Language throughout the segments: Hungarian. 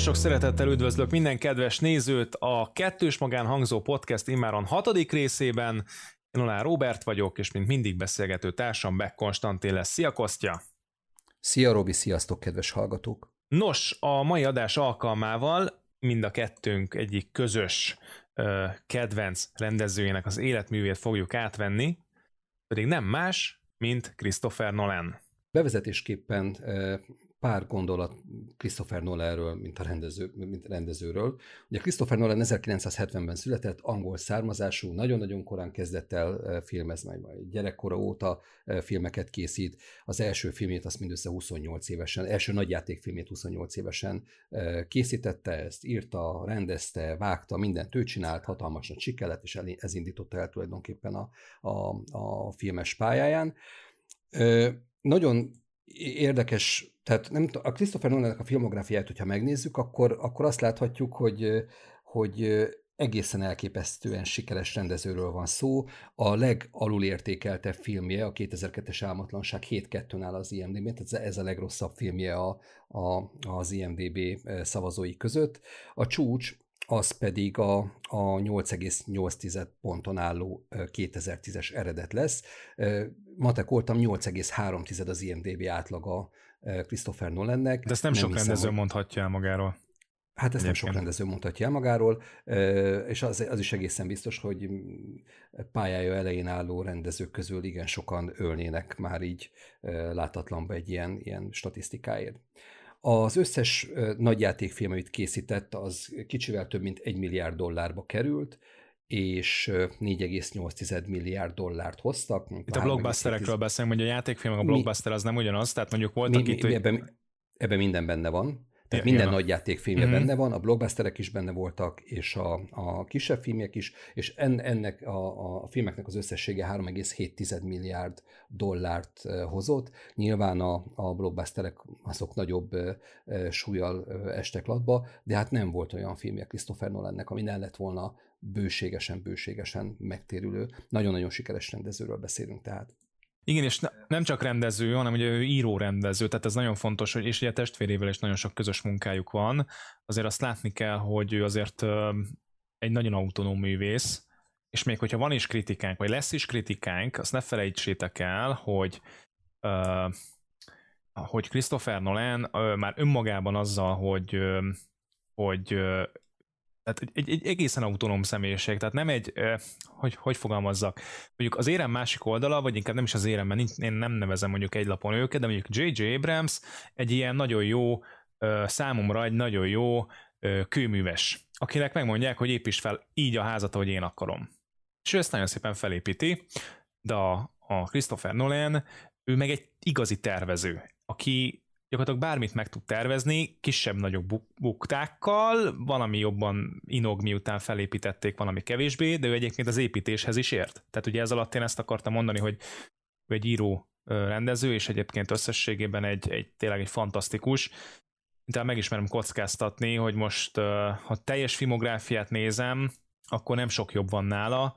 Sok szeretettel üdvözlök minden kedves nézőt a Kettős Magán hangzó podcast immáron hatodik részében. Én Olá Robert vagyok, és mint mindig beszélgető társam Beck Konstantin lesz. Szia Kostya! Szia Robi, sziasztok kedves hallgatók! Nos, a mai adás alkalmával mind a kettőnk egyik közös ö, kedvenc rendezőjének az életművét fogjuk átvenni, pedig nem más, mint Christopher Nolan. Bevezetésképpen pár gondolat Christopher Nolanről, mint a rendező, mint rendezőről. Ugye Christopher Nolan 1970-ben született, angol származású, nagyon-nagyon korán kezdett el filmezni, majd gyerekkora óta filmeket készít. Az első filmét azt mindössze 28 évesen, első nagyjátékfilmét 28 évesen készítette, ezt írta, rendezte, vágta, mindent ő csinált, hatalmas nagy siker lett, és ez indította el tulajdonképpen a, a, a filmes pályáján. Nagyon érdekes, tehát nem, a Christopher nolan a filmográfiát, hogyha megnézzük, akkor, akkor azt láthatjuk, hogy, hogy egészen elképesztően sikeres rendezőről van szó. A legalulértékeltebb filmje, a 2002-es Álmatlanság 7-2 áll az IMDb-n, tehát ez a legrosszabb filmje a, a, az IMDB szavazói között. A csúcs az pedig a, a 8,8 ponton álló 2010-es eredet lesz. Matekoltam 8,3 az IMDB átlaga Christopher Nolannek. De ezt nem, nem sok rendező hogy... mondhatja el magáról. Hát ezt nem sok rendező mondhatja el magáról, és az, az is egészen biztos, hogy pályája elején álló rendezők közül igen sokan ölnének már így látatlanba egy ilyen, ilyen statisztikáért. Az összes nagyjátékfilm, amit készített, az kicsivel több mint egy milliárd dollárba került, és 4,8 milliárd dollárt hoztak. Itt a blockbusterekről beszélünk, hogy a játékfilm, a blockbuster az nem ugyanaz, tehát mondjuk voltak mi, itt... Mi, ebben, ebben minden benne van. Tehát minden nagy játékfilmje mm-hmm. benne van, a blockbusterek is benne voltak, és a, a kisebb filmek is, és en, ennek a, a filmeknek az összessége 3,7 milliárd dollárt hozott. Nyilván a, a blockbusterek azok nagyobb súlyjal estek latba, de hát nem volt olyan filmje Christopher Nolannek, ami nem lett volna bőségesen, bőségesen megtérülő. Nagyon-nagyon sikeres rendezőről beszélünk tehát. Igen, és ne, nem csak rendező, hanem ugye ő író-rendező, tehát ez nagyon fontos, hogy, és ugye a testvérével is nagyon sok közös munkájuk van. Azért azt látni kell, hogy ő azért egy nagyon autonóm művész, és még hogyha van is kritikánk, vagy lesz is kritikánk, azt ne felejtsétek el, hogy hogy Christopher Nolan már önmagában azzal, hogy hogy tehát egy, egy, egy egészen autonóm személyiség, tehát nem egy, eh, hogy, hogy fogalmazzak, mondjuk az érem másik oldala, vagy inkább nem is az érem, mert én nem nevezem mondjuk egy lapon őket, de mondjuk J.J. Abrams egy ilyen nagyon jó, számomra egy nagyon jó kőműves, akinek megmondják, hogy építs fel így a házat, ahogy én akarom. És ő ezt nagyon szépen felépíti, de a Christopher Nolan, ő meg egy igazi tervező, aki gyakorlatilag bármit meg tud tervezni, kisebb-nagyobb buk- buktákkal, valami jobban inog, miután felépítették, valami kevésbé, de ő egyébként az építéshez is ért. Tehát ugye ez alatt én ezt akartam mondani, hogy ő egy író rendező, és egyébként összességében egy, egy tényleg egy fantasztikus. De megismerem kockáztatni, hogy most ha teljes filmográfiát nézem, akkor nem sok jobb van nála.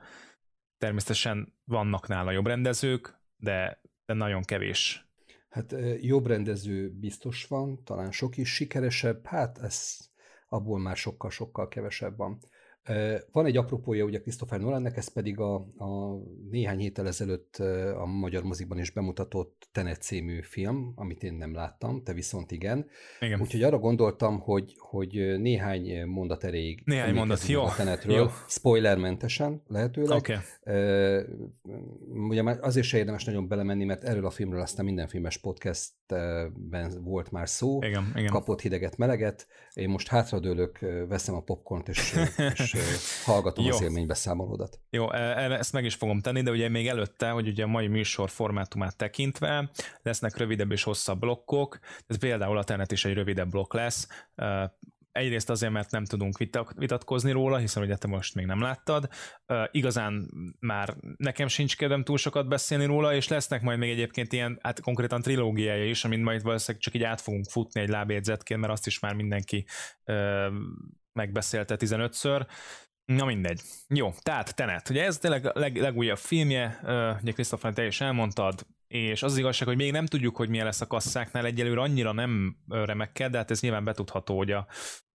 Természetesen vannak nála jobb rendezők, de, de nagyon kevés Hát jobb rendező biztos van, talán sok is sikeresebb, hát ez abból már sokkal-sokkal kevesebb van. Van egy apropója ugye Christopher Nolannek, ez pedig a, a néhány héttel ezelőtt a magyar mozikban is bemutatott Tenet című film, amit én nem láttam, te viszont igen. igen. Úgyhogy arra gondoltam, hogy, hogy néhány mondat erejéig néhány mondat, jó. a Tenetről, jó. spoilermentesen lehetőleg. Okay. ugye már azért se érdemes nagyon belemenni, mert erről a filmről aztán minden filmes podcastben volt már szó, igen, igen. kapott hideget, meleget. Én most hátradőlök, veszem a popcornt, és, és hallgatom Jó. az élménybeszámolódat. Jó, e, ezt meg is fogom tenni, de ugye még előtte, hogy ugye a mai műsor formátumát tekintve lesznek rövidebb és hosszabb blokkok, ez például a Tenet is egy rövidebb blokk lesz, Egyrészt azért, mert nem tudunk vitatkozni róla, hiszen ugye te most még nem láttad. Igazán már nekem sincs kedvem túl sokat beszélni róla, és lesznek majd még egyébként ilyen, hát konkrétan trilógiája is, amit majd valószínűleg csak így át fogunk futni egy lábjegyzetként, mert azt is már mindenki megbeszélte 15-ször. Na mindegy. Jó, tehát Tenet. Ugye ez tényleg a leg, legújabb filmje, uh, ugye Christopher, te is elmondtad, és az, az igazság, hogy még nem tudjuk, hogy milyen lesz a kasszáknál, egyelőre annyira nem remekkel, de hát ez nyilván betudható, hogy a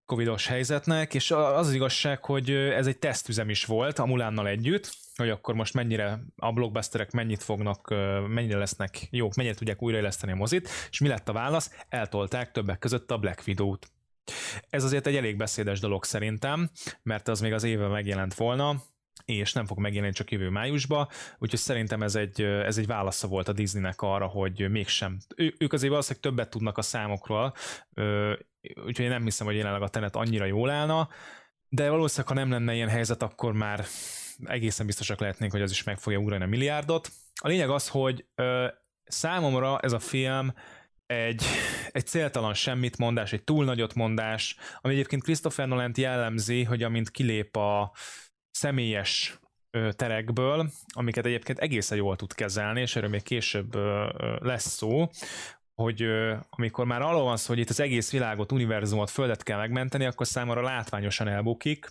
covidos helyzetnek, és az az igazság, hogy ez egy tesztüzem is volt a Mulánnal együtt, hogy akkor most mennyire a blockbusterek mennyit fognak, mennyire lesznek jók, mennyire tudják újraéleszteni a mozit, és mi lett a válasz? Eltolták többek között a Black Widow-t. Ez azért egy elég beszédes dolog szerintem, mert az még az éve megjelent volna, és nem fog megjelenni csak jövő májusba, úgyhogy szerintem ez egy, ez egy válasza volt a Disneynek arra, hogy mégsem. Ő, ők azért valószínűleg többet tudnak a számokról, úgyhogy én nem hiszem, hogy jelenleg a tenet annyira jól állna, de valószínűleg, ha nem lenne ilyen helyzet, akkor már egészen biztosak lehetnénk, hogy az is meg fogja ugrani a milliárdot. A lényeg az, hogy ö, számomra ez a film egy, egy céltalan semmit mondás, egy túl nagyot mondás, ami egyébként Christopher nolan jellemzi, hogy amint kilép a személyes terekből, amiket egyébként egészen jól tud kezelni, és erről még később lesz szó, hogy amikor már arról van szó, hogy itt az egész világot, univerzumot, földet kell megmenteni, akkor számomra látványosan elbukik.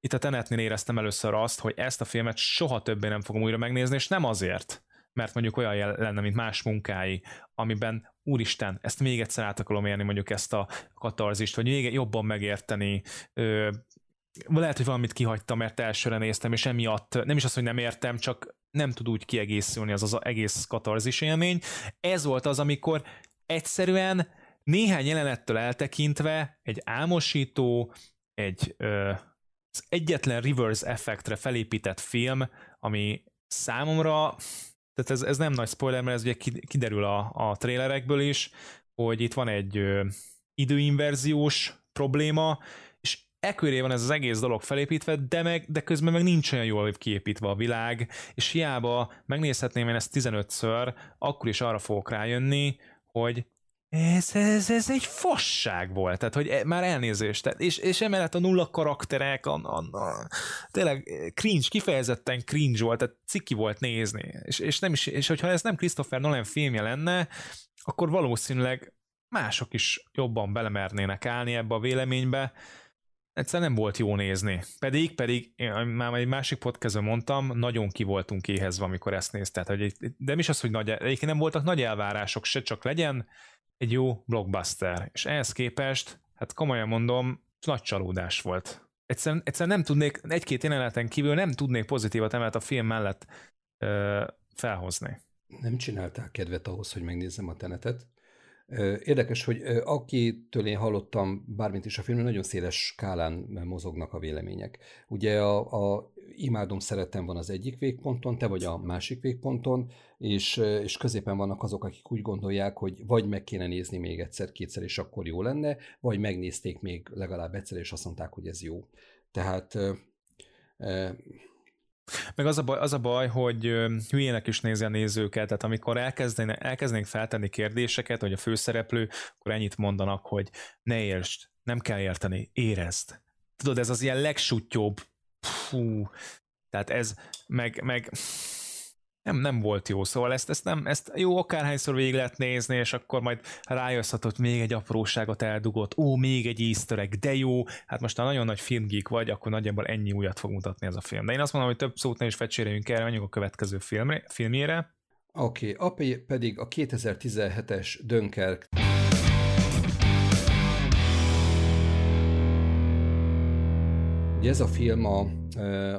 Itt a Tenetnél éreztem először azt, hogy ezt a filmet soha többé nem fogom újra megnézni, és nem azért, mert mondjuk olyan lenne, mint más munkái, amiben úristen, ezt még egyszer át akarom élni, mondjuk ezt a katarzist, vagy még jobban megérteni, ö, lehet, hogy valamit kihagytam, mert elsőre néztem, és emiatt nem is az, hogy nem értem, csak nem tud úgy kiegészülni az az egész katarzis élmény. Ez volt az, amikor egyszerűen néhány jelenettől eltekintve egy álmosító, egy ö, az egyetlen reverse effektre felépített film, ami számomra tehát ez, ez nem nagy spoiler, mert ez ugye kiderül a, a trailerekből is, hogy itt van egy ö, időinverziós probléma, és ekköré van ez az egész dolog felépítve, de, meg, de közben meg nincs olyan jól kiépítve a világ, és hiába megnézhetném én ezt 15-ször, akkor is arra fogok rájönni, hogy ez, ez, ez egy fasság volt, tehát hogy e, már elnézést, tehát, és, és emellett a nulla karakterek, a, a, a, tényleg cringe, kifejezetten cringe volt, tehát ciki volt nézni, és, és, nem is, és hogyha ez nem Christopher Nolan filmje lenne, akkor valószínűleg mások is jobban belemernének állni ebbe a véleménybe, egyszerűen nem volt jó nézni. Pedig, pedig én már egy másik podcastban mondtam, nagyon ki voltunk éhezve, amikor ezt nézted. Hogy, de nem is az, hogy nagy, egyébként nem voltak nagy elvárások se, csak legyen egy jó blockbuster. És ehhez képest, hát komolyan mondom, nagy csalódás volt. Egyszerűen, egyszerűen nem tudnék, egy-két jeleneten kívül nem tudnék pozitívat emelt a film mellett ö, felhozni. Nem csinálták kedvet ahhoz, hogy megnézzem a tenetet. Érdekes, hogy akitől én hallottam bármint is a filmről, nagyon széles skálán mozognak a vélemények. Ugye a, a imádom, szeretem van az egyik végponton, te vagy a másik végponton, és, és középen vannak azok, akik úgy gondolják, hogy vagy meg kéne nézni még egyszer, kétszer, és akkor jó lenne, vagy megnézték még legalább egyszer, és azt mondták, hogy ez jó. Tehát meg az a baj, az a baj hogy hülyének is nézi a nézőket, tehát amikor elkezdenék, elkezdenék feltenni kérdéseket, hogy a főszereplő, akkor ennyit mondanak, hogy ne értsd, nem kell érteni, érezd. Tudod, ez az ilyen legsuttyóbb, fú, tehát ez, meg, meg nem, nem volt jó, szóval ezt, ezt, nem, ezt jó akárhányszor végig lehet nézni, és akkor majd rájössz, hogy még egy apróságot eldugott, ó, még egy easter egg, de jó, hát most ha nagyon nagy filmgeek vagy, akkor nagyjából ennyi újat fog mutatni ez a film. De én azt mondom, hogy több szót nem is fecséreljünk el, menjünk a következő filmre, filmjére. Oké, okay, pedig a 2017-es Dunkirk Ugye ez a film a,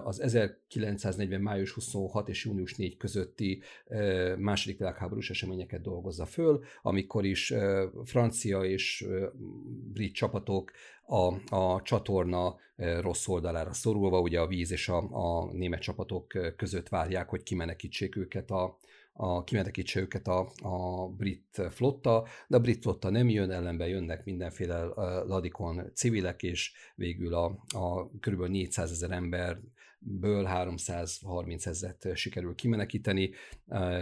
az 1940. május 26 és június 4 közötti második világháborús eseményeket dolgozza föl, amikor is francia és brit csapatok a, a csatorna rossz oldalára szorulva, ugye a víz és a, a német csapatok között várják, hogy kimenekítsék őket a, a, kimenekítse őket a, a brit flotta, de a brit flotta nem jön, ellenben jönnek mindenféle ladikon civilek, és végül a, a kb. 400 ezer emberből 330 ezeret sikerül kimenekíteni,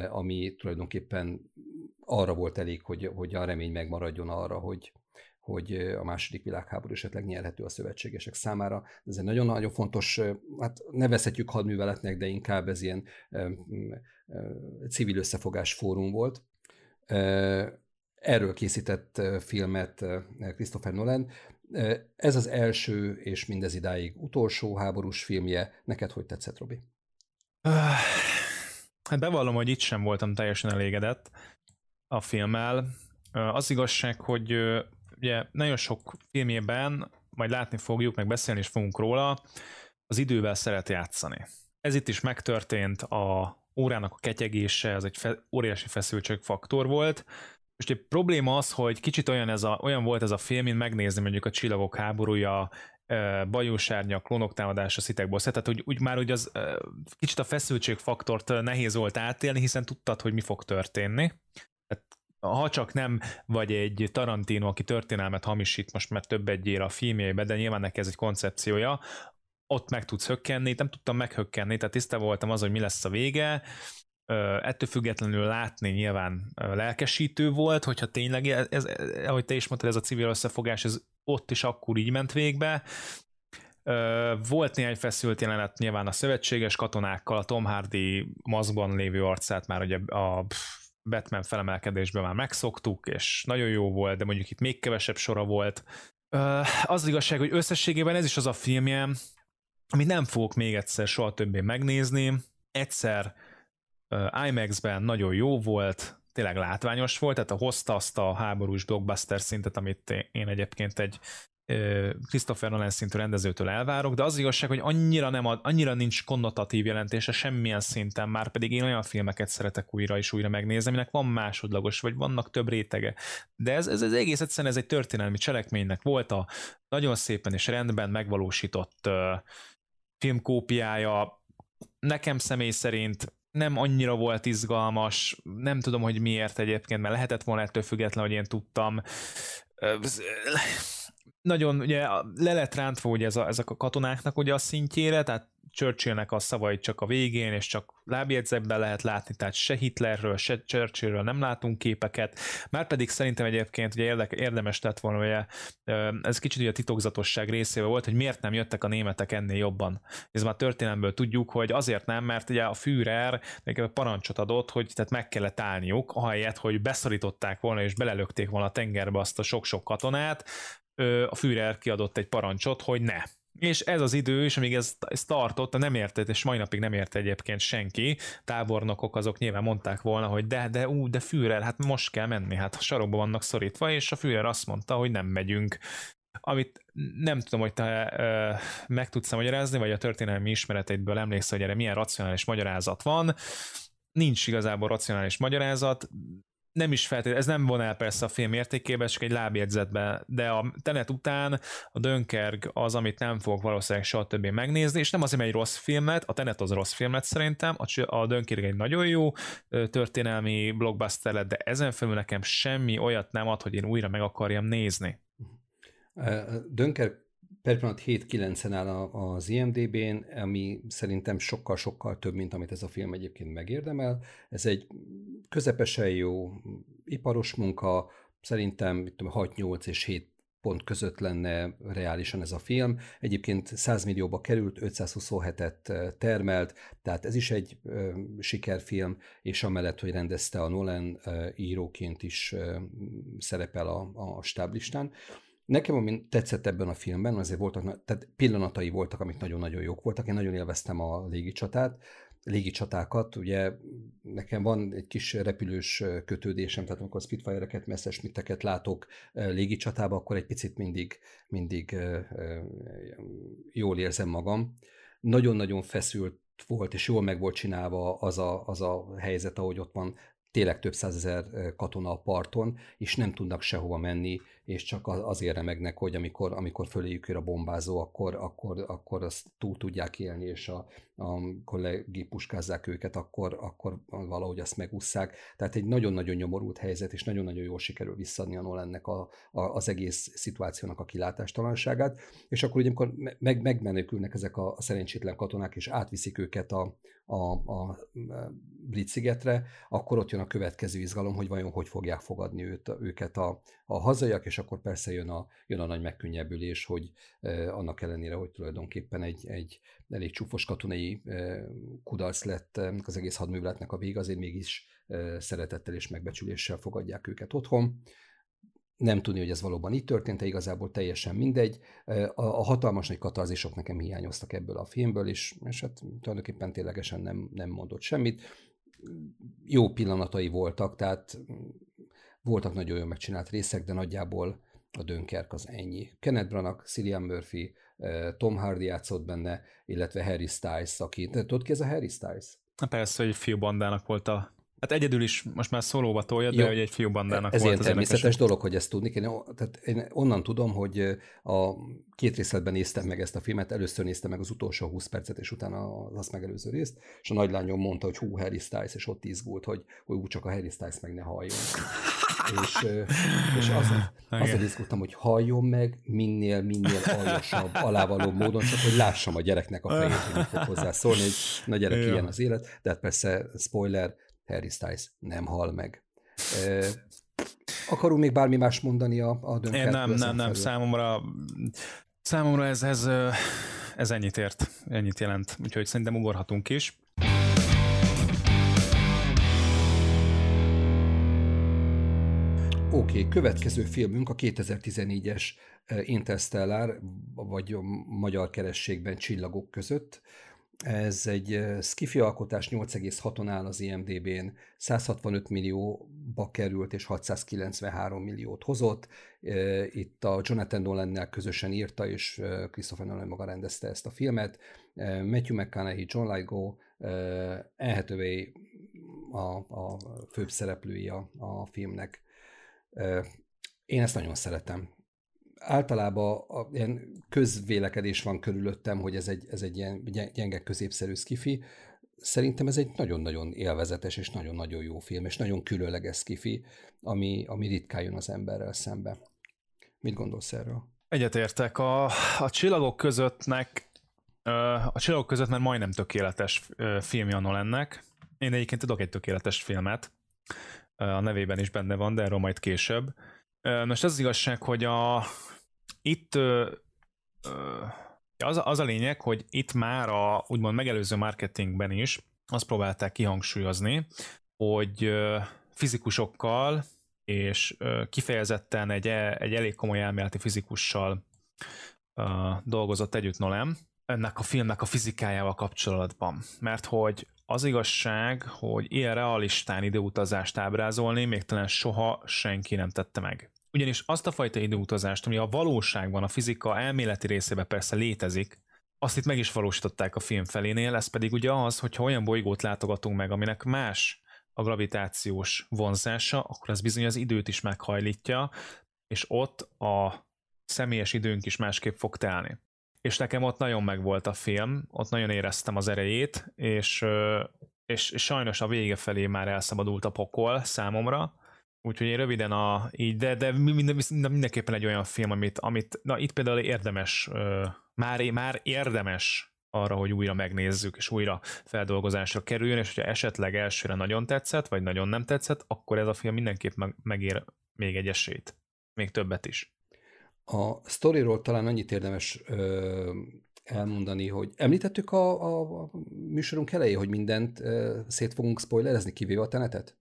ami tulajdonképpen arra volt elég, hogy, hogy a remény megmaradjon arra, hogy, hogy a második világháború esetleg nyerhető a szövetségesek számára. Ez egy nagyon-nagyon fontos, hát nevezhetjük hadműveletnek, de inkább ez ilyen civil összefogás fórum volt. Erről készített filmet Christopher Nolan. Ez az első és mindez idáig utolsó háborús filmje. Neked hogy tetszett, Robi? Hát bevallom, hogy itt sem voltam teljesen elégedett a filmmel. Az igazság, hogy ugye nagyon sok filmjében, majd látni fogjuk, meg beszélni is fogunk róla, az idővel szeret játszani. Ez itt is megtörtént, a órának a ketyegése, az egy fe, óriási feszültségfaktor volt. Most egy probléma az, hogy kicsit olyan, ez a, olyan volt ez a film, mint megnézni mondjuk a Csillagok háborúja, bajósárnya, klónok támadása, szitek boss, tehát úgy, úgy már úgy az kicsit a feszültségfaktort nehéz volt átélni, hiszen tudtad, hogy mi fog történni. Ha csak nem vagy egy Tarantino, aki történelmet hamisít most már több egyére a filmjeibe, de nyilván neki ez egy koncepciója, ott meg tudsz hökkenni, nem tudtam meghökkenni, tehát tiszta voltam az, hogy mi lesz a vége, ettől függetlenül látni nyilván lelkesítő volt, hogyha tényleg, ez, ez, ahogy te is mondtad, ez a civil összefogás, ez ott is akkor így ment végbe. Volt néhány feszült jelenet nyilván a szövetséges katonákkal, a Tom Hardy maszkban lévő arcát már ugye a Batman felemelkedésben már megszoktuk, és nagyon jó volt, de mondjuk itt még kevesebb sora volt. Az, az igazság, hogy összességében ez is az a filmje, amit nem fogok még egyszer soha többé megnézni. Egyszer IMAX-ben nagyon jó volt, tényleg látványos volt, tehát hozta azt a háborús blockbuster szintet, amit én egyébként egy Christopher Nolan szintű rendezőtől elvárok, de az igazság, hogy annyira, nem ad, annyira nincs konnotatív jelentése semmilyen szinten, már pedig én olyan filmeket szeretek újra és újra megnézni, aminek van másodlagos, vagy vannak több rétege. De ez, ez, ez egész egyszerűen ez egy történelmi cselekménynek volt a nagyon szépen és rendben megvalósított uh, filmkópiája. Nekem személy szerint nem annyira volt izgalmas, nem tudom, hogy miért egyébként, mert lehetett volna ettől független, hogy én tudtam. Nagyon, ugye le lett rántva ugye ez a, ezek a katonáknak ugye a szintjére, tehát Churchillnek a szavait csak a végén, és csak lábjegyzetben lehet látni, tehát se Hitlerről, se Churchillről nem látunk képeket, már pedig szerintem egyébként ugye érdemes lett volna, ugye, ez kicsit ugye a titokzatosság részével volt, hogy miért nem jöttek a németek ennél jobban. Ez már történelemből tudjuk, hogy azért nem, mert ugye a Führer nekem parancsot adott, hogy tehát meg kellett állniuk, ahelyett, hogy beszorították volna és belelökték volna a tengerbe azt a sok-sok katonát, a Führer kiadott egy parancsot, hogy ne, és ez az idő, és amíg ez, ez tartott, nem értett, és mai napig nem érte egyébként senki, tábornokok azok nyilván mondták volna, hogy de, de, ú, de Führer, hát most kell menni, hát a sarokba vannak szorítva, és a Führer azt mondta, hogy nem megyünk. Amit nem tudom, hogy te ö, meg tudsz magyarázni, vagy a történelmi ismereteidből emlékszel, hogy erre milyen racionális magyarázat van. Nincs igazából racionális magyarázat, nem is feltétlenül, ez nem von el persze a film értékébe, csak egy lábjegyzetbe, de a Tenet után a Dönkerg az, amit nem fogok valószínűleg soha többé megnézni, és nem azért, mert egy rossz filmet, a Tenet az rossz filmet szerintem, a Dönkerg egy nagyon jó történelmi blockbuster lett, de ezen felül nekem semmi olyat nem ad, hogy én újra meg akarjam nézni. Dönkerg per pillanat 7-9-en áll az IMDB-n, ami szerintem sokkal-sokkal több, mint amit ez a film egyébként megérdemel. Ez egy közepesen jó iparos munka, szerintem 6-8 és 7 pont között lenne reálisan ez a film. Egyébként 100 millióba került, 527-et termelt, tehát ez is egy ö, sikerfilm, és amellett, hogy rendezte a Nolan ö, íróként is ö, szerepel a, a stáblistán. Nekem, ami tetszett ebben a filmben, azért voltak, tehát pillanatai voltak, amik nagyon-nagyon jók voltak. Én nagyon élveztem a légicsatát, légicsatákat. Ugye nekem van egy kis repülős kötődésem, tehát amikor Spitfire-eket, Messerschmitteket látok légicsatába, akkor egy picit mindig, mindig jól érzem magam. Nagyon-nagyon feszült volt, és jól meg volt csinálva az a, az a helyzet, ahogy ott van tényleg több százezer katona a parton, és nem tudnak sehova menni, és csak azért remegnek, hogy amikor, amikor föléjük a bombázó, akkor, akkor, akkor azt túl tudják élni, és a, amikor legépuskázzák őket, akkor, akkor valahogy azt megúszszák. Tehát egy nagyon-nagyon nyomorult helyzet, és nagyon-nagyon jól sikerül visszadni a Nolannek a, a, az egész szituációnak a kilátástalanságát, és akkor ugye, amikor meg, megmenekülnek ezek a, a szerencsétlen katonák, és átviszik őket a, a, a Brit szigetre, akkor ott jön a következő izgalom, hogy vajon hogy fogják fogadni őt, őket a, a hazaiak, és akkor persze jön a, jön a nagy megkönnyebbülés, hogy eh, annak ellenére, hogy tulajdonképpen egy, egy elég csúfos katonai eh, kudarc lett eh, az egész hadműveletnek a vég, azért mégis szeretettel és megbecsüléssel fogadják őket otthon nem tudni, hogy ez valóban így történt, igazából teljesen mindegy. A, a hatalmas nagy katarzisok nekem hiányoztak ebből a filmből, és, és hát tulajdonképpen ténylegesen nem, nem mondott semmit jó pillanatai voltak, tehát voltak nagyon jól megcsinált részek, de nagyjából a Dönkerk az ennyi. Kenneth Branagh, Cillian Murphy, Tom Hardy játszott benne, illetve Harry Styles, aki... Tudod ki ez a Harry Styles? Na persze, hogy fiú bandának volt a Hát egyedül is most már szólóba tolja, de Jó, hogy egy fiú bandának ez volt. Ilyen természetes érdekes. dolog, hogy ezt tudni Én, tehát én onnan tudom, hogy a két részletben néztem meg ezt a filmet, először néztem meg az utolsó 20 percet, és utána az azt megelőző részt, és a nagylányom mondta, hogy hú, Harry Styles, és ott izgult, hogy, hogy úgy csak a Harry Styles meg ne halljon. és, és azt, azt izgultam, hogy halljon meg minél, minél aljasabb, alávaló módon, csak hogy lássam a gyereknek a fejét, hogy fog hozzá szólni, hogy na gyerek, ilyen az élet, de hát persze spoiler, Harry Styles nem hal meg. Akarunk még bármi más mondani a, a döntőt? Nem, nem, nem, nem, számomra, számomra ez, ez, ez ennyit ért, ennyit jelent, úgyhogy szerintem ugorhatunk is. Oké, okay, következő filmünk a 2014-es Interstellar, vagy a magyar kerességben Csillagok között. Ez egy skifi alkotás, 8,6-on áll az IMDB-n, 165 millióba került és 693 milliót hozott. Itt a Jonathan Nolan-nel közösen írta, és Christopher Nolan maga rendezte ezt a filmet. Matthew McConaughey, John Lithgow, Anne a, a főbb szereplői a, a filmnek. Én ezt nagyon szeretem általában a, ilyen közvélekedés van körülöttem, hogy ez egy, ez egy ilyen gyenge középszerű skifi. Szerintem ez egy nagyon-nagyon élvezetes és nagyon-nagyon jó film, és nagyon különleges skifi, ami, ami ritkán jön az emberrel szembe. Mit gondolsz erről? Egyetértek. A, a csillagok közöttnek a csillagok között már majdnem tökéletes filmje Nolannek. Én egyébként tudok egy tökéletes filmet, a nevében is benne van, de erről majd később. Most az, az igazság, hogy a, itt az, az a lényeg, hogy itt már a úgymond megelőző marketingben is azt próbálták kihangsúlyozni, hogy fizikusokkal és kifejezetten egy, e, egy elég komoly elméleti fizikussal dolgozott együtt Nolan, ennek a filmnek a fizikájával kapcsolatban. Mert hogy az igazság, hogy ilyen realistán időutazást ábrázolni még talán soha senki nem tette meg. Ugyanis azt a fajta időutazást, ami a valóságban, a fizika elméleti részében persze létezik, azt itt meg is valósították a film felénél, ez pedig ugye az, hogyha olyan bolygót látogatunk meg, aminek más a gravitációs vonzása, akkor ez bizony az időt is meghajlítja, és ott a személyes időnk is másképp fog telni. És nekem ott nagyon megvolt a film, ott nagyon éreztem az erejét, és, és, és sajnos a vége felé már elszabadult a pokol számomra, Úgyhogy én röviden a, így, de, de minden, mindenképpen egy olyan film, amit, amit na itt például érdemes, már, már érdemes arra, hogy újra megnézzük, és újra feldolgozásra kerüljön, és hogyha esetleg elsőre nagyon tetszett, vagy nagyon nem tetszett, akkor ez a film mindenképp meg, megér még egy esélyt. Még többet is. A sztoriról talán annyit érdemes ö, elmondani, hogy említettük a, a, a műsorunk elején, hogy mindent ö, szét fogunk spoilerezni, kivéve a tenetet?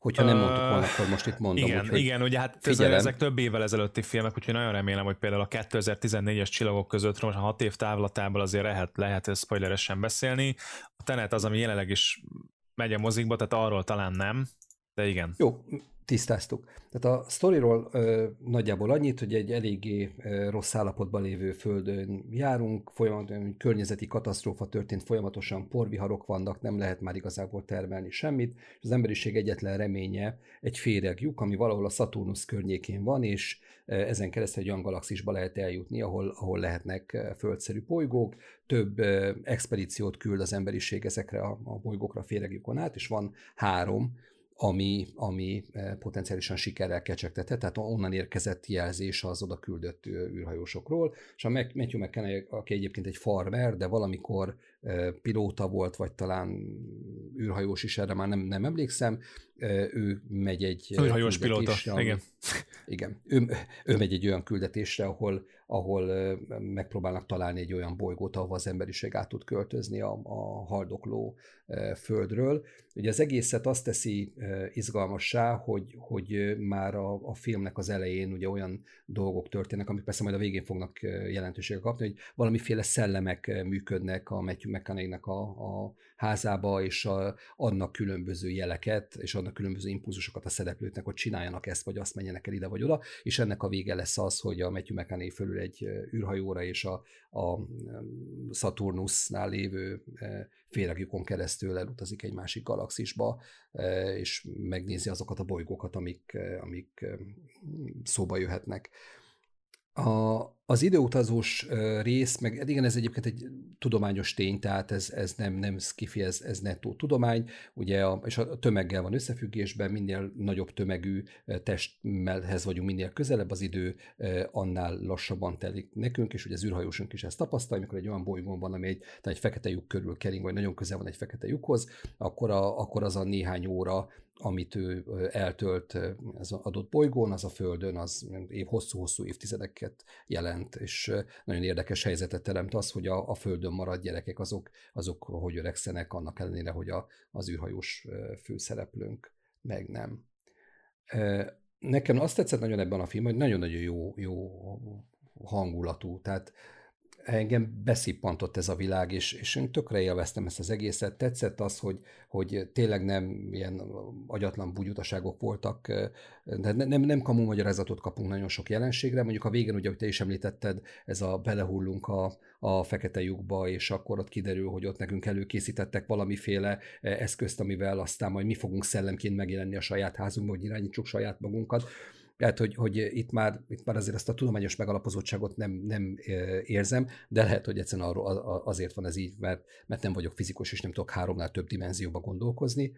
Hogyha nem mondtuk volna, akkor most itt mondom. Igen, úgy, igen ugye hát figyelem. ezek több évvel ezelőtti filmek, úgyhogy nagyon remélem, hogy például a 2014-es csillagok között most a hat év távlatából azért lehet, lehet spoileresen beszélni. A Tenet az, ami jelenleg is megy a mozikba, tehát arról talán nem, de igen. Jó, tisztáztuk. Tehát a sztoriról ö, nagyjából annyit, hogy egy eléggé ö, rossz állapotban lévő földön járunk, folyamatosan környezeti katasztrófa történt, folyamatosan porviharok vannak, nem lehet már igazából termelni semmit, és az emberiség egyetlen reménye egy féreg lyuk, ami valahol a Saturnus környékén van, és ö, ezen keresztül egy olyan galaxisba lehet eljutni, ahol, ahol lehetnek földszerű bolygók, több ö, expedíciót küld az emberiség ezekre a, a bolygókra féregjukon át, és van három, ami, ami eh, potenciálisan sikerrel kecsegtetett, tehát onnan érkezett jelzés az oda küldött űrhajósokról, és a Matthew McKenna, aki egyébként egy farmer, de valamikor pilóta volt, vagy talán űrhajós is, erre már nem, nem emlékszem, ő megy egy... űrhajós pilóta, ami, igen. Igen. Ő, ő megy egy olyan küldetésre, ahol, ahol megpróbálnak találni egy olyan bolygót, ahol az emberiség át tud költözni a, a haldokló földről. Ugye az egészet azt teszi izgalmassá, hogy, hogy már a, a filmnek az elején ugye olyan dolgok történnek, amik persze majd a végén fognak jelentőséget kapni, hogy valamiféle szellemek működnek a Matthew mcconaughey a, a házába, és a, annak különböző jeleket, és annak különböző impulzusokat a szereplőknek, hogy csináljanak ezt, vagy azt menjenek el ide vagy oda, és ennek a vége lesz az, hogy a Matthew McConaughey fölül egy űrhajóra, és a, a Saturnusnál lévő féregjukon keresztül elutazik egy másik galaxisba, és megnézi azokat a bolygókat, amik, amik szóba jöhetnek. A, az időutazós rész, meg igen, ez egyébként egy tudományos tény, tehát ez, ez nem, nem skifi, ez, ez nettó tudomány, ugye, a, és a tömeggel van összefüggésben, minél nagyobb tömegű testmelhez vagyunk, minél közelebb az idő, annál lassabban telik nekünk, és ugye az űrhajósunk is ezt tapasztalja, amikor egy olyan bolygón van, ami egy, egy fekete lyuk körül kering, vagy nagyon közel van egy fekete lyukhoz, akkor, a, akkor az a néhány óra, amit ő eltölt az adott bolygón, az a Földön, az év, hosszú-hosszú évtizedeket jelent, és nagyon érdekes helyzetet teremt az, hogy a, a Földön maradt gyerekek azok, azok hogy öregszenek, annak ellenére, hogy a, az űrhajós főszereplőnk meg nem. Nekem azt tetszett nagyon ebben a filmben, hogy nagyon-nagyon jó, jó hangulatú, tehát engem beszippantott ez a világ, és, és én tökre élveztem ezt az egészet. Tetszett az, hogy, hogy tényleg nem ilyen agyatlan bugyutaságok voltak, de nem, nem kamu magyarázatot kapunk nagyon sok jelenségre. Mondjuk a végén, ugye, hogy te is említetted, ez a belehullunk a, a fekete lyukba, és akkor ott kiderül, hogy ott nekünk előkészítettek valamiféle eszközt, amivel aztán majd mi fogunk szellemként megjelenni a saját házunkban, hogy irányítsuk saját magunkat. Tehát, hogy, hogy itt, már, itt már azért ezt a tudományos megalapozottságot nem, nem érzem, de lehet, hogy egyszerűen arról, azért van ez így, mert, mert nem vagyok fizikus, és nem tudok háromnál több dimenzióba gondolkozni.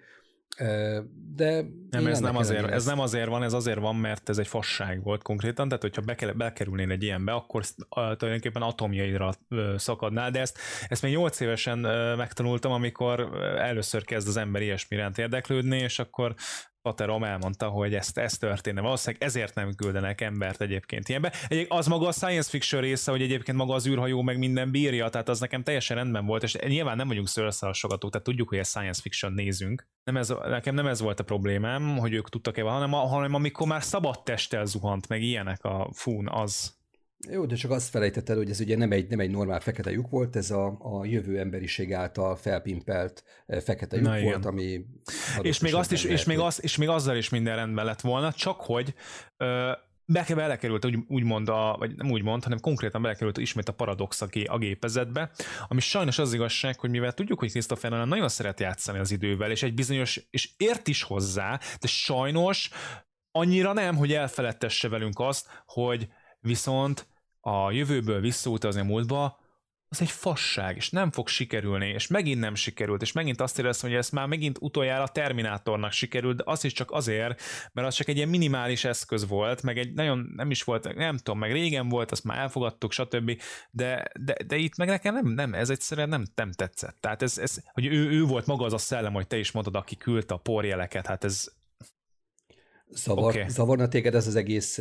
De nem, ez nem, azért, ez nem azért van, ez azért van, mert ez egy fasság volt konkrétan, tehát hogyha be bekerülnél egy ilyenbe, akkor tulajdonképpen atomjaidra szakadnál, de ezt, ezt még 8 évesen megtanultam, amikor először kezd az ember ilyesmi iránt érdeklődni, és akkor Paterom elmondta, hogy ezt, ez történne. Valószínűleg ezért nem küldenek embert egyébként ilyenbe. Egyébként az maga a science fiction része, hogy egyébként maga az űrhajó meg minden bírja, tehát az nekem teljesen rendben volt, és nyilván nem vagyunk szőrszalasogatók, tehát tudjuk, hogy egy science fiction nézünk. Nem ez, nekem nem ez volt a problémám, hogy ők tudtak-e, hanem, hanem amikor már szabad testtel zuhant, meg ilyenek a fún, az, jó, de csak azt felejtetted, hogy ez ugye nem egy, nem egy normál fekete lyuk volt, ez a, a jövő emberiség által felpimpelt eh, fekete lyuk Na, volt, igen. ami... És még, azt is, és, még az, és még azzal is minden rendben lett volna, csak hogy ö, be, belekerült, úgy, úgymond, a, vagy nem úgymond, hanem konkrétan belekerült ismét a paradox a, a gépezetbe, ami sajnos az igazság, hogy mivel tudjuk, hogy Christopher Nolan nagyon szeret játszani az idővel, és egy bizonyos, és ért is hozzá, de sajnos annyira nem, hogy elfeledtesse velünk azt, hogy viszont a jövőből visszautazni a múltba, az egy fasság, és nem fog sikerülni, és megint nem sikerült, és megint azt éreztem, hogy ez már megint utoljára Terminátornak sikerült, de az is csak azért, mert az csak egy ilyen minimális eszköz volt, meg egy nagyon, nem is volt, nem tudom, meg régen volt, azt már elfogadtuk, stb., de, de, de itt meg nekem nem, nem ez egyszerűen nem, nem tetszett. Tehát ez, ez hogy ő, ő volt maga az a szellem, hogy te is mondod, aki küldte a porjeleket, hát ez, Zavar, okay. Zavarna téged ez az egész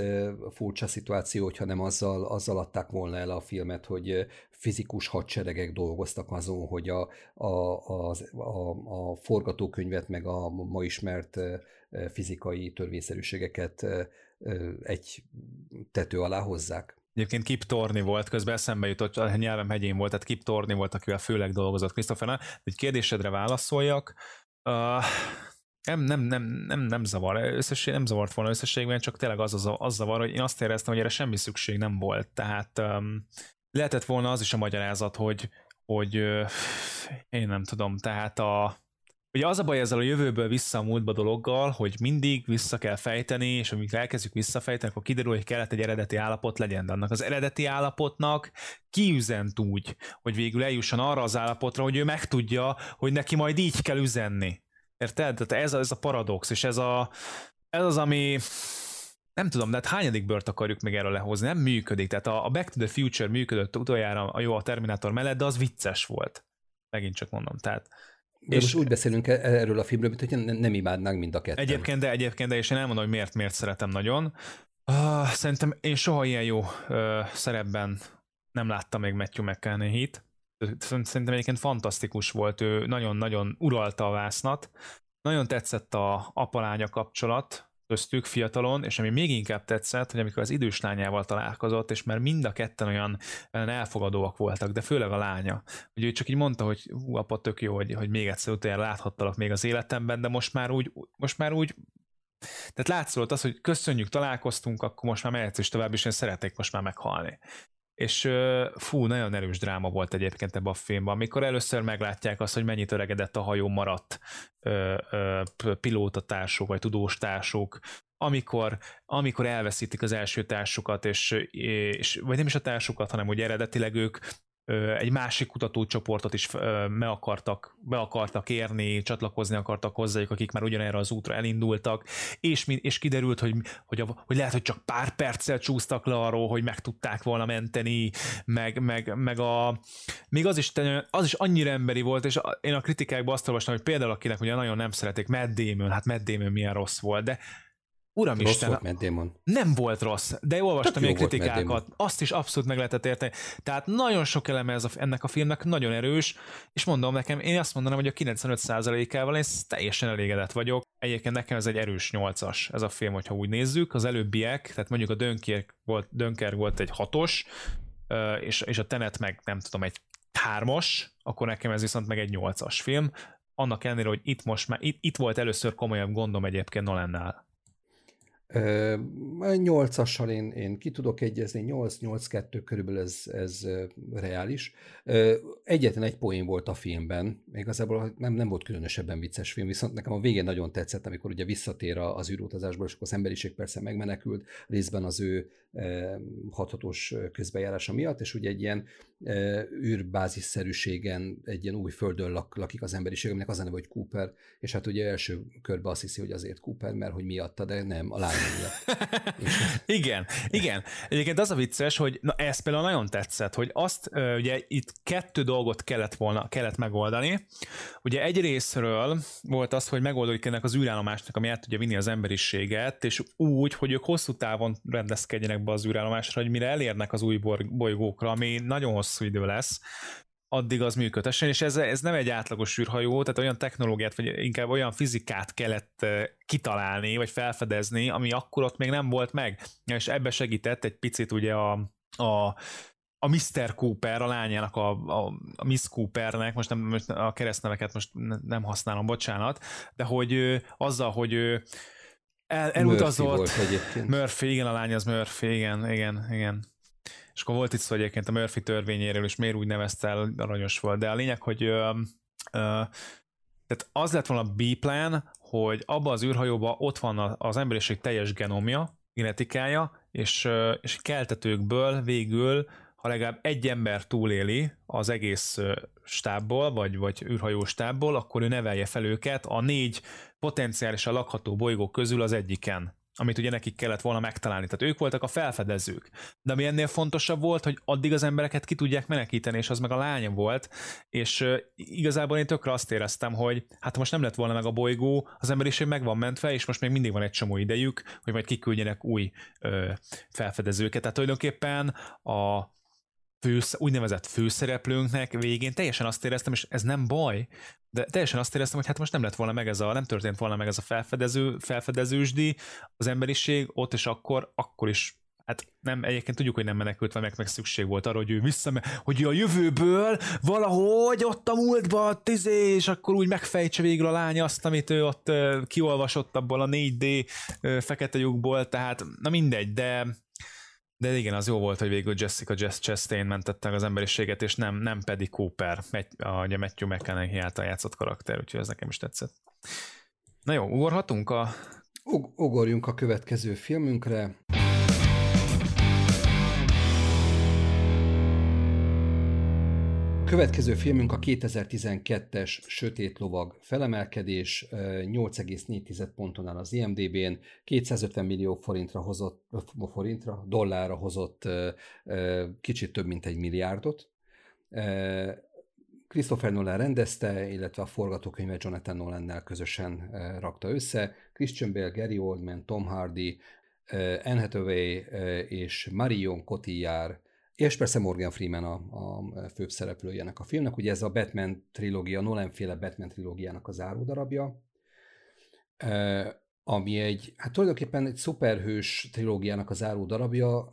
furcsa szituáció, hogyha nem azzal, azzal adták volna el a filmet, hogy fizikus hadseregek dolgoztak azon, hogy a, a, a, a, a forgatókönyvet, meg a ma ismert fizikai törvényszerűségeket egy tető alá hozzák? Egyébként Kip Torni volt, közben eszembe jutott, a nyelvem hegyén volt, tehát Kip Torni volt, akivel főleg dolgozott Christopher Egy kérdésedre válaszoljak. Uh, nem, nem, nem, nem, nem zavar, összesség, nem zavart volna összességben, csak tényleg az, az, az zavar, hogy én azt éreztem, hogy erre semmi szükség nem volt. Tehát um, lehetett volna az is a magyarázat, hogy, hogy uh, én nem tudom, tehát a, Ugye az a baj ezzel a jövőből vissza a múltba dologgal, hogy mindig vissza kell fejteni, és amikor elkezdjük visszafejteni, akkor kiderül, hogy kellett egy eredeti állapot legyen, de annak az eredeti állapotnak kiüzent úgy, hogy végül eljusson arra az állapotra, hogy ő megtudja, hogy neki majd így kell üzenni. Érted? Tehát ez, ez a paradox, és ez, a, ez az, ami nem tudom, de hát hányadik bört akarjuk még erről lehozni? Nem működik. Tehát a, a Back to the Future működött utoljára a jó a Terminator mellett, de az vicces volt. Megint csak mondom. Tehát, de és most úgy beszélünk e- erről a filmről, mint hogy nem imádnánk mind a kettőt. Egyébként, de egyébként, de és én elmondom, hogy miért, miért szeretem nagyon. Uh, szerintem én soha ilyen jó uh, szerepben nem láttam még Matthew McConaughey-t. Szerintem egyébként fantasztikus volt, ő nagyon-nagyon uralta a vásznat. Nagyon tetszett a apalánya kapcsolat, köztük fiatalon, és ami még inkább tetszett, hogy amikor az idős lányával találkozott, és mert mind a ketten olyan elfogadóak voltak, de főleg a lánya. Ugye ő csak így mondta, hogy hú, apa, tök jó, hogy, hogy még egyszer utoljára láthattalak még az életemben, de most már úgy, most már úgy tehát látszott az, hogy köszönjük, találkoztunk, akkor most már mehetsz is tovább, és én szeretnék most már meghalni. És fú, nagyon erős dráma volt egyébként ebben a filmben, amikor először meglátják azt, hogy mennyit öregedett a hajó maradt pilótatársuk, vagy tudóstársuk, amikor, amikor elveszítik az első társukat, és, és, vagy nem is a társukat, hanem hogy eredetileg ők egy másik kutatócsoportot is be akartak, be akartak érni, csatlakozni akartak hozzájuk, akik már ugyanerre az útra elindultak, és, és kiderült, hogy, hogy, a, hogy lehet, hogy csak pár perccel csúsztak le arról, hogy meg tudták volna menteni, meg, meg, meg a, még az is, az is annyira emberi volt, és én a kritikákban azt olvastam, hogy például akinek ugye nagyon nem szeretik, Matt Damon, hát Matt Damon milyen rossz volt, de Uram rossz volt Matt. Nem volt rossz, de olvastam ilyen kritikákat. Azt is abszolút meg lehetett érteni. Tehát nagyon sok eleme ez a, ennek a filmnek, nagyon erős, és mondom nekem, én azt mondanám, hogy a 95%-ával én teljesen elégedett vagyok. Egyébként nekem ez egy erős 8-as ez a film, hogyha úgy nézzük. Az előbbiek, tehát mondjuk a Dönker volt, Dönker volt egy 6-os, és, és a Tenet meg nem tudom, egy 3-as, akkor nekem ez viszont meg egy 8-as film. Annak ellenére, hogy itt most már, itt, itt volt először komolyabb gondom egyébként Nolannál. Nyolcassal én, én ki tudok egyezni, 8-8-2 körülbelül ez, ez reális. Egyetlen egy poén volt a filmben, igazából nem, nem volt különösebben vicces film, viszont nekem a végén nagyon tetszett, amikor ugye visszatér az űrutazásból, és akkor az emberiség persze megmenekült, részben az ő hathatós közbejárása miatt, és ugye egy ilyen űrbázisszerűségen egy ilyen új földön lak, lakik az emberiség, aminek az a neve, hogy Cooper, és hát ugye első körben azt hiszi, hogy azért Cooper, mert hogy miatta, de nem, a lány miatt. igen, igen. Egyébként az a vicces, hogy na ez például nagyon tetszett, hogy azt ugye itt kettő dolgot kellett volna, kellett megoldani. Ugye egy részről volt az, hogy megoldódik ennek az űrállomásnak, ami át tudja vinni az emberiséget, és úgy, hogy ők hosszú távon rendezkedjenek be az űrállomásra, hogy mire elérnek az új bolygókra, ami nagyon hosszú idő lesz, addig az működhessen, és ez, ez nem egy átlagos űrhajó, tehát olyan technológiát, vagy inkább olyan fizikát kellett kitalálni, vagy felfedezni, ami akkor ott még nem volt meg. És ebbe segített egy picit ugye a, a a Mr. Cooper, a lányának, a, a, a Miss Coopernek, most, nem, most a keresztneveket most nem használom, bocsánat, de hogy ő, azzal, hogy ő el, elutazott. Murphy volt egyébként. Murphy, igen, a lány az Murphy, igen, igen, igen. És akkor volt itt szó egyébként a Murphy törvényéről, és miért úgy nevezte el, aranyos volt. De a lényeg, hogy ö, ö, tehát az lett volna a B-plan, hogy abba az űrhajóba ott van az emberiség teljes genomja, genetikája, és, és keltetőkből végül ha legalább egy ember túléli az egész stábból, vagy, vagy űrhajó stábból, akkor ő nevelje fel őket a négy potenciálisan lakható bolygó közül az egyiken amit ugye nekik kellett volna megtalálni. Tehát ők voltak a felfedezők. De ami ennél fontosabb volt, hogy addig az embereket ki tudják menekíteni, és az meg a lánya volt, és igazából én tökre azt éreztem, hogy hát most nem lett volna meg a bolygó, az emberiség meg van mentve, és most még mindig van egy csomó idejük, hogy majd kiküldjenek új uh, felfedezőket. Tehát tulajdonképpen a fősz, úgynevezett főszereplőnknek végén teljesen azt éreztem, és ez nem baj, de teljesen azt éreztem, hogy hát most nem lett volna meg ez a, nem történt volna meg ez a felfedező, felfedezősdi, az emberiség ott és akkor, akkor is Hát nem, egyébként tudjuk, hogy nem menekült, mert meg, meg szükség volt arra, hogy ő vissza, hogy ő a jövőből valahogy ott a múltba tizé, és akkor úgy megfejtse végül a lány azt, amit ő ott kiolvasott abból a 4D uh, fekete lyukból, tehát na mindegy, de de igen, az jó volt, hogy végül Jessica Jess Chastain mentette az emberiséget, és nem, nem pedig Cooper, a Matthew McConaughey által játszott karakter, úgyhogy ez nekem is tetszett. Na jó, ugorhatunk a... Ug- ugorjunk a következő filmünkre. Következő filmünk a 2012-es Sötét Lovag felemelkedés, 8,4 ponton áll az IMDB-n, 250 millió forintra hozott, forintra, dollárra hozott kicsit több mint egy milliárdot. Christopher Nolan rendezte, illetve a forgatókönyvet Jonathan Nolan-nel közösen rakta össze. Christian Bale, Gary Oldman, Tom Hardy, Anne Hathaway és Marion Cotillard, és persze Morgan Freeman a, a főbb szereplőjének a filmnek. Ugye ez a Batman trilógia, Nolan-féle Batman trilógiának a záródarabja, ami egy, hát tulajdonképpen egy szuperhős trilógiának a záró darabja,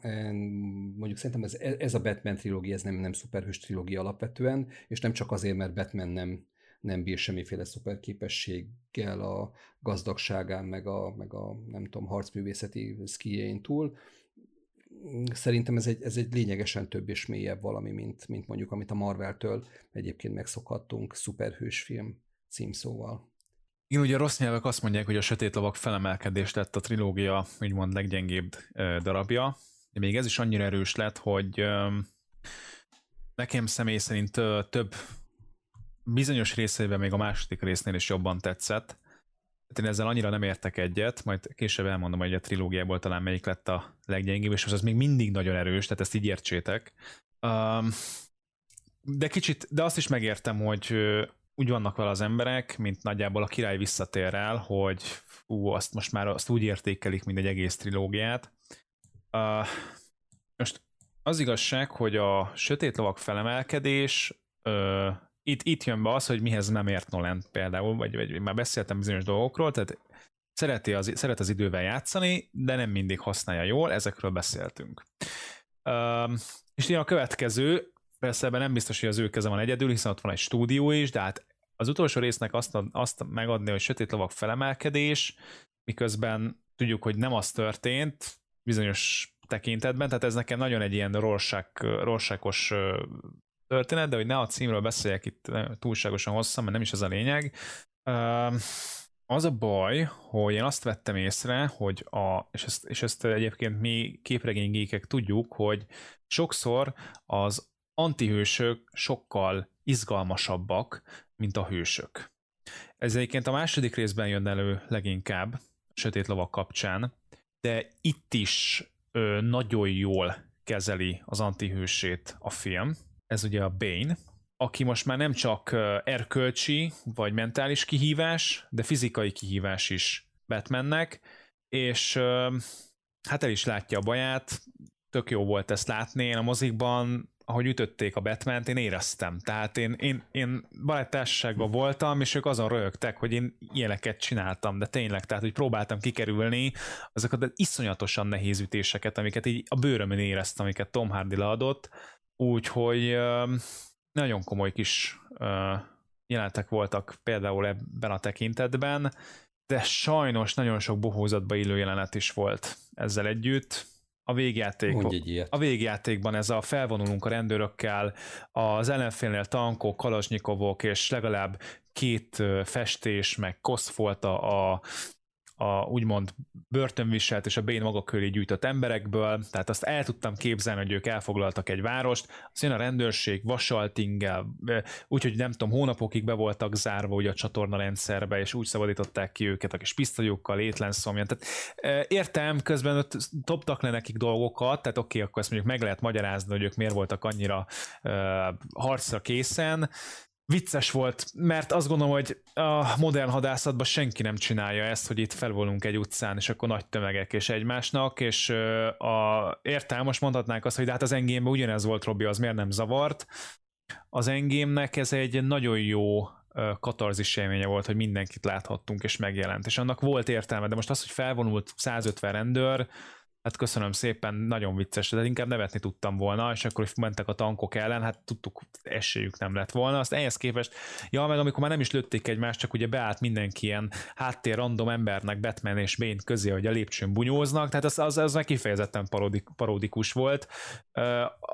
mondjuk szerintem ez, ez a Batman trilógia, ez nem, nem szuperhős trilógia alapvetően, és nem csak azért, mert Batman nem, nem bír semmiféle szuperképességgel a gazdagságán, meg a, meg a nem tudom, harcművészeti szkijén túl. Szerintem ez egy, ez egy lényegesen több és mélyebb valami, mint, mint mondjuk amit a Marvel-től egyébként megszokhattunk szuperhős film címszóval. Igen, ugye a rossz nyelvek azt mondják, hogy a Sötét Lovak felemelkedés lett a trilógia, úgymond leggyengébb darabja, de még ez is annyira erős lett, hogy nekem személy szerint több bizonyos részeiben még a második résznél is jobban tetszett. Hát én ezzel annyira nem értek egyet, majd később elmondom, hogy a trilógiából talán melyik lett a leggyengébb, és az még mindig nagyon erős, tehát ezt így értsétek. de kicsit, de azt is megértem, hogy úgy vannak vele az emberek, mint nagyjából a király visszatér el, hogy ú, azt most már azt úgy értékelik, mint egy egész trilógiát. Uh, most az igazság, hogy a sötét lovak felemelkedés uh, itt, itt jön be az, hogy mihez nem ért Nolan például, vagy, vagy már beszéltem bizonyos dolgokról, tehát szereti az, szeret az idővel játszani, de nem mindig használja jól, ezekről beszéltünk. Uh, és a következő, Persze ebben nem biztos, hogy az ő keze van egyedül, hiszen ott van egy stúdió is, de hát az utolsó résznek azt, azt megadni, hogy sötét lovak felemelkedés, miközben tudjuk, hogy nem az történt bizonyos tekintetben, tehát ez nekem nagyon egy ilyen rorsák, rorsákos történet, de hogy ne a címről beszéljek itt túlságosan hosszan, mert nem is ez a lényeg. Az a baj, hogy én azt vettem észre, hogy a, és ezt, és ezt egyébként mi képregénygékek tudjuk, hogy sokszor az antihősök sokkal izgalmasabbak, mint a hősök. Ez egyébként a második részben jön elő leginkább, Sötét Lovak kapcsán, de itt is ö, nagyon jól kezeli az antihősét a film. Ez ugye a Bane, aki most már nem csak erkölcsi vagy mentális kihívás, de fizikai kihívás is Batmannek, és hát el is látja a baját, tök jó volt ezt látni, én a mozikban ahogy ütötték a batman én éreztem. Tehát én, én, én voltam, és ők azon rögtek, hogy én ilyeneket csináltam, de tényleg, tehát hogy próbáltam kikerülni azokat az iszonyatosan nehéz ütéseket, amiket így a bőrömön éreztem, amiket Tom Hardy leadott, úgyhogy nagyon komoly kis jelentek voltak például ebben a tekintetben, de sajnos nagyon sok bohózatba illő jelenet is volt ezzel együtt. A végjáték, a végjátékban ez a felvonulunk a rendőrökkel, az ellenfélnél tankok, kalazsnyikovok, és legalább két festés, meg koszfolta a, a úgymond börtönviselt és a Bane maga köré gyűjtött emberekből, tehát azt el tudtam képzelni, hogy ők elfoglaltak egy várost, az jön a rendőrség vasaltingel, úgyhogy nem tudom, hónapokig be voltak zárva ugye a csatorna rendszerbe, és úgy szabadították ki őket a kis pisztolyokkal, étlenszomjan. Tehát értem, közben ott toptak le nekik dolgokat, tehát oké, okay, akkor ezt mondjuk meg lehet magyarázni, hogy ők miért voltak annyira uh, harcra készen, vicces volt, mert azt gondolom, hogy a modern hadászatban senki nem csinálja ezt, hogy itt felvolunk egy utcán, és akkor nagy tömegek és egymásnak, és a, értelmes mondhatnánk azt, hogy de hát az engémben ugyanez volt, Robi, az miért nem zavart. Az engémnek ez egy nagyon jó katarzis élménye volt, hogy mindenkit láthattunk és megjelent, és annak volt értelme, de most az, hogy felvonult 150 rendőr, hát köszönöm szépen, nagyon vicces, de inkább nevetni tudtam volna, és akkor mentek a tankok ellen, hát tudtuk, esélyük nem lett volna. Azt ehhez képest, ja, meg amikor már nem is lőtték egymást, csak ugye beállt mindenki ilyen háttér random embernek Batman és Bane közé, hogy a lépcsőn bunyóznak, tehát az, az, az meg kifejezetten parodik, parodikus volt.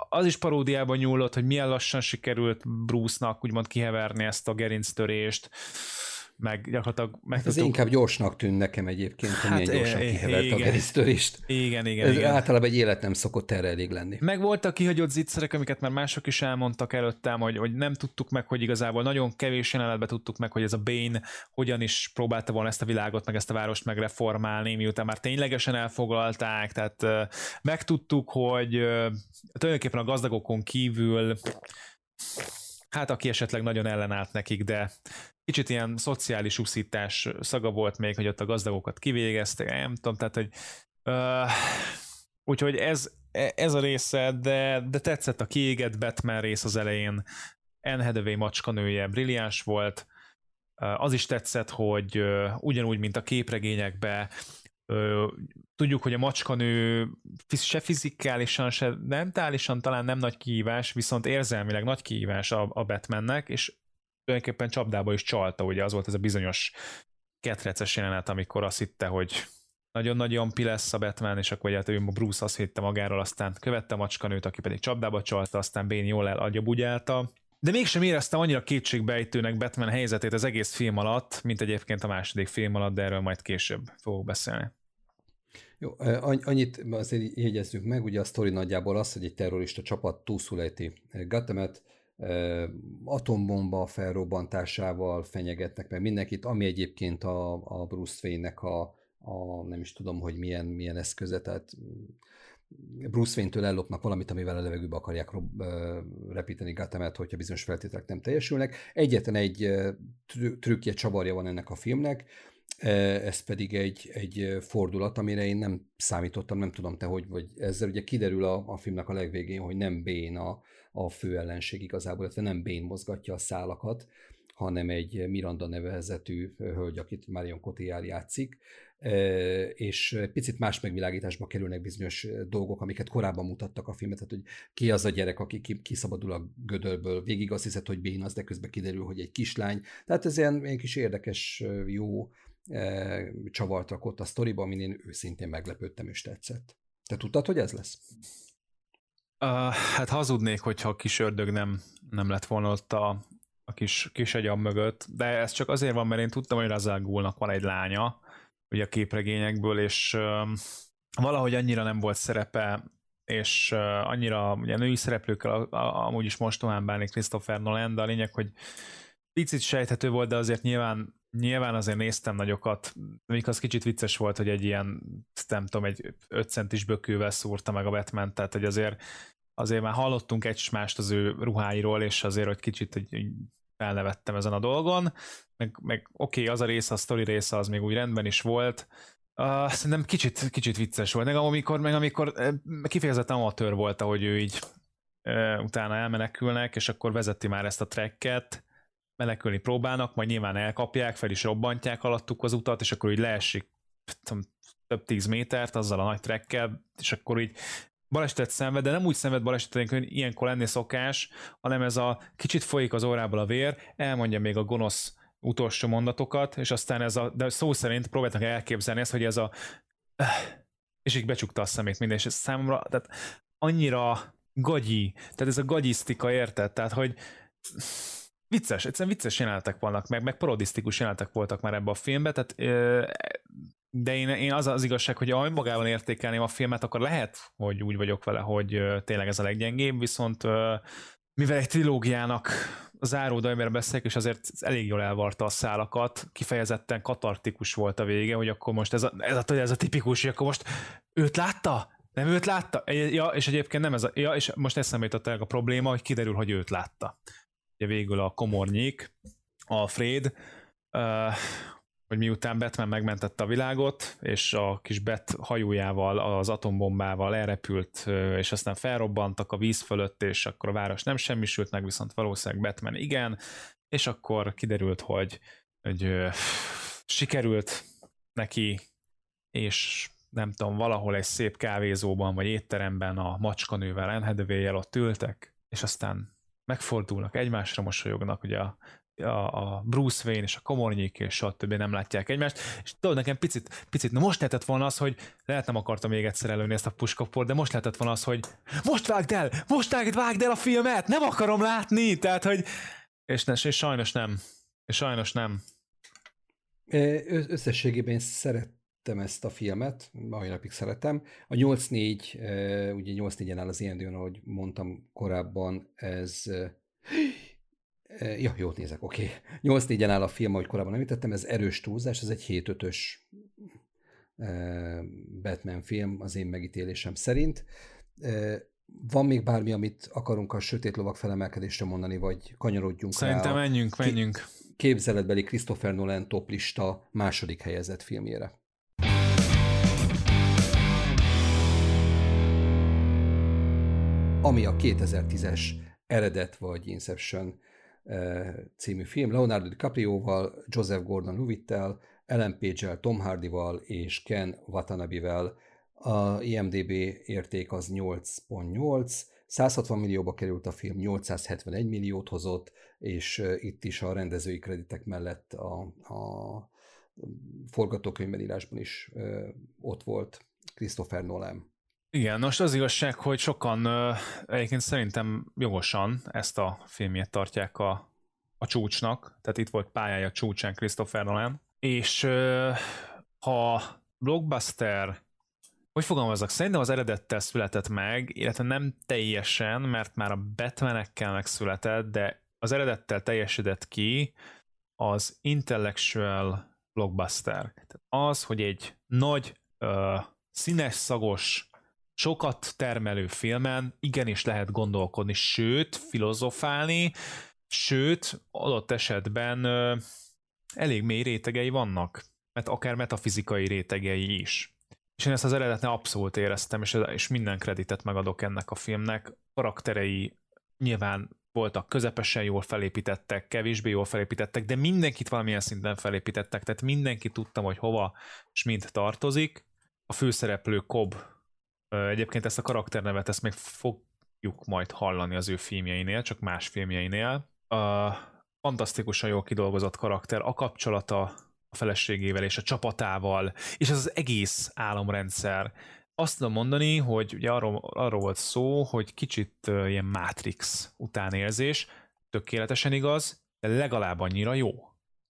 Az is paródiában nyúlott, hogy milyen lassan sikerült Bruce-nak úgymond kiheverni ezt a gerinctörést, meg gyakorlatilag meg hát ez inkább gyorsnak tűn nekem egyébként, hogy hát milyen gyorsan kihevert a gerisztörést. Igen, igen, ez igen. Általában egy élet nem szokott erre elég lenni. Meg voltak kihagyott zicserek, amiket már mások is elmondtak előttem, hogy, hogy nem tudtuk meg, hogy igazából nagyon kevés jelenetben tudtuk meg, hogy ez a Bane hogyan is próbálta volna ezt a világot, meg ezt a várost megreformálni, miután már ténylegesen elfoglalták, tehát megtudtuk, hogy tulajdonképpen a gazdagokon kívül hát aki esetleg nagyon ellenállt nekik, de kicsit ilyen szociális uszítás szaga volt még, hogy ott a gazdagokat kivégezték, nem tudom, tehát hogy Uh, úgyhogy ez, ez a része, de, de tetszett a kiégett Batman rész az elején. Anne Hathaway macskanője brilliáns volt. Az is tetszett, hogy ugyanúgy, mint a képregényekben tudjuk, hogy a macskanő se fizikálisan, se mentálisan talán nem nagy kihívás, viszont érzelmileg nagy kihívás a, a Batmannek, és tulajdonképpen csapdába is csalta, ugye az volt ez a bizonyos ketreces jelenet, amikor azt hitte, hogy nagyon-nagyon pi lesz a Batman, és akkor ugye hát ő Bruce azt hitte magáról, aztán követte a macskanőt, aki pedig csapdába csalta, aztán Bane jól elagyabugyálta. De mégsem éreztem annyira kétségbejtőnek Batman helyzetét az egész film alatt, mint egyébként a második film alatt, de erről majd később fogok beszélni. Jó, annyit azért jegyezzük meg, ugye a sztori nagyjából az, hogy egy terrorista csapat túlszulejti Gothamet, atombomba felrobbantásával fenyegetnek meg mindenkit, ami egyébként a, a Bruce Wayne-nek a, a, nem is tudom, hogy milyen, milyen eszköze, tehát Bruce Wayne-től ellopnak valamit, amivel a levegőbe akarják repíteni Gothamet, hogyha bizonyos feltételek nem teljesülnek. Egyetlen egy trükkje, csavarja van ennek a filmnek, ez pedig egy, egy fordulat, amire én nem számítottam, nem tudom te, hogy vagy ezzel ugye kiderül a, a filmnek a legvégén, hogy nem Bén a, a fő ellenség igazából, illetve nem Bén mozgatja a szálakat, hanem egy Miranda nevezetű hölgy, akit Marion Cotillard játszik, és picit más megvilágításba kerülnek bizonyos dolgok, amiket korábban mutattak a filmet, tehát hogy ki az a gyerek, aki kiszabadul a gödölből, végig azt hiszed, hogy Bén az, de közben kiderül, hogy egy kislány. Tehát ez ilyen, ilyen kis érdekes, jó csavart rakott a sztoriba, amin én őszintén meglepődtem és tetszett. Te tudtad, hogy ez lesz? Hát hazudnék, hogyha a kis ördög nem, nem lett volna ott a, a kis, kis agyam mögött, de ez csak azért van, mert én tudtam, hogy Razal van egy lánya, ugye a képregényekből, és uh, valahogy annyira nem volt szerepe, és uh, annyira ugye női szereplőkkel a, a, amúgy is most tovább bánni Christopher Nolan, de a lényeg, hogy picit sejthető volt, de azért nyilván nyilván azért néztem nagyokat, még az kicsit vicces volt, hogy egy ilyen, nem tudom, egy 5 centis bökővel szúrta meg a Batman, tehát hogy azért azért már hallottunk egy mást az ő ruháiról, és azért, hogy kicsit hogy felnevettem ezen a dolgon, meg, meg oké, okay, az a része, a sztori része az még úgy rendben is volt, Uh, szerintem kicsit, kicsit vicces volt, meg amikor, meg amikor kifejezetten amatőr volt, ahogy ő így uh, utána elmenekülnek, és akkor vezeti már ezt a trekket, menekülni próbálnak, majd nyilván elkapják, fel is robbantják alattuk az utat, és akkor így leesik több tíz métert azzal a nagy trekkel, és akkor így balesetet szenved, de nem úgy szenved balesetet, hogy ilyenkor lenni szokás, hanem ez a kicsit folyik az órából a vér, elmondja még a gonosz utolsó mondatokat, és aztán ez a, de szó szerint próbáltak elképzelni ezt, hogy ez a és így becsukta a szemét minden, és ez számomra, tehát annyira gagyi, tehát ez a gagyisztika, érted? Tehát, hogy vicces, egyszerűen vicces jelenetek vannak, meg, meg parodisztikus jelenetek voltak már ebbe a filmbe, tehát de én, én az az igazság, hogy ha magával értékelném a filmet, akkor lehet, hogy úgy vagyok vele, hogy tényleg ez a leggyengébb, viszont mivel egy trilógiának záró dajmére beszélek, és azért elég jól elvarta a szálakat, kifejezetten katartikus volt a vége, hogy akkor most ez a, ez a, ez a tipikus, hogy akkor most őt látta? Nem őt látta? Ja, és egyébként nem ez a, ja, és most eszembe jutott a probléma, hogy kiderül, hogy őt látta ugye végül a komornyék, Alfred, uh, hogy miután Batman megmentette a világot, és a kis Bet hajójával, az atombombával elrepült, és aztán felrobbantak a víz fölött, és akkor a város nem semmisült meg, viszont valószínűleg Batman igen, és akkor kiderült, hogy, hogy sikerült neki, és nem tudom, valahol egy szép kávézóban, vagy étteremben a macskanővel, Anne ott ültek, és aztán megfordulnak, egymásra mosolyognak, ugye a, a, Bruce Wayne és a komornyék és a többi nem látják egymást, és tudod, nekem picit, picit, na most lehetett volna az, hogy lehet nem akartam még egyszer előni ezt a puskaport, de most lehetett volna az, hogy most vágd el, most vágd, vágd el a filmet, nem akarom látni, tehát, hogy és, ne, és sajnos nem, és sajnos nem. Összességében szeret, szerettem ezt a filmet, mai napig szeretem. A 8-4, eh, ugye 8-4-en áll az ilyen ahogy mondtam korábban, ez eh, Ja, jót nézek, oké. Okay. 8-4-en áll a film, ahogy korábban említettem, ez erős túlzás, ez egy 7-5-ös eh, Batman film az én megítélésem szerint. Van még bármi, amit akarunk a sötét lovak felemelkedésre mondani, vagy kanyarodjunk Szerintem rá menjünk, menjünk. Képzeletbeli Christopher Nolan toplista második helyezett filmjére. Ami a 2010-es eredet vagy Inception című film Leonardo DiCaprio-val, Joseph Gordon-Lewittel, Ellen Page-el, Tom Hardy-val és Ken Watanabe-vel. A IMDB érték az 8.8, 160 millióba került a film, 871 milliót hozott, és itt is a rendezői kreditek mellett a, a forgatókönyvben írásban is ott volt Christopher Nolan. Igen, most az igazság, hogy sokan egyébként szerintem jogosan ezt a filmjét tartják a, a csúcsnak, tehát itt volt pályája csúcsán Christopher Nolan, és ha blockbuster hogy fogalmazok, szerintem az eredettel született meg, illetve nem teljesen, mert már a Batmanekkel megszületett, de az eredettel teljesedett ki az intellectual blockbuster. Tehát az, hogy egy nagy, uh, színes, szagos, sokat termelő filmen igenis lehet gondolkodni, sőt, filozofálni, sőt, adott esetben uh, elég mély rétegei vannak, mert akár metafizikai rétegei is. És én ezt az eredetnél abszolút éreztem, és, és minden kreditet megadok ennek a filmnek. Karakterei nyilván voltak közepesen jól felépítettek, kevésbé jól felépítettek, de mindenkit valamilyen szinten felépítettek, tehát mindenki tudtam, hogy hova és mint tartozik. A főszereplő Cobb, egyébként ezt a karakternevet, ezt még fogjuk majd hallani az ő filmjeinél, csak más filmjeinél. A fantasztikusan jól kidolgozott karakter, a kapcsolata a feleségével és a csapatával, és ez az egész álomrendszer. Azt tudom mondani, hogy ugye arról, arról volt szó, hogy kicsit ilyen Matrix utánérzés, tökéletesen igaz, de legalább annyira jó.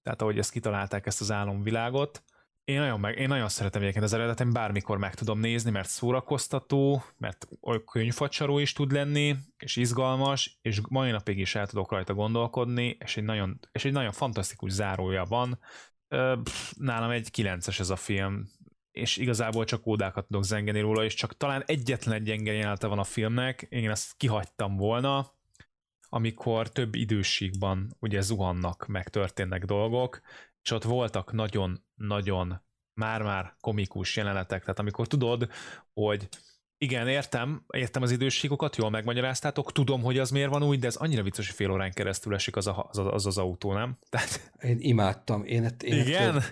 Tehát ahogy ezt kitalálták, ezt az álomvilágot, én nagyon, meg, én nagyon szeretem egyébként az eredetem, bármikor meg tudom nézni, mert szórakoztató, mert könyvfacsaró is tud lenni, és izgalmas, és mai napig is el tudok rajta gondolkodni, és egy nagyon, és egy nagyon fantasztikus zárója van, nálam egy 9-es ez a film, és igazából csak ódákat tudok zengeni róla, és csak talán egyetlen egy gyenge jelenete van a filmnek, én ezt kihagytam volna, amikor több időségben ugye zuhannak, meg történnek dolgok, és ott voltak nagyon-nagyon már-már komikus jelenetek, tehát amikor tudod, hogy igen, értem, értem az idősíkokat, jól megmagyaráztátok, tudom, hogy az miért van úgy, de ez annyira vicces, hogy fél órán keresztül esik az a, az, az, az autó, nem? Tehát... Én imádtam, én, én Igen?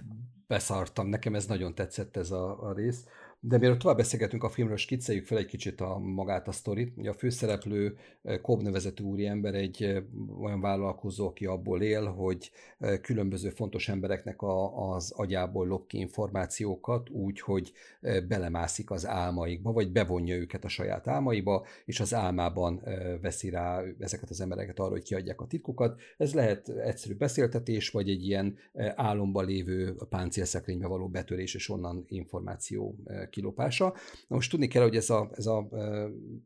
beszartam, nekem ez nagyon tetszett ez a, a rész. De mielőtt tovább beszélgetünk a filmről, skicceljük fel egy kicsit a magát a sztorit. Ugye a főszereplő Cobb eh, nevezetű úriember egy eh, olyan vállalkozó, aki abból él, hogy eh, különböző fontos embereknek a, az agyából lop ki információkat úgy, hogy belemászik az álmaikba, vagy bevonja őket a saját álmaiba, és az álmában veszi rá ezeket az embereket arra, hogy kiadják a titkokat. Ez lehet egyszerű beszéltetés, vagy egy ilyen álomban lévő páncélszekrénybe való betörés, és onnan információ kilopása. Na most tudni kell, hogy ez a, ez a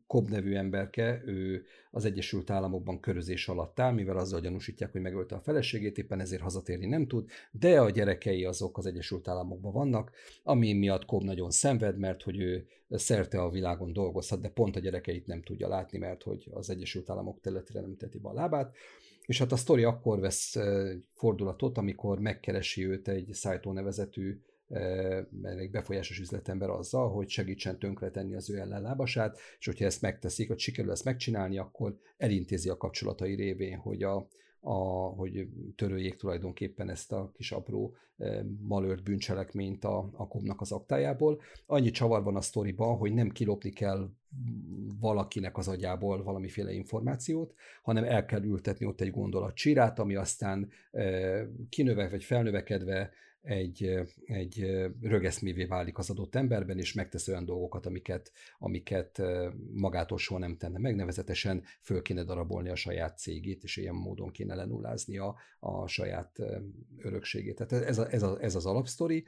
Cobb nevű emberke, ő az Egyesült Államokban körözés alatt áll, mivel azzal gyanúsítják, hogy megölte a feleségét, éppen ezért hazatérni nem tud, de a gyerekei azok az Egyesült Államokban vannak, ami miatt Cobb nagyon szenved, mert hogy ő szerte a világon dolgozhat, de pont a gyerekeit nem tudja látni, mert hogy az Egyesült Államok területére nem teti be a lábát. És hát a sztori akkor vesz fordulatot, amikor megkeresi őt egy Saito nevezetű egy befolyásos üzletember azzal, hogy segítsen tönkretenni az ő ellenlábasát, és hogyha ezt megteszik, hogy sikerül ezt megcsinálni, akkor elintézi a kapcsolatai révén, hogy a, a, hogy töröljék tulajdonképpen ezt a kis apró e, malőrt bűncselekményt a, a komnak az aktájából. Annyi csavar van a sztoriban, hogy nem kilopni kell valakinek az agyából valamiféle információt, hanem el kell ültetni ott egy gondolat csírát, ami aztán e, kinöve vagy felnövekedve egy, egy rögeszmévé válik az adott emberben, és megtesz olyan dolgokat, amiket, amiket magától soha nem tenne meg, nevezetesen föl kéne darabolni a saját cégét, és ilyen módon kéne lenullázni a, a saját örökségét. Tehát ez, a, ez, a, ez az alapsztori,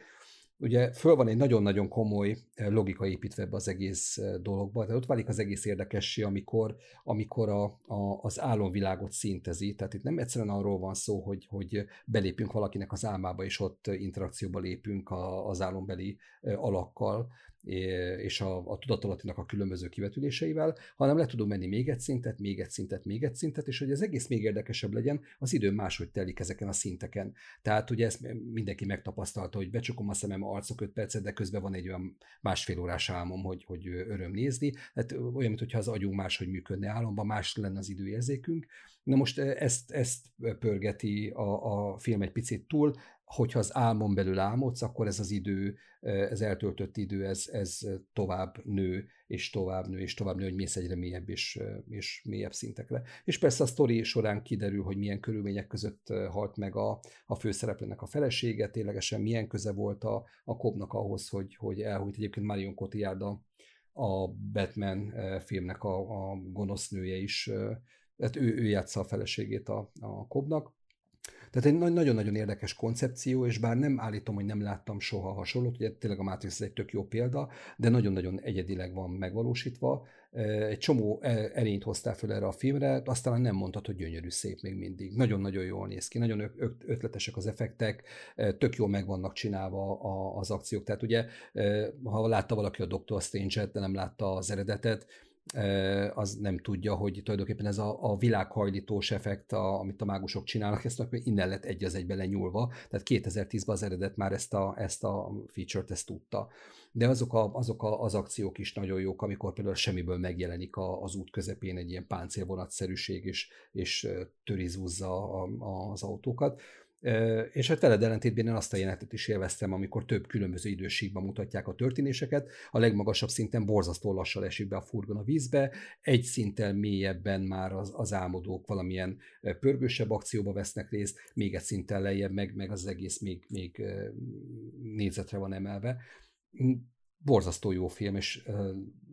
ugye föl van egy nagyon-nagyon komoly eh, logika építve ebbe az egész eh, dologba, tehát ott válik az egész érdekessé, amikor, amikor a, a, az álomvilágot szintezi, tehát itt nem egyszerűen arról van szó, hogy, hogy belépünk valakinek az álmába, és ott interakcióba lépünk a, az álombeli eh, alakkal, és a, a tudatalattinak a különböző kivetüléseivel, hanem le tudunk menni még egy szintet, még egy szintet, még egy szintet, és hogy az egész még érdekesebb legyen, az idő máshogy telik ezeken a szinteken. Tehát ugye ezt mindenki megtapasztalta, hogy becsukom a szemem, arcok 5 percet, de közben van egy olyan másfél órás álmom, hogy, hogy öröm nézni. Hát olyan, mintha az agyunk máshogy működne álomban, más lenne az időérzékünk. Na most ezt, ezt pörgeti a, a film egy picit túl, hogyha az álmon belül álmodsz, akkor ez az idő, ez eltöltött idő, ez, ez tovább nő, és tovább nő, és tovább nő, hogy mész egyre mélyebb és, és mélyebb szintekre. És persze a sztori során kiderül, hogy milyen körülmények között halt meg a, a főszereplőnek a felesége, ténylegesen milyen köze volt a, a Kobnak ahhoz, hogy, hogy elhújt. Egyébként Marion Cotillard a, a Batman filmnek a, a gonosznője is, tehát ő, ő játsza a feleségét a, a Kobnak, tehát egy nagyon-nagyon érdekes koncepció, és bár nem állítom, hogy nem láttam soha hasonlót, ugye tényleg a Matrix egy tök jó példa, de nagyon-nagyon egyedileg van megvalósítva. Egy csomó erényt hoztál föl erre a filmre, aztán nem mondtad, hogy gyönyörű szép még mindig. Nagyon-nagyon jól néz ki, nagyon ötletesek az effektek, tök jól meg vannak csinálva az akciók. Tehát ugye, ha látta valaki a Doctor Strange-et, de nem látta az eredetet, az nem tudja, hogy tulajdonképpen ez a, a világhajlítós effekt, a, amit a mágusok csinálnak, ezt innen lett egy az egybe lenyúlva, tehát 2010-ben az eredet már ezt a, ezt a feature-t ezt tudta. De azok, a, azok a, az akciók is nagyon jók, amikor például semmiből megjelenik a, az út közepén egy ilyen páncélvonatszerűség, és, és törizúzza az autókat. És hát veled ellentétben én azt a jelenetet is élveztem, amikor több különböző időségben mutatják a történéseket. A legmagasabb szinten borzasztó lassan esik be a furgon a vízbe, egy szinten mélyebben már az, az álmodók valamilyen pörgősebb akcióba vesznek részt, még egy szinten lejjebb, meg, meg az egész még, még négyzetre van emelve. Hm, borzasztó jó film, és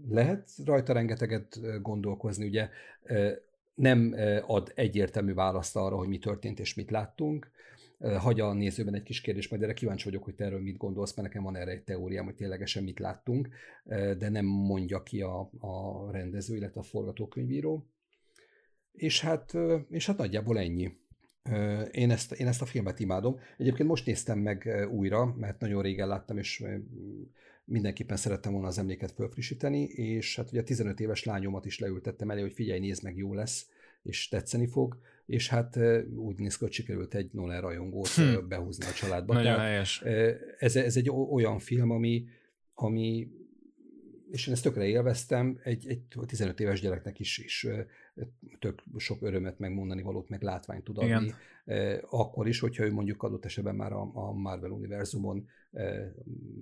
lehet rajta rengeteget gondolkozni, ugye nem ad egyértelmű választ arra, hogy mi történt és mit láttunk, hagy a nézőben egy kis kérdés, majd erre kíváncsi vagyok, hogy te erről mit gondolsz, mert nekem van erre egy teóriám, hogy ténylegesen mit láttunk, de nem mondja ki a, a rendező, illetve a forgatókönyvíró. És hát, és hát nagyjából ennyi. Én ezt, én ezt a filmet imádom. Egyébként most néztem meg újra, mert nagyon régen láttam, és mindenképpen szerettem volna az emléket fölfrissíteni, és hát ugye a 15 éves lányomat is leültettem elé, hogy figyelj, nézd meg, jó lesz, és tetszeni fog és hát úgy néz ki, hogy sikerült egy Nolan rajongót hm. behúzni a családba. Nagyon Tehát helyes. Ez, ez egy olyan film, ami, ami és én ezt tökre élveztem, egy, egy 15 éves gyereknek is, is tök sok örömet megmondani valót, meg látványt tud adni. Igen. Akkor is, hogyha ő mondjuk adott esetben már a, a Marvel univerzumon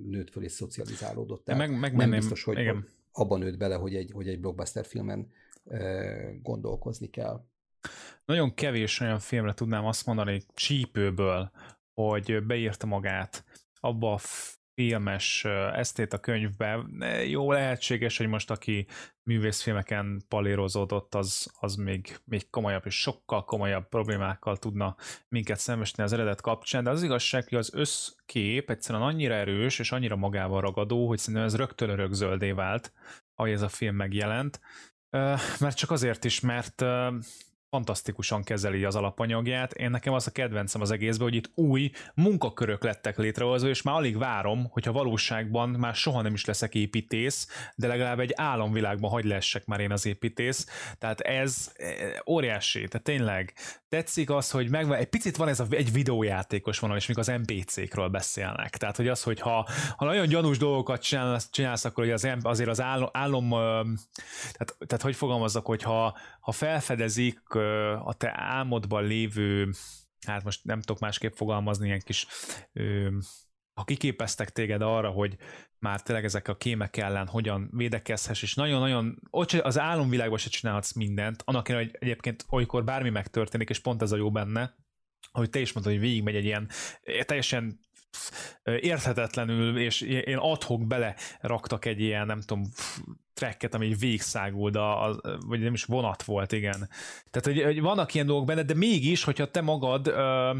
nőtt föl és szocializálódott. Tehát meg, meg nem biztos, hogy igen. abban nőtt bele, hogy egy, hogy egy blockbuster filmen gondolkozni kell. Nagyon kevés olyan filmre tudnám azt mondani csípőből, hogy beírta magát abba a filmes esztét a könyvbe. Jó lehetséges, hogy most aki művészfilmeken palérozódott, az, az még, még komolyabb és sokkal komolyabb problémákkal tudna minket szembesíteni az eredet kapcsán, de az igazság, hogy az összkép egyszerűen annyira erős és annyira magával ragadó, hogy szerintem ez rögtön örökzöldé vált, ahogy ez a film megjelent. Mert csak azért is, mert fantasztikusan kezeli az alapanyagját. Én nekem az a kedvencem az egészben, hogy itt új munkakörök lettek létrehozva, és már alig várom, hogyha valóságban már soha nem is leszek építész, de legalább egy álomvilágban hagy lessek már én az építész. Tehát ez eh, óriási, tehát tényleg tetszik az, hogy meg, egy picit van ez a, egy videójátékos vonal, és még az NPC-kről beszélnek. Tehát, hogy az, hogy ha, ha nagyon gyanús dolgokat csinálsz, csinálsz akkor hogy az, azért az álom, álom tehát, tehát hogy fogalmazzak, hogy ha, felfedezik a te álmodban lévő, hát most nem tudok másképp fogalmazni, ilyen kis ha kiképeztek téged arra, hogy már tényleg ezek a kémek ellen hogyan védekezhess, és nagyon-nagyon, az álomvilágban se csinálhatsz mindent, annak hogy egyébként olykor bármi megtörténik, és pont ez a jó benne, hogy te is mondtad, hogy végigmegy egy ilyen teljesen érthetetlenül, és én adhok bele raktak egy ilyen, nem tudom, tracket, ami végszágul, de az, vagy nem is vonat volt, igen. Tehát, hogy, hogy vannak ilyen dolgok benne, de mégis, hogyha te magad ö,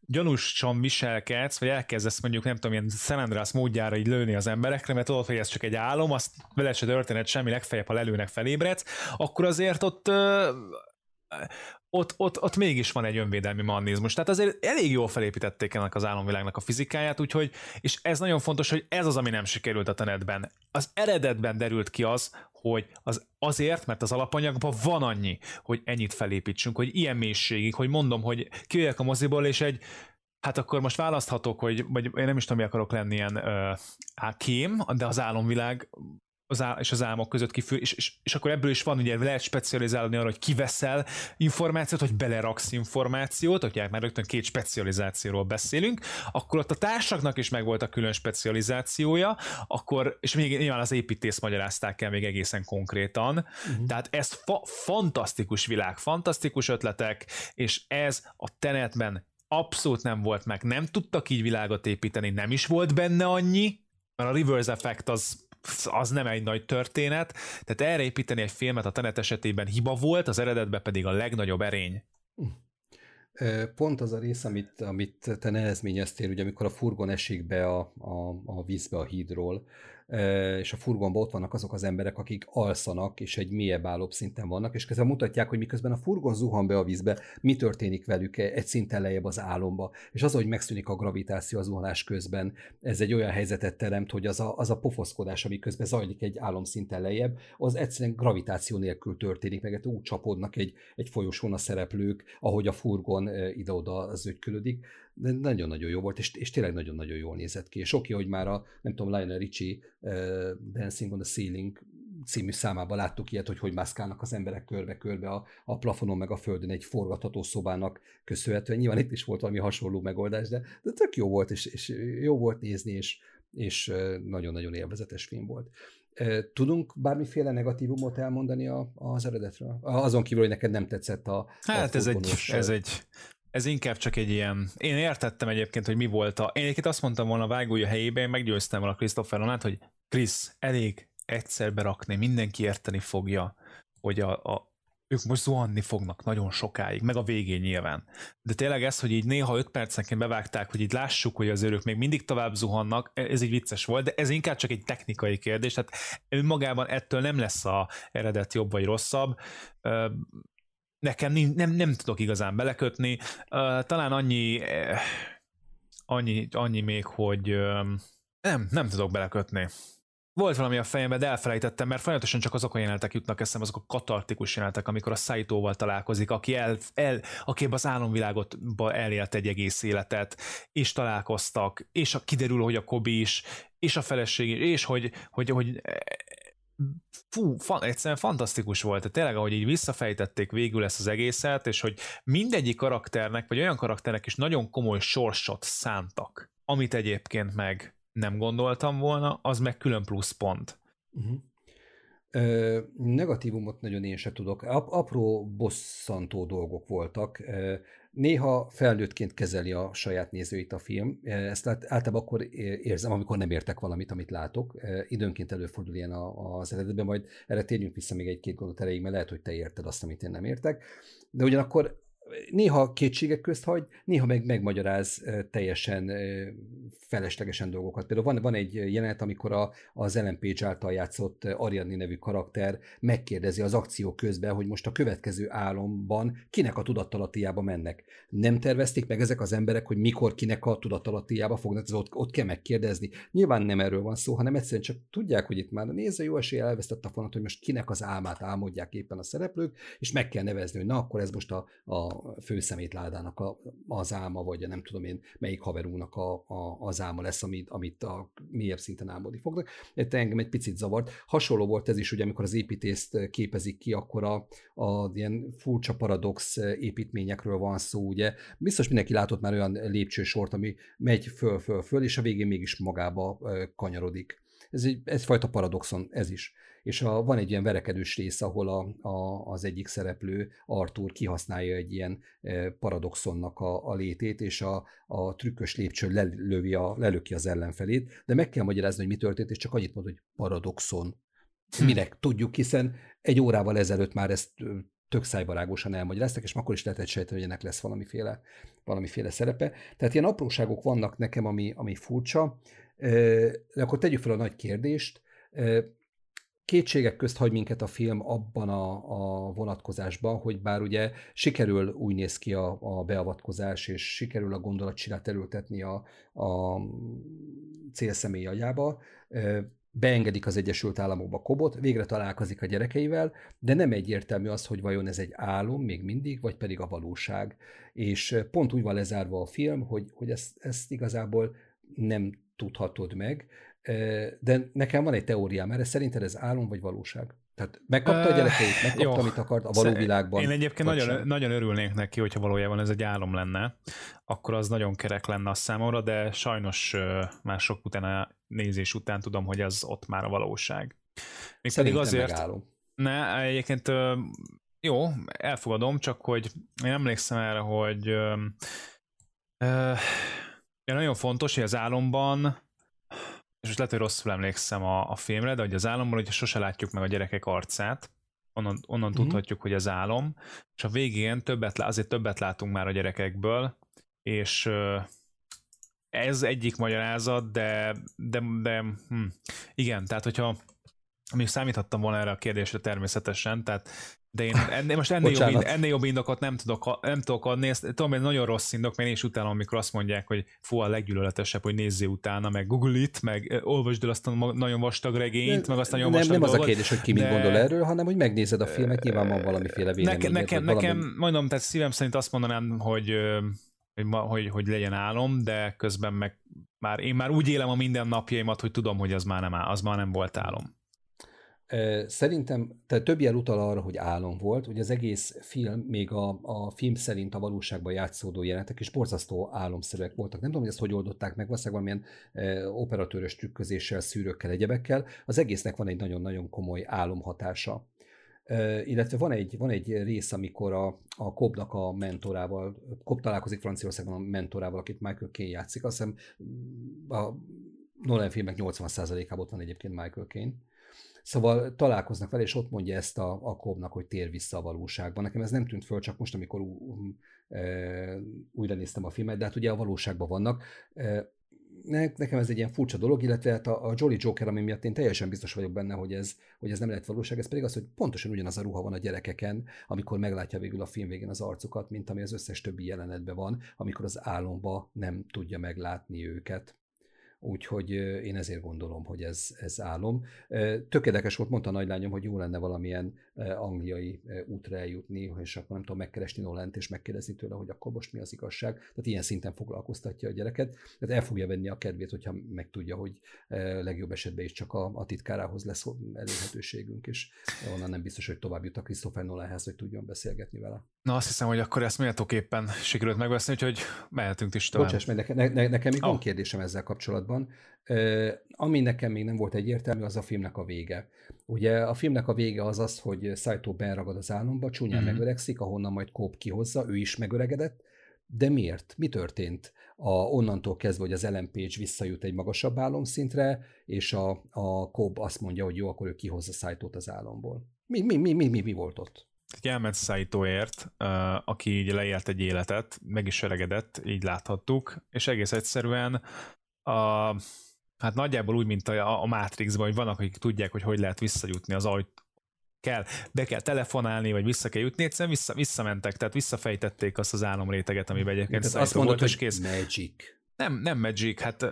gyanúsan viselkedsz, vagy elkezdesz mondjuk, nem tudom, ilyen Andreas módjára így lőni az emberekre, mert tudod, hogy ez csak egy álom, azt vele se történet semmi, legfeljebb, ha lelőnek felébredsz, akkor azért ott ö, ott, ott, ott mégis van egy önvédelmi mechanizmus. Tehát azért elég jól felépítették ennek az álomvilágnak a fizikáját, úgyhogy, és ez nagyon fontos, hogy ez az, ami nem sikerült a tenetben. Az eredetben derült ki az, hogy az azért, mert az alapanyagban van annyi, hogy ennyit felépítsünk, hogy ilyen mélységig, hogy mondom, hogy kijöjjek a moziból, és egy Hát akkor most választhatok, hogy vagy én nem is tudom, mi akarok lenni ilyen uh, kém, de az álomvilág az á- és az álmok között kifő, és, és, és, akkor ebből is van, ugye lehet specializálni arra, hogy kiveszel információt, hogy beleraksz információt, ugye már rögtön két specializációról beszélünk, akkor ott a társaknak is megvolt a külön specializációja, akkor, és még nyilván az építész magyarázták el még egészen konkrétan, uh-huh. tehát ez fa- fantasztikus világ, fantasztikus ötletek, és ez a tenetben abszolút nem volt meg, nem tudtak így világot építeni, nem is volt benne annyi, mert a reverse effect az az nem egy nagy történet, tehát erre építeni egy filmet a Tenet esetében hiba volt, az eredetben pedig a legnagyobb erény. Pont az a rész, amit, amit te nehezményeztél, ugye amikor a furgon esik be a, a, a vízbe a hídról, és a furgonban ott vannak azok az emberek, akik alszanak, és egy mélyebb állóbb szinten vannak, és közben mutatják, hogy miközben a furgon zuhan be a vízbe, mi történik velük egy szinten lejjebb az álomba. És az, hogy megszűnik a gravitáció az zuhanás közben, ez egy olyan helyzetet teremt, hogy az a, az a pofoszkodás, ami közben zajlik egy álomszinten lejjebb, az egyszerűen gravitáció nélkül történik, meg úgy csapódnak egy, egy folyosón a szereplők, ahogy a furgon ide-oda zögykülődik de nagyon-nagyon jó volt, és, és tényleg nagyon-nagyon jól nézett ki. És oké, hogy már a, nem tudom, Lionel Richie uh, Dancing on the Ceiling című számában láttuk ilyet, hogy hogy mászkálnak az emberek körbe-körbe a, a plafonon meg a földön egy forgatható szobának köszönhetően. Nyilván itt is volt valami hasonló megoldás, de, de tök jó volt, és, és jó volt nézni, és, és nagyon-nagyon élvezetes film volt. Tudunk bármiféle negatívumot elmondani a, az eredetről? Azon kívül, hogy neked nem tetszett a Hát a ez, egy, ez egy ez inkább csak egy ilyen, én értettem egyébként, hogy mi volt a, én egyébként azt mondtam volna a vágója helyében, én meggyőztem volna Christopher Nolant, hogy Krisz, elég egyszer berakni, mindenki érteni fogja, hogy a, a, ők most zuhanni fognak nagyon sokáig, meg a végén nyilván. De tényleg ez, hogy így néha 5 percenként bevágták, hogy így lássuk, hogy az őrök még mindig tovább zuhannak, ez így vicces volt, de ez inkább csak egy technikai kérdés, tehát önmagában ettől nem lesz a eredet jobb vagy rosszabb nekem nem, nem, nem tudok igazán belekötni. Talán annyi, uh, annyi, annyi még, hogy nem, nem tudok belekötni. Volt valami a fejemben, de elfelejtettem, mert folyamatosan csak azok a jelenetek jutnak eszembe, azok a katartikus jelenetek, amikor a Saitóval találkozik, aki, el, el, aki az álomvilágot elélt egy egész életet, és találkoztak, és a, kiderül, hogy a Kobi is, és a feleség, és hogy, hogy, hogy fú, fan, egyszerűen fantasztikus volt. Tényleg, ahogy így visszafejtették végül ezt az egészet, és hogy mindegyik karakternek, vagy olyan karakternek is nagyon komoly sorsot szántak, amit egyébként meg nem gondoltam volna, az meg külön plusz pont. Uh-huh. Ö, negatívumot nagyon én se tudok. Apró, bosszantó dolgok voltak. Néha felnőttként kezeli a saját nézőit a film. Ezt általában akkor érzem, amikor nem értek valamit, amit látok. Időnként előfordul ilyen az eredetben, majd erre térjünk vissza még egy-két gondot erejéig, mert lehet, hogy te érted azt, amit én nem értek. De ugyanakkor néha kétségek közt hagy, néha meg megmagyaráz teljesen feleslegesen dolgokat. Például van, van egy jelenet, amikor a, az Ellen Page által játszott Ariadne nevű karakter megkérdezi az akció közben, hogy most a következő álomban kinek a tudattalattiába mennek. Nem tervezték meg ezek az emberek, hogy mikor kinek a tudattalattiába fognak, ez ott, ott kell megkérdezni. Nyilván nem erről van szó, hanem egyszerűen csak tudják, hogy itt már néző jó esélye elvesztett a fonat, hogy most kinek az álmát álmodják éppen a szereplők, és meg kell nevezni, hogy na akkor ez most a, a főszemétládának a, az álma, vagy nem tudom én melyik haverunknak a, a, az álma lesz, amit, amit a mélyebb szinten álmodni fognak. Ez engem egy picit zavart. Hasonló volt ez is, ugye amikor az építészt képezik ki, akkor a, a ilyen furcsa paradox építményekről van szó, ugye. Biztos mindenki látott már olyan lépcsősort, ami megy föl, föl, föl, és a végén mégis magába kanyarodik. Ez egy, egyfajta paradoxon, ez is és a, van egy ilyen verekedős rész, ahol a, a, az egyik szereplő, Arthur kihasználja egy ilyen e, paradoxonnak a, a létét, és a, a trükkös lépcső lelövi a, lelöki az ellenfelét, de meg kell magyarázni, hogy mi történt, és csak annyit mond, hogy paradoxon. Hm. Minek tudjuk, hiszen egy órával ezelőtt már ezt tök szájbarágosan elmagyaráztak, és akkor is lehetett sejteni, hogy ennek lesz valamiféle, valamiféle szerepe. Tehát ilyen apróságok vannak nekem, ami, ami furcsa, de akkor tegyük fel a nagy kérdést, kétségek közt hagy minket a film abban a, a vonatkozásban, hogy bár ugye sikerül úgy néz ki a, a beavatkozás, és sikerül a gondolatcsirát erőltetni a, a célszemély agyába, beengedik az Egyesült Államokba Kobot, végre találkozik a gyerekeivel, de nem egyértelmű az, hogy vajon ez egy álom még mindig, vagy pedig a valóság. És pont úgy van lezárva a film, hogy, hogy ezt, ezt igazából nem tudhatod meg, de nekem van egy teóriám erre, szerinted ez álom vagy valóság? Tehát megkapta a gyerekeit, megkapta, Jó. amit akart a való világban. Én egyébként nagyon, nagyon örülnék neki, hogyha valójában ez egy álom lenne, akkor az nagyon kerek lenne a számomra, de sajnos már sok utána nézés után tudom, hogy ez ott már a valóság. Még pedig azért... Megálom. Ne, egyébként jó, elfogadom, csak hogy én emlékszem erre, hogy uh, nagyon fontos, hogy az álomban és most lehet, hogy rosszul emlékszem a, a filmre, de hogy az álomban, hogy sose látjuk meg a gyerekek arcát, onnan, onnan mm-hmm. tudhatjuk, hogy az álom, és a végén többet, azért többet látunk már a gyerekekből, és ez egyik magyarázat, de, de, de hm, igen, tehát hogyha még számíthattam volna erre a kérdésre természetesen, tehát de én ennél, most ennél jobb, ennél jobb indokot nem tudok, nem tudok adni, ezt tudom, hogy nagyon rossz indok, mert én is utálom, amikor azt mondják, hogy fú, a leggyűlöletesebb, hogy nézzél utána, meg google it, meg olvasd el azt a nagyon vastag regényt, meg azt a nagyon nem, vastag Nem dolgot, az a kérdés, hogy ki de... mit gondol erről, hanem hogy megnézed a filmet, nyilván van valamiféle vélemény. Nekem, nekem, valami... nekem, mondom, tehát szívem szerint azt mondanám, hogy hogy, hogy, hogy legyen álom, de közben meg már én már úgy élem a mindennapjaimat, hogy tudom, hogy az már nem, az már nem volt álom. Szerintem, tehát több jel utal arra, hogy álom volt, hogy az egész film, még a, a film szerint a valóságban játszódó jelenetek és borzasztó álomszerűek voltak. Nem tudom, hogy ezt hogy oldották meg, valószínűleg valamilyen e, operatőrös trükközéssel, szűrőkkel, egyebekkel. Az egésznek van egy nagyon-nagyon komoly álomhatása. E, illetve van egy, van egy rész, amikor a, a Kobnak a mentorával, Kob találkozik Franciaországban a mentorával, akit Michael Caine játszik. Azt hiszem a Nolan filmek 80%-ában ott van egyébként Michael Caine Szóval találkoznak vele, és ott mondja ezt a, a Kobnak, hogy tér vissza a valóságban. Nekem ez nem tűnt föl, csak most, amikor um, e, újra néztem a filmet, de hát ugye a valóságban vannak. Nekem ez egy ilyen furcsa dolog, illetve hát a, a Jolly Joker, ami miatt én teljesen biztos vagyok benne, hogy ez, hogy ez nem lehet valóság, ez pedig az, hogy pontosan ugyanaz a ruha van a gyerekeken, amikor meglátja végül a film végén az arcukat, mint ami az összes többi jelenetben van, amikor az álomba nem tudja meglátni őket úgyhogy én ezért gondolom, hogy ez, ez álom. Tökéletes volt, mondta a nagylányom, hogy jó lenne valamilyen angliai útra eljutni, és akkor nem tudom megkeresni Nolent, és megkérdezni tőle, hogy akkor most mi az igazság. Tehát ilyen szinten foglalkoztatja a gyereket. Tehát el fogja venni a kedvét, hogyha megtudja, hogy legjobb esetben is csak a, a titkárához lesz elérhetőségünk, és onnan nem biztos, hogy tovább jut a Christopher Nolanhez, hogy tudjon beszélgetni vele. Na azt hiszem, hogy akkor ezt méltóképpen sikerült megbeszélni, úgyhogy mehetünk is tovább. Bocsáss, mert ne, ne, nekem még oh. van kérdésem ezzel kapcsolatban. Ami nekem még nem volt egyértelmű, az a filmnek a vége. Ugye a filmnek a vége az az, hogy Saito beragad az álomba, csúnyán mm-hmm. megöregszik, ahonnan majd Kóp kihozza, ő is megöregedett, de miért? Mi történt? A, onnantól kezdve, hogy az Ellen Page visszajut egy magasabb álomszintre, és a, a Cobb azt mondja, hogy jó, akkor ő kihozza Saito-t az álomból. Mi, mi, mi, mi, mi, mi volt ott? elment Saitoért, aki így leélt egy életet, meg is öregedett, így láthattuk, és egész egyszerűen a, hát nagyjából úgy, mint a, a Matrixban, hogy vannak, akik tudják, hogy hogy lehet visszajutni az ajt, kell, be kell telefonálni, vagy vissza kell jutni, egyszerűen vissza, visszamentek, tehát visszafejtették azt az álomréteget, amiben egyébként tehát azt mondod, volt, hogy kész. magic. Nem, nem magic, hát uh,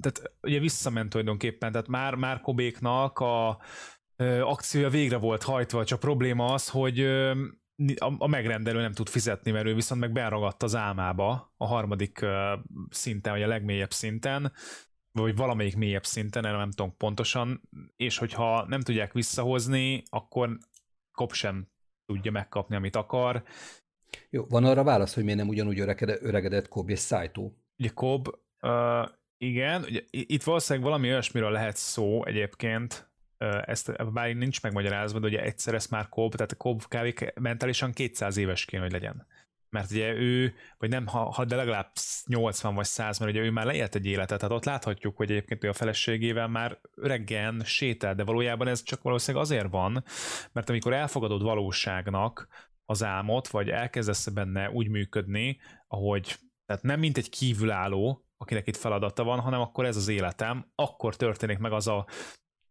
tehát ugye visszament tulajdonképpen, tehát már, már Kobéknak a, akciója végre volt hajtva, csak probléma az, hogy a megrendelő nem tud fizetni, mert ő viszont meg beragadt az álmába a harmadik szinten, vagy a legmélyebb szinten, vagy valamelyik mélyebb szinten, erre nem tudom pontosan, és hogyha nem tudják visszahozni, akkor Kop sem tudja megkapni, amit akar. Jó, van arra válasz, hogy miért nem ugyanúgy öregedett, öregedett Kob és Saito? Ugye Kob, uh, igen, ugye, itt valószínűleg valami olyasmiről lehet szó egyébként, ezt bár nincs megmagyarázva, de ugye egyszer ezt már Cobb, tehát a Cobb kb. mentálisan 200 éves kéne, hogy legyen. Mert ugye ő, vagy nem, ha, ha de legalább 80 vagy 100, mert ugye ő már leélt egy életet, tehát ott láthatjuk, hogy egyébként ő a feleségével már öreggen sétál, de valójában ez csak valószínűleg azért van, mert amikor elfogadod valóságnak az álmot, vagy elkezdesz benne úgy működni, ahogy, tehát nem mint egy kívülálló, akinek itt feladata van, hanem akkor ez az életem, akkor történik meg az a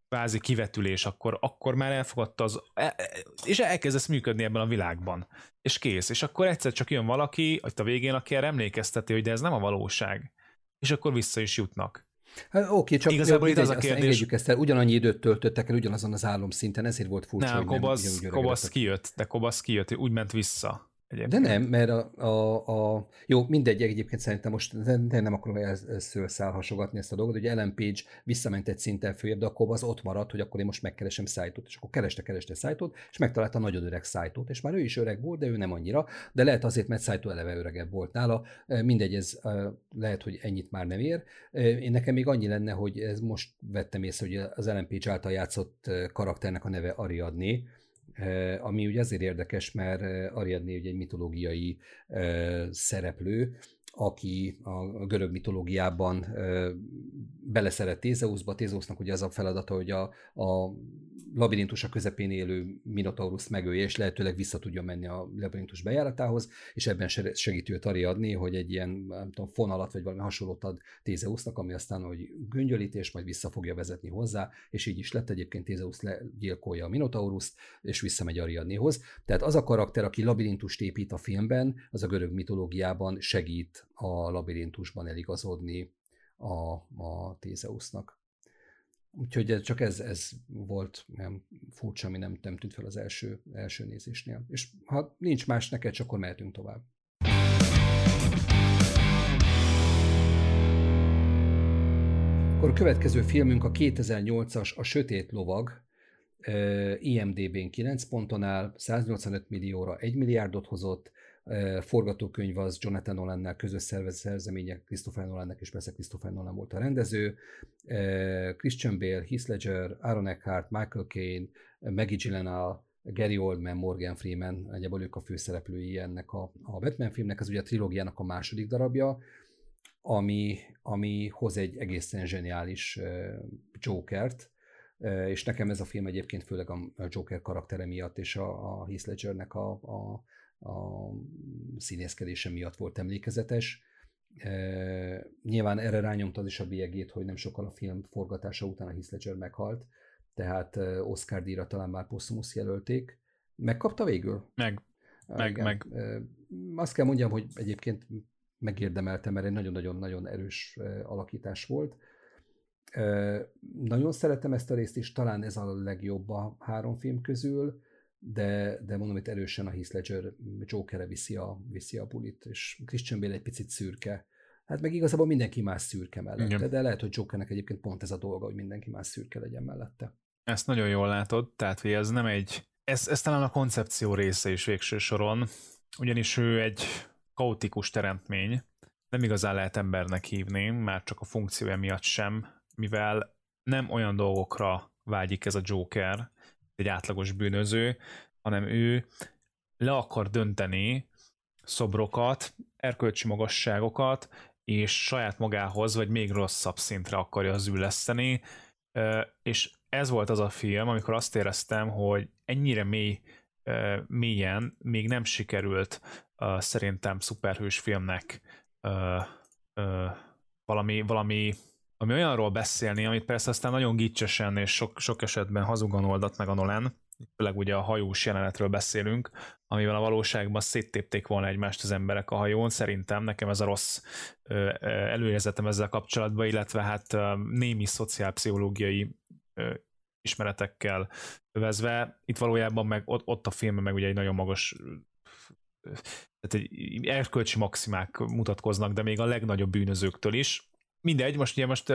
kvázi kivetülés, akkor, akkor már elfogadta az, e, e, és elkezdesz működni ebben a világban. És kész. És akkor egyszer csak jön valaki, hogy a végén, aki erre emlékezteti, hogy de ez nem a valóság. És akkor vissza is jutnak. Hát, oké, csak Igazából itt az a kérdés... ezt el, ugyanannyi időt töltöttek el ugyanazon az álom szinten, ezért volt furcsa, nem, Kobasz, Kobasz kijött, de Kobasz kijött, úgy ment vissza. Egyébként. De nem, mert a, a, a, jó, mindegy, egyébként szerintem most de nem akarom ezzel szálhasogatni ezt a dolgot, hogy Ellen Page visszament egy szinten följebb, de akkor az ott maradt, hogy akkor én most megkeresem szájtot, és akkor kereste, kereste szájtot, és megtalálta nagyon öreg szájtot, és már ő is öreg volt, de ő nem annyira, de lehet azért, mert szájtó eleve öregebb volt nála, mindegy, ez lehet, hogy ennyit már nem ér. Én nekem még annyi lenne, hogy ez most vettem észre, hogy az Ellen Page által játszott karakternek a neve Ariadné, ami ugye azért érdekes, mert Ariadné ugye egy mitológiai szereplő, aki a görög mitológiában beleszeret Tézeuszba. Tézeusznak ugye az a feladata, hogy a, a labirintus a közepén élő Minotaurus megölje, és lehetőleg vissza tudja menni a labirintus bejáratához, és ebben segíti őt adni, hogy egy ilyen nem tudom, fonalat vagy valami hasonlót ad Tézeusznak, ami aztán hogy göngyölítés, majd vissza fogja vezetni hozzá, és így is lett egyébként Tézeusz legyilkolja a Minotauruszt, és visszamegy Ariadnéhoz. Tehát az a karakter, aki labirintust épít a filmben, az a görög mitológiában segít a labirintusban eligazodni a, a Tézeusznak. Úgyhogy csak ez, ez volt nem furcsa, ami nem, nem tűnt fel az első, első nézésnél. És ha nincs más neked, csak akkor mehetünk tovább. Akkor a következő filmünk a 2008-as A Sötét Lovag, IMDB-n 9 ponton áll, 185 millióra 1 milliárdot hozott, forgatókönyv az Jonathan Nolan-nál közös szerzeménye, Christopher Nolannek, és persze Christopher Nolan volt a rendező, Christian Bale, Heath Ledger, Aaron Eckhart, Michael Caine, Maggie Gyllenhaal, Gary Oldman, Morgan Freeman, egyébként ők a főszereplői ennek a, a Batman filmnek, ez ugye a trilógiának a második darabja, ami, ami hoz egy egészen zseniális Jokert, és nekem ez a film egyébként főleg a Joker karaktere miatt és a, a Heath Ledgernek a, a a színészkedése miatt volt emlékezetes. E, nyilván erre rányomta az is a bélyegét, hogy nem sokkal a film forgatása után a Heath Ledger meghalt, tehát Oscar díjra talán már Postumus jelölték. Megkapta végül? Meg. Meg, Igen. meg. Azt kell mondjam, hogy egyébként megérdemelte, mert egy nagyon-nagyon-nagyon erős alakítás volt. Nagyon szeretem ezt a részt is, talán ez a legjobb a három film közül de, de mondom, hogy erősen a Heath Ledger Jokerre viszi a, viszi a bulit, és Christian Bale egy picit szürke. Hát meg igazából mindenki más szürke mellette, Igen. de lehet, hogy Jokernek egyébként pont ez a dolga, hogy mindenki más szürke legyen mellette. Ezt nagyon jól látod, tehát hogy ez nem egy, ez, ez talán a koncepció része is végső soron, ugyanis ő egy kaotikus teremtmény, nem igazán lehet embernek hívni, már csak a funkciója miatt sem, mivel nem olyan dolgokra vágyik ez a Joker, egy átlagos bűnöző, hanem ő le akar dönteni szobrokat, erkölcsi magasságokat, és saját magához, vagy még rosszabb szintre akarja az üleszteni, és ez volt az a film, amikor azt éreztem, hogy ennyire mély, mélyen még nem sikerült szerintem szuperhős filmnek valami, valami ami olyanról beszélni, amit persze aztán nagyon gicsesen és sok, sok esetben hazugan oldott meg a Nolan, főleg ugye a hajós jelenetről beszélünk, amivel a valóságban széttépték volna egymást az emberek a hajón. Szerintem nekem ez a rossz előérzetem ezzel kapcsolatban, illetve hát némi szociálpszichológiai ismeretekkel övezve. Itt valójában meg ott, ott a filmben meg ugye egy nagyon magas tehát egy erkölcsi maximák mutatkoznak, de még a legnagyobb bűnözőktől is, mindegy, most ugye most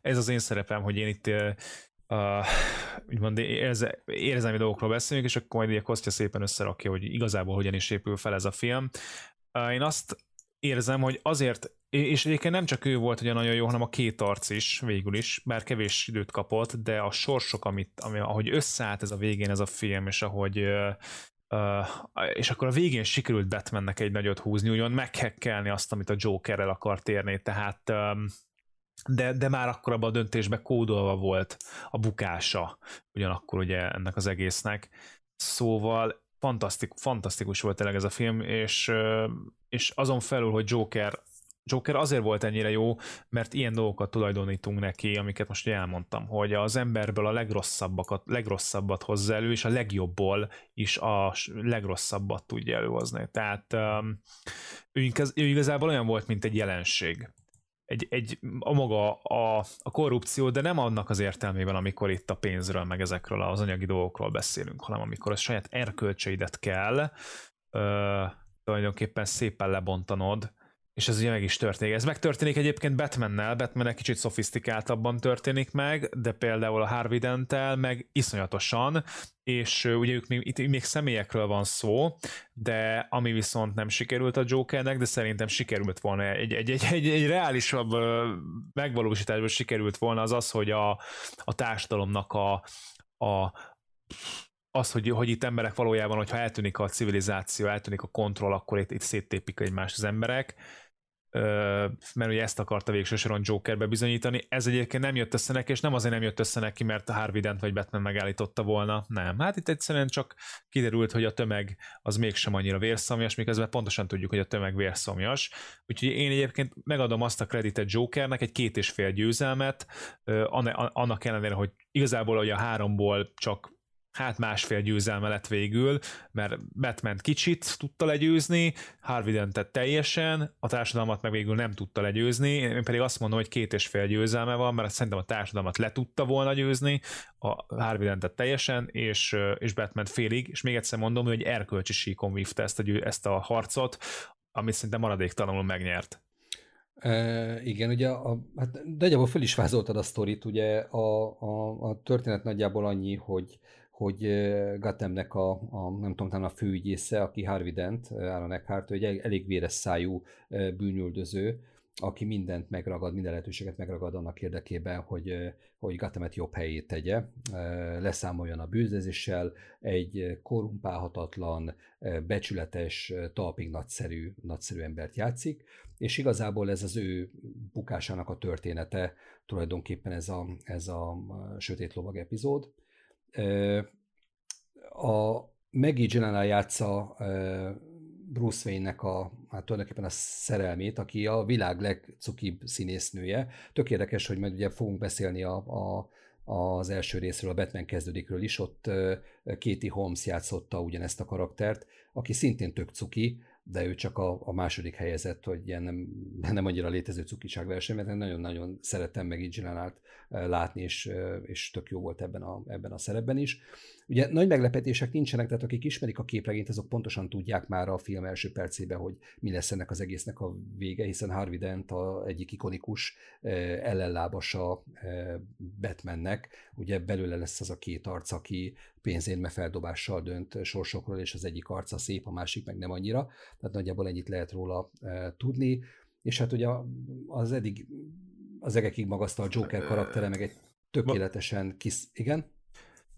ez az én szerepem, hogy én itt uh, úgymond érze, érzelmi dolgokról beszélünk, és akkor majd ugye Kostya szépen összerakja, hogy igazából hogyan is épül fel ez a film. Uh, én azt érzem, hogy azért, és egyébként nem csak ő volt ugye nagyon jó, hanem a két arc is végül is, bár kevés időt kapott, de a sorsok, amit, ami, ahogy összeállt ez a végén ez a film, és ahogy uh, És akkor a végén sikerült Batmannek egy nagyot húzni, úgymond meghekkelni azt, amit a Jokerrel akart érni, tehát de, de már akkor abban a döntésben kódolva volt a bukása ugyanakkor ugye ennek az egésznek. Szóval fantasztik, fantasztikus volt tényleg ez a film, és, és azon felül, hogy Joker Joker azért volt ennyire jó, mert ilyen dolgokat tulajdonítunk neki, amiket most elmondtam, hogy az emberből a legrosszabbakat, legrosszabbat hozza elő, és a legjobbból is a legrosszabbat tudja előhozni. Tehát ő, ő igazából olyan volt, mint egy jelenség. egy, egy a maga a, a korrupció, de nem annak az értelmében, amikor itt a pénzről, meg ezekről az anyagi dolgokról beszélünk, hanem amikor a saját erkölcseidet kell ö, tulajdonképpen szépen lebontanod, és ez ugye meg is történik. Ez megtörténik egyébként Batmannel, Batman egy kicsit szofisztikáltabban történik meg, de például a Harvey Dent-tel meg iszonyatosan, és ugye ők még, itt még személyekről van szó, de ami viszont nem sikerült a Jokernek, de szerintem sikerült volna, egy, egy, egy, egy, egy reálisabb megvalósításban sikerült volna az az, hogy a, a társadalomnak a, a az, hogy, hogy itt emberek valójában, hogyha eltűnik a civilizáció, eltűnik a kontroll, akkor itt, itt széttépik egymást az emberek, mert ugye ezt akarta végső soron Jokerbe bizonyítani. Ez egyébként nem jött össze neki, és nem azért nem jött össze neki, mert Harvey Dent vagy Batman megállította volna. Nem. Hát itt egyszerűen csak kiderült, hogy a tömeg az mégsem annyira vérszomjas, miközben pontosan tudjuk, hogy a tömeg vérszomjas. Úgyhogy én egyébként megadom azt a kreditet Jokernek, egy két és fél győzelmet, annak ellenére, hogy igazából hogy a háromból csak hát másfél győzelme lett végül, mert Batman kicsit tudta legyőzni, Harvey Dentet teljesen, a társadalmat meg végül nem tudta legyőzni, én pedig azt mondom, hogy két és fél győzelme van, mert szerintem a társadalmat le tudta volna győzni, a Harvey Dentet teljesen, és, és Batman félig, és még egyszer mondom, hogy erkölcsi síkon vívta ezt a, ezt a harcot, amit szerintem maradéktalanul megnyert. E, igen, ugye, a, hát nagyjából föl is vázoltad a sztorit, ugye a, a, a történet nagyjából annyi, hogy hogy Gattemnek a, a, nem tudom, talán a főügyésze, aki Harvey Dent, Aaron Eckhart, egy elég véres szájú bűnüldöző, aki mindent megragad, minden lehetőséget megragad annak érdekében, hogy, hogy Gattemet jobb helyét tegye, leszámoljon a bűnözéssel, egy korumpálhatatlan, becsületes, talpig nagyszerű, nagyszerű embert játszik, és igazából ez az ő bukásának a története, tulajdonképpen ez a, ez a sötét lovag epizód, a Maggie Gyllenhaal játsza Bruce Wayne-nek a, hát tulajdonképpen a szerelmét, aki a világ legcukibb színésznője. Tök érdekes, hogy majd ugye fogunk beszélni a, a, az első részről, a Batman kezdődikről is, ott Katie Holmes játszotta ugyanezt a karaktert, aki szintén tök cuki, de ő csak a, a második helyezett, hogy ilyen nem, nem annyira létező cukiság verseny, mert nagyon-nagyon szerettem meg így látni, és, és tök jó volt ebben a, ebben a szerepben is. Ugye nagy meglepetések nincsenek, tehát akik ismerik a képregényt, azok pontosan tudják már a film első percében, hogy mi lesz ennek az egésznek a vége, hiszen Harvey Dent a egyik ikonikus ellenlábasa Batmannek, ugye belőle lesz az a két arc, aki pénzérme feldobással dönt sorsokról, és az egyik arca szép, a másik meg nem annyira, tehát nagyjából ennyit lehet róla tudni, és hát ugye az eddig az egekig magasztal Joker karaktere, meg egy tökéletesen kis... Igen?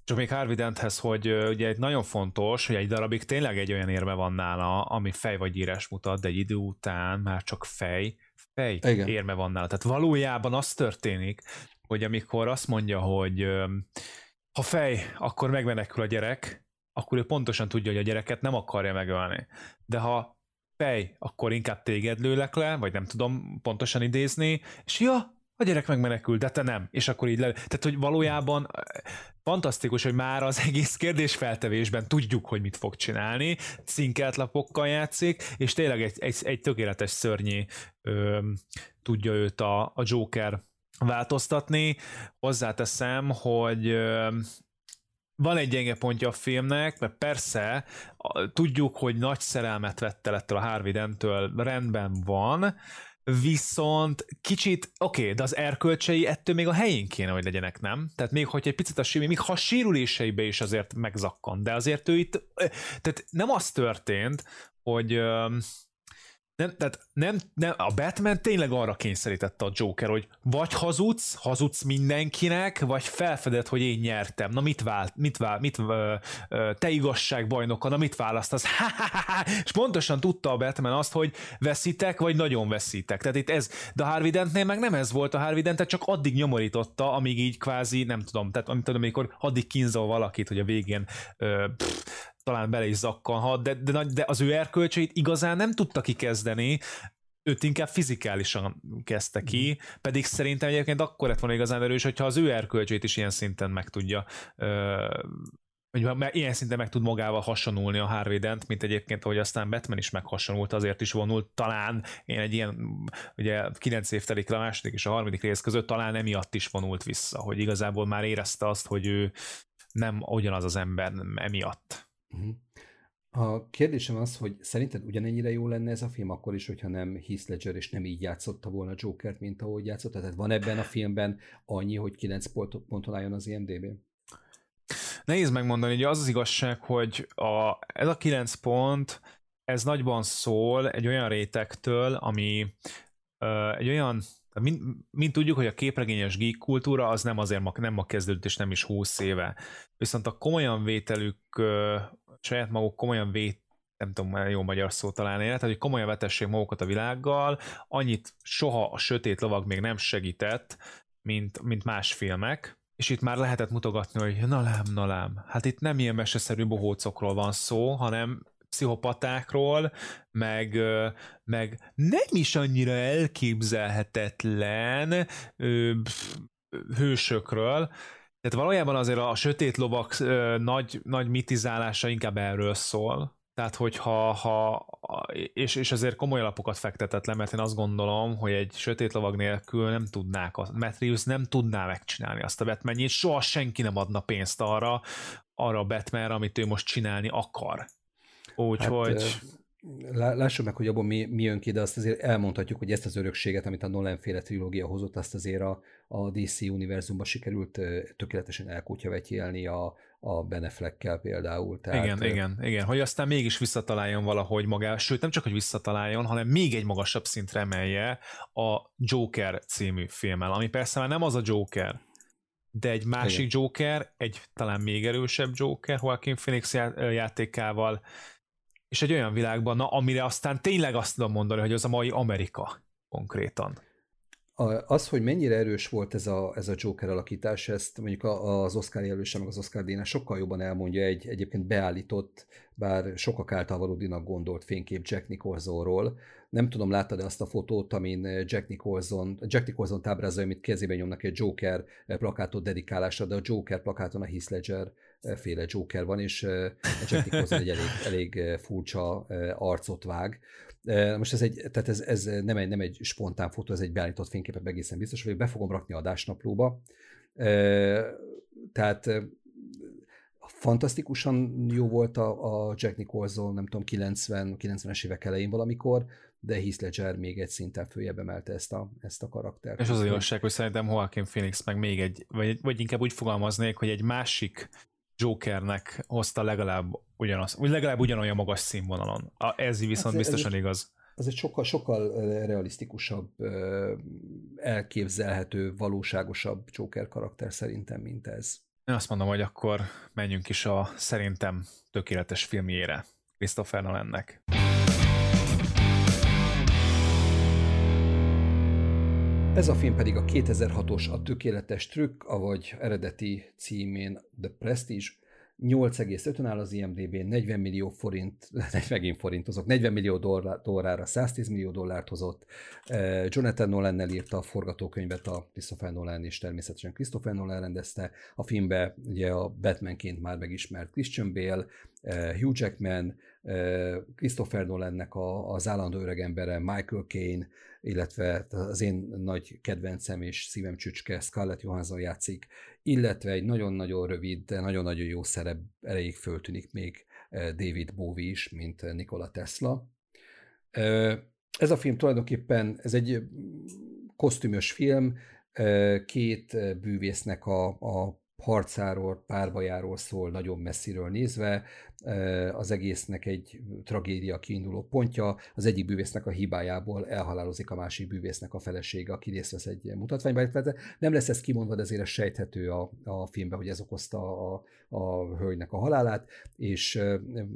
Csak még Harvey Denthez, hogy ugye egy nagyon fontos, hogy egy darabig tényleg egy olyan érme van nála, ami fej vagy írás mutat, de egy idő után már csak fej, fej Igen. érme van nála. Tehát valójában az történik, hogy amikor azt mondja, hogy ha fej, akkor megmenekül a gyerek, akkor ő pontosan tudja, hogy a gyereket nem akarja megölni. De ha fej, akkor inkább téged lőlek le, vagy nem tudom pontosan idézni, és ja, a gyerek megmenekül, de te nem, és akkor így le... Tehát, hogy valójában eh, fantasztikus, hogy már az egész kérdésfeltevésben tudjuk, hogy mit fog csinálni, cinkelt lapokkal játszik, és tényleg egy, egy, egy tökéletes szörnyi ö, tudja őt a, a Joker változtatni. Hozzáteszem, hogy ö, van egy gyenge pontja a filmnek, mert persze tudjuk, hogy nagy szerelmet vette ettől a Harvey Dentől, rendben van, viszont kicsit, oké, okay, de az erkölcsei ettől még a helyén kéne, hogy legyenek, nem? Tehát még hogy egy picit a sír, még ha a sérüléseibe is azért megzakkan, de azért ő itt, tehát nem az történt, hogy nem, tehát nem, nem, a Batman tényleg arra kényszerítette a Joker, hogy vagy hazudsz, hazudsz mindenkinek, vagy felfeded, hogy én nyertem. Na mit vált, mit vált, mit, te igazságbajnoka, na mit választasz? És pontosan tudta a Batman azt, hogy veszítek, vagy nagyon veszítek. Tehát itt ez, de a Harvey Dentnél meg nem ez volt, a Harvey Dent csak addig nyomorította, amíg így kvázi, nem tudom, tehát tudom, amikor addig kínzol valakit, hogy a végén pff, talán bele is zakkanhat, de, de, de az ő erkölcseit igazán nem tudta kikezdeni, őt inkább fizikálisan kezdte ki, mm. pedig szerintem egyébként akkor lett volna igazán erős, hogyha az ő erkölcsét is ilyen szinten meg tudja hogy ilyen szinten meg tud magával hasonulni a Harvey Dent, mint egyébként, ahogy aztán Batman is meghasonult, azért is vonult, talán én egy ilyen, ugye 9 év telik a második és a harmadik rész között, talán emiatt is vonult vissza, hogy igazából már érezte azt, hogy ő nem ugyanaz az ember emiatt. Uh-huh. A kérdésem az, hogy szerinted ugyanennyire jó lenne ez a film akkor is, hogyha nem Heath Ledger és nem így játszotta volna Jokert, mint ahogy játszotta? Tehát van ebben a filmben annyi, hogy 9 ponton álljon az IMDb? Nehéz megmondani, hogy az az igazság, hogy a, ez a 9 pont, ez nagyban szól egy olyan rétegtől, ami ö, egy olyan mint, mint tudjuk, hogy a képregényes geek kultúra az nem azért ma, nem ma kezdődött, és nem is 20 éve. Viszont a komolyan vételük, saját maguk komolyan vét, nem tudom jó magyar szó találni, tehát hogy komolyan vetessék magukat a világgal, annyit soha a sötét lovag még nem segített, mint, mint más filmek, és itt már lehetett mutogatni, hogy na lám, na lám, hát itt nem ilyen meseszerű bohócokról van szó, hanem pszichopatákról, meg, meg nem is annyira elképzelhetetlen hősökről, tehát valójában azért a sötét lovak nagy, nagy mitizálása inkább erről szól. Tehát, hogyha, ha, és, és azért komoly alapokat fektetett le, mert én azt gondolom, hogy egy sötét lovag nélkül nem tudnák, a Matthews nem tudná megcsinálni azt a batman soha senki nem adna pénzt arra, arra a Batman, amit ő most csinálni akar. Úgyhogy... Hát, lássuk meg, hogy abban mi, mi jön ki, de azt azért elmondhatjuk, hogy ezt az örökséget, amit a Nolan féle trilógia hozott, azt azért a, a DC univerzumban sikerült tökéletesen elkutyavetjelni a, a Beneflekkel például. Tehát, igen, igen, igen, hogy aztán mégis visszataláljon valahogy magá, sőt nem csak, hogy visszataláljon, hanem még egy magasabb szintre emelje a Joker című filmmel, ami persze már nem az a Joker, de egy másik igen. Joker, egy talán még erősebb Joker, Joaquin Phoenix játékával, és egy olyan világban, na, amire aztán tényleg azt tudom mondani, hogy az a mai Amerika konkrétan. Az, hogy mennyire erős volt ez a, ez a Joker alakítás, ezt mondjuk az Oscar jelölése, meg az Oscar díjnál sokkal jobban elmondja egy egyébként beállított, bár sokak által valódinak gondolt fénykép Jack Nicholsonról. Nem tudom, láttad-e azt a fotót, amin Jack Nicholson, Jack Nicholson tábrázolja, amit kezében nyomnak egy Joker plakátot dedikálásra, de a Joker plakáton a Heath Ledger féle Joker van, és Jack Nicholson egy elég, elég furcsa arcot vág. Most ez egy, tehát ez, ez nem, egy, nem egy spontán fotó, ez egy beállított fényképet egészen biztos, hogy be fogom rakni adásnaplóba. Tehát fantasztikusan jó volt a, a Jack Nicholson, nem tudom, 90, 90-es évek elején valamikor, de Heath Ledger még egy szinten följebb emelte ezt a, ezt a karaktert. És az az igazság, hogy szerintem Joaquin Phoenix meg még egy, vagy, vagy inkább úgy fogalmaznék, hogy egy másik Jokernek hozta legalább ugyanaz, vagy legalább ugyanolyan magas színvonalon. Ez viszont hát, biztosan ez igaz. Ez egy sokkal, sokkal realisztikusabb, elképzelhető, valóságosabb Joker karakter szerintem, mint ez. Én azt mondom, hogy akkor menjünk is a szerintem tökéletes filmjére, Christopher Nolannek. Ez a film pedig a 2006-os A tökéletes trükk, avagy eredeti címén The Prestige, 8,5-ön áll az IMDb, 40 millió forint, megint forintozok, 40 millió dollárra 110 millió dollárt hozott. Eh, Jonathan Nolan írta a forgatókönyvet, a Christopher Nolan és természetesen Christopher Nolan rendezte. A filmbe ugye a Batmanként már megismert Christian Bale, eh, Hugh Jackman, Christopher Nolannek az állandó öregembere Michael Caine, illetve az én nagy kedvencem és szívem csücske Scarlett Johansson játszik, illetve egy nagyon-nagyon rövid, de nagyon-nagyon jó szerep elejéig föltűnik még eh, David Bowie is, mint Nikola Tesla. Eh, ez a film tulajdonképpen, ez egy kosztümös film, eh, két bűvésznek a, a harcáról, párbajáról szól nagyon messziről nézve, az egésznek egy tragédia kiinduló pontja, az egyik bűvésznek a hibájából elhalálozik a másik bűvésznek a felesége, aki részt vesz egy mutatványban. Nem lesz ez kimondva, de azért ez sejthető a, a filmben, hogy ez okozta a, a hölgynek a halálát, és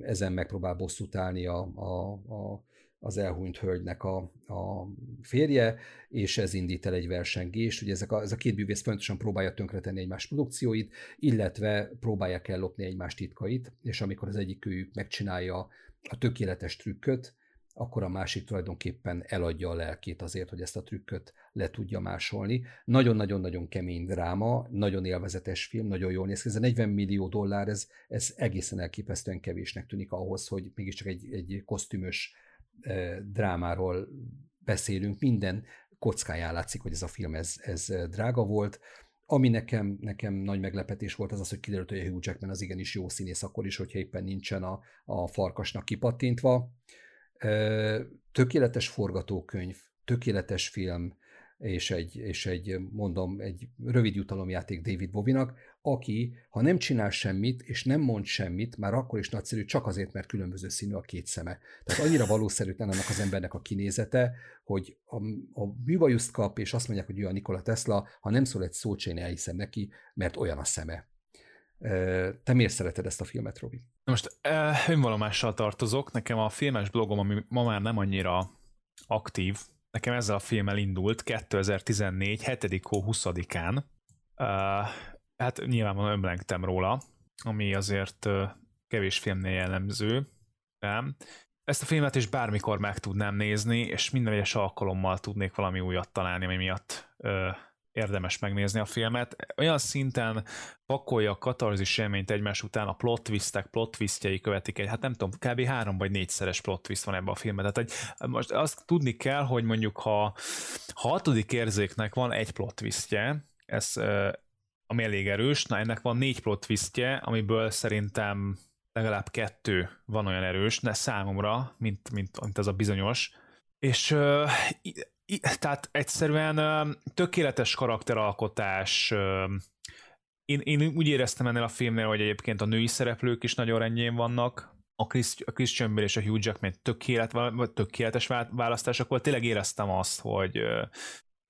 ezen megpróbál bosszút állni a, a, a az elhunyt hölgynek a, a férje, és ez indít el egy versengést. Ugye ezek a, ez a két bűvész fontosan próbálja tönkretenni egymás produkcióit, illetve próbálják ellopni egymás titkait, és amikor az egyik őjük megcsinálja a tökéletes trükköt, akkor a másik tulajdonképpen eladja a lelkét azért, hogy ezt a trükköt le tudja másolni. Nagyon-nagyon-nagyon kemény dráma, nagyon élvezetes film, nagyon jól néz ki. Ez a 40 millió dollár, ez, ez egészen elképesztően kevésnek tűnik ahhoz, hogy mégiscsak egy, egy kosztümös drámáról beszélünk. Minden kockáján látszik, hogy ez a film ez, ez drága volt. Ami nekem, nekem nagy meglepetés volt, az az, hogy kiderült, hogy a Hugh Jackman az igenis jó színész akkor is, hogyha éppen nincsen a, a farkasnak kipattintva. Tökéletes forgatókönyv, tökéletes film, és egy, és egy, mondom, egy rövid jutalomjáték David Bovinak, aki, ha nem csinál semmit, és nem mond semmit, már akkor is nagyszerű, csak azért, mert különböző színű a két szeme. Tehát annyira valószerűtlen annak az embernek a kinézete, hogy a, a bűvajuszt kap, és azt mondják, hogy ő a Nikola Tesla, ha nem szól egy szót, én elhiszem neki, mert olyan a szeme. Te miért szereted ezt a filmet, Robi? Most önvalomással tartozok. Nekem a filmes blogom, ami ma már nem annyira aktív, nekem ezzel a filmmel indult 2014. 7. hó 20-án. Hát nyilvánvalóan ömlengtem róla, ami azért kevés filmnél jellemző. Nem? Ezt a filmet is bármikor meg tudnám nézni, és minden egyes alkalommal tudnék valami újat találni, ami miatt uh, érdemes megnézni a filmet. Olyan szinten pakolja a katarzis élményt egymás után, a plot twistek, plot twistjei követik egy, hát nem tudom, kb. három vagy négyszeres plot twist van ebben a filmben. Tehát egy, most azt tudni kell, hogy mondjuk ha, ha hatodik érzéknek van egy plot twistje, ez ami elég erős, na ennek van négy plot twistje, amiből szerintem legalább kettő van olyan erős, de számomra, mint, mint, mint ez a bizonyos. És tehát egyszerűen tökéletes karakteralkotás. Én, én úgy éreztem ennél a filmnél, hogy egyébként a női szereplők is nagyon rendjén vannak. A, Chris, a Christian Bale és a Hugh Jackman tökélet, tökéletes választások volt. Tényleg éreztem azt, hogy,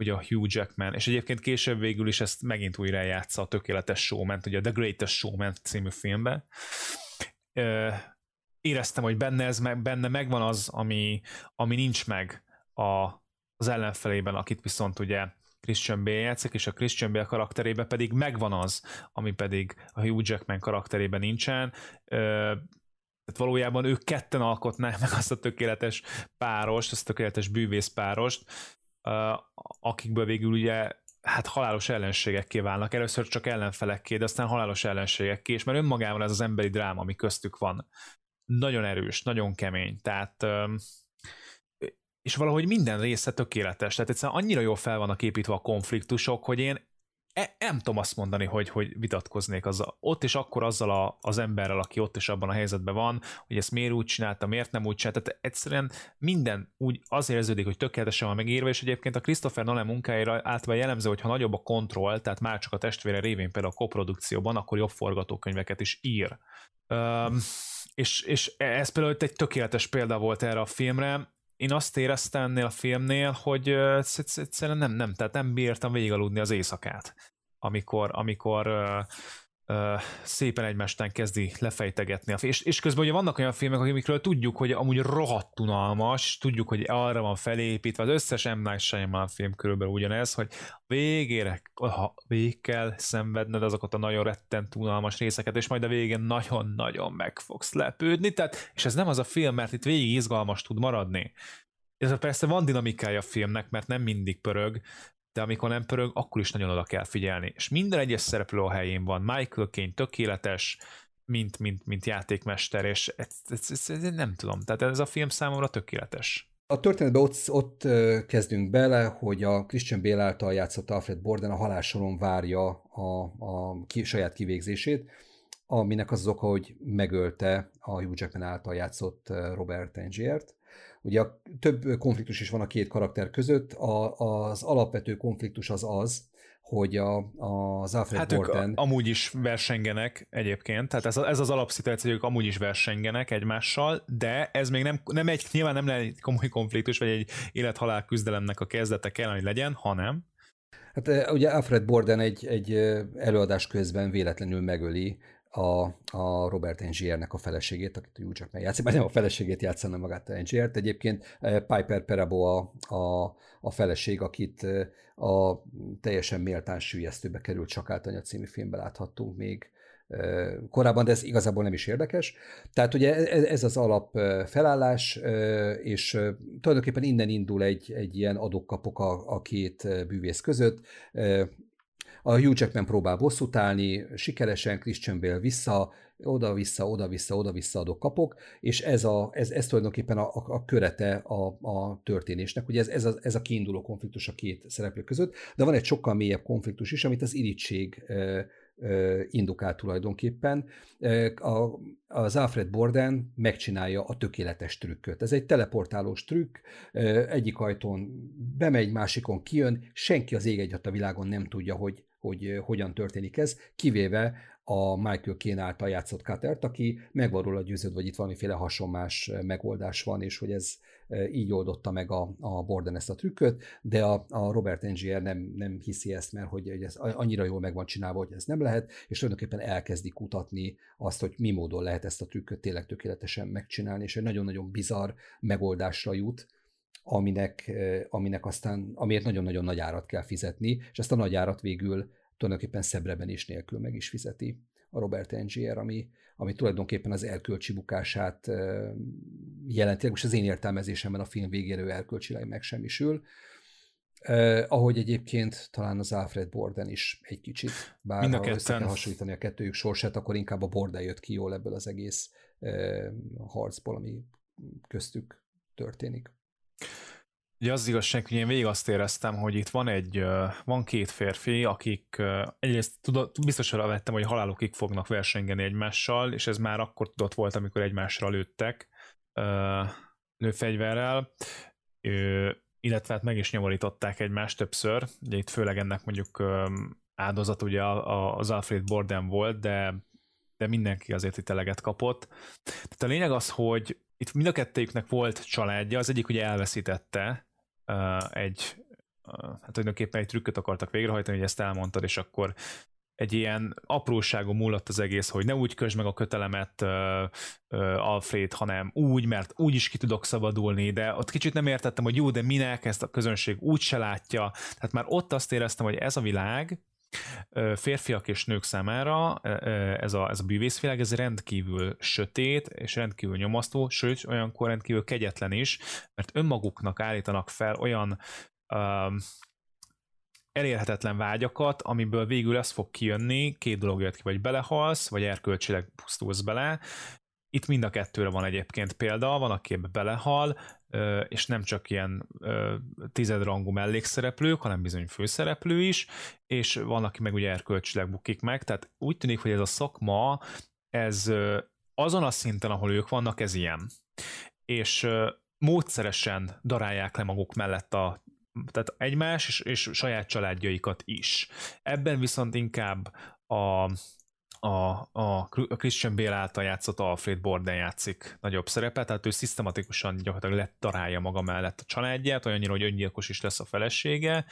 hogy a Hugh Jackman, és egyébként később végül is ezt megint újra játsza a Tökéletes Showman, ugye a The Greatest Showman című filmben. Éreztem, hogy benne, ez, benne megvan az, ami, ami nincs meg a, az ellenfelében, akit viszont ugye Christian Bale játszik, és a Christian Bale karakterében pedig megvan az, ami pedig a Hugh Jackman karakterében nincsen. Tehát valójában ők ketten alkotnák meg azt a tökéletes párost, azt a tökéletes bűvész párost, akikből végül ugye hát halálos ellenségekké válnak. Először csak ellenfelekké, de aztán halálos ellenségekké, és mert önmagában ez az emberi dráma, ami köztük van, nagyon erős, nagyon kemény. Tehát és valahogy minden része tökéletes. Tehát egyszerűen annyira jól fel vannak építve a konfliktusok, hogy én e, nem tudom azt mondani, hogy, hogy vitatkoznék azzal. Ott és akkor azzal a, az emberrel, aki ott is abban a helyzetben van, hogy ezt miért úgy csinálta, miért nem úgy csinálta. Tehát egyszerűen minden úgy az érződik, hogy tökéletesen van megírva, és egyébként a Christopher Nolan munkáira általában jellemző, hogy nagyobb a kontroll, tehát már csak a testvére révén például a koprodukcióban, akkor jobb forgatókönyveket is ír. Um, és, és ez például egy tökéletes példa volt erre a filmre, én azt éreztem ennél a filmnél, hogy egyszerűen nem, nem, tehát nem bírtam végigaludni az éjszakát, amikor, amikor szépen egymástán kezdi lefejtegetni a. És, és közben ugye vannak olyan filmek, amikről tudjuk, hogy amúgy rohadt unalmas, tudjuk, hogy arra van felépítve, az összes M. Night Shyamalan film körülbelül ugyanez, hogy végére, ha végig kell szenvedned azokat a nagyon rettent unalmas részeket, és majd a végén nagyon-nagyon meg fogsz lepődni, tehát, és ez nem az a film, mert itt végig izgalmas tud maradni. Ez persze van dinamikája a filmnek, mert nem mindig pörög, de amikor nem pörög, akkor is nagyon oda kell figyelni. És minden egyes szereplő a helyén van. Michael Caine tökéletes, mint, mint, mint játékmester, és ezt, ezt, ezt, ezt nem tudom. Tehát ez a film számomra tökéletes. A történetben ott, ott kezdünk bele, hogy a Christian Bale által játszott Alfred Borden a halálsoron várja a, a ki, saját kivégzését, aminek az, az oka, hogy megölte a Hugh Jackman által játszott Robert Tangiert, Ugye a több konfliktus is van a két karakter között, a, az alapvető konfliktus az az, hogy a, az Alfred hát Borden... Ők amúgy is versengenek egyébként, tehát ez, ez az alapszituáció, hogy ők amúgy is versengenek egymással, de ez még nem, nem egy, nyilván nem egy komoly konfliktus, vagy egy élet-halál küzdelemnek a kezdete kell, hogy legyen, hanem... Hát ugye Alfred Borden egy, egy előadás közben véletlenül megöli a, a Robert Angiernek a feleségét, akit úgy csak megjátszik, mert nem a feleségét játszana magát a Angiert. Egyébként eh, Piper Perabo a, a, a feleség, akit eh, a teljesen méltán sűjesztőbe került Csakáltanya című filmben láthattunk még korábban, de ez igazából nem is érdekes. Tehát ugye ez, ez az alap felállás, és tulajdonképpen innen indul egy, egy ilyen adok-kapok a, a két bűvész között. A Hugh Jackman próbál bosszút állni, sikeresen Christian Bale vissza, oda-vissza, oda-vissza, oda-vissza adok kapok, és ez, a, ez, ez tulajdonképpen a, a, a körete a, a történésnek. Ugye ez, ez, a, ez a kiinduló konfliktus a két szereplő között, de van egy sokkal mélyebb konfliktus is, amit az irítség indukál tulajdonképpen. A, az Alfred Borden megcsinálja a tökéletes trükköt. Ez egy teleportálós trükk, egyik ajtón bemegy, másikon kijön, senki az ég egyat a világon nem tudja, hogy, hogy hogyan történik ez, kivéve a Michael Caine által játszott Cutert, aki meg van róla győződve, hogy itt valamiféle hasonlás megoldás van, és hogy ez így oldotta meg a, a Borden ezt a trükköt, de a, a Robert Angier nem, nem hiszi ezt, mert hogy ez annyira jól meg van csinálva, hogy ez nem lehet, és tulajdonképpen elkezdi kutatni azt, hogy mi módon lehet ezt a trükköt tényleg tökéletesen megcsinálni, és egy nagyon-nagyon bizarr megoldásra jut, aminek, aminek aztán, amiért nagyon-nagyon nagy árat kell fizetni, és ezt a nagy árat végül tulajdonképpen szebreben is nélkül meg is fizeti a Robert Angier, ami, ami tulajdonképpen az erkölcsi bukását jelenti. Most az én értelmezésemben a film végéről erkölcsileg megsemmisül. Uh, ahogy egyébként talán az Alfred Borden is egy kicsit, bár Mind a ha össze kell hasonlítani a kettőjük sorsát, akkor inkább a Borden jött ki jól ebből az egész uh, harcból, ami köztük történik. Ugye az igazság, hogy én végig azt éreztem, hogy itt van egy, van két férfi, akik egyrészt tudod, biztosra vettem, hogy halálokig fognak versengeni egymással, és ez már akkor tudott volt, amikor egymásra lőttek nőfegyverrel, illetve hát meg is nyomorították egymást többször. Ugye itt főleg ennek mondjuk áldozat ugye az Alfred Borden volt, de, de mindenki azért itt eleget kapott. Tehát a lényeg az, hogy itt mind a kettőjüknek volt családja, az egyik ugye elveszítette, egy, hát tulajdonképpen egy trükköt akartak végrehajtani, hogy ezt elmondtad, és akkor egy ilyen apróságú múlott az egész, hogy ne úgy kösd meg a kötelemet uh, uh, Alfred, hanem úgy, mert úgy is ki tudok szabadulni, de ott kicsit nem értettem, hogy jó, de minek ezt a közönség úgy se látja. Tehát már ott azt éreztem, hogy ez a világ, férfiak és nők számára ez a, ez a bűvészvilág, ez rendkívül sötét és rendkívül nyomasztó, sőt, olyankor rendkívül kegyetlen is, mert önmaguknak állítanak fel olyan um, elérhetetlen vágyakat, amiből végül ez fog kijönni, két dolog jött ki, vagy belehalsz, vagy erkölcsileg pusztulsz bele. Itt mind a kettőre van egyébként példa, van, aki belehal, és nem csak ilyen tizedrangú mellékszereplők, hanem bizony főszereplő is, és van, aki meg ugye erkölcsileg bukik meg, tehát úgy tűnik, hogy ez a szakma, ez azon a szinten, ahol ők vannak, ez ilyen. És módszeresen darálják le maguk mellett a tehát egymás és, és saját családjaikat is. Ebben viszont inkább a, a, a Christian Bale által játszott Alfred Borden játszik nagyobb szerepet, tehát ő szisztematikusan gyakorlatilag letarálja maga mellett a családját, olyannyira, hogy öngyilkos is lesz a felesége.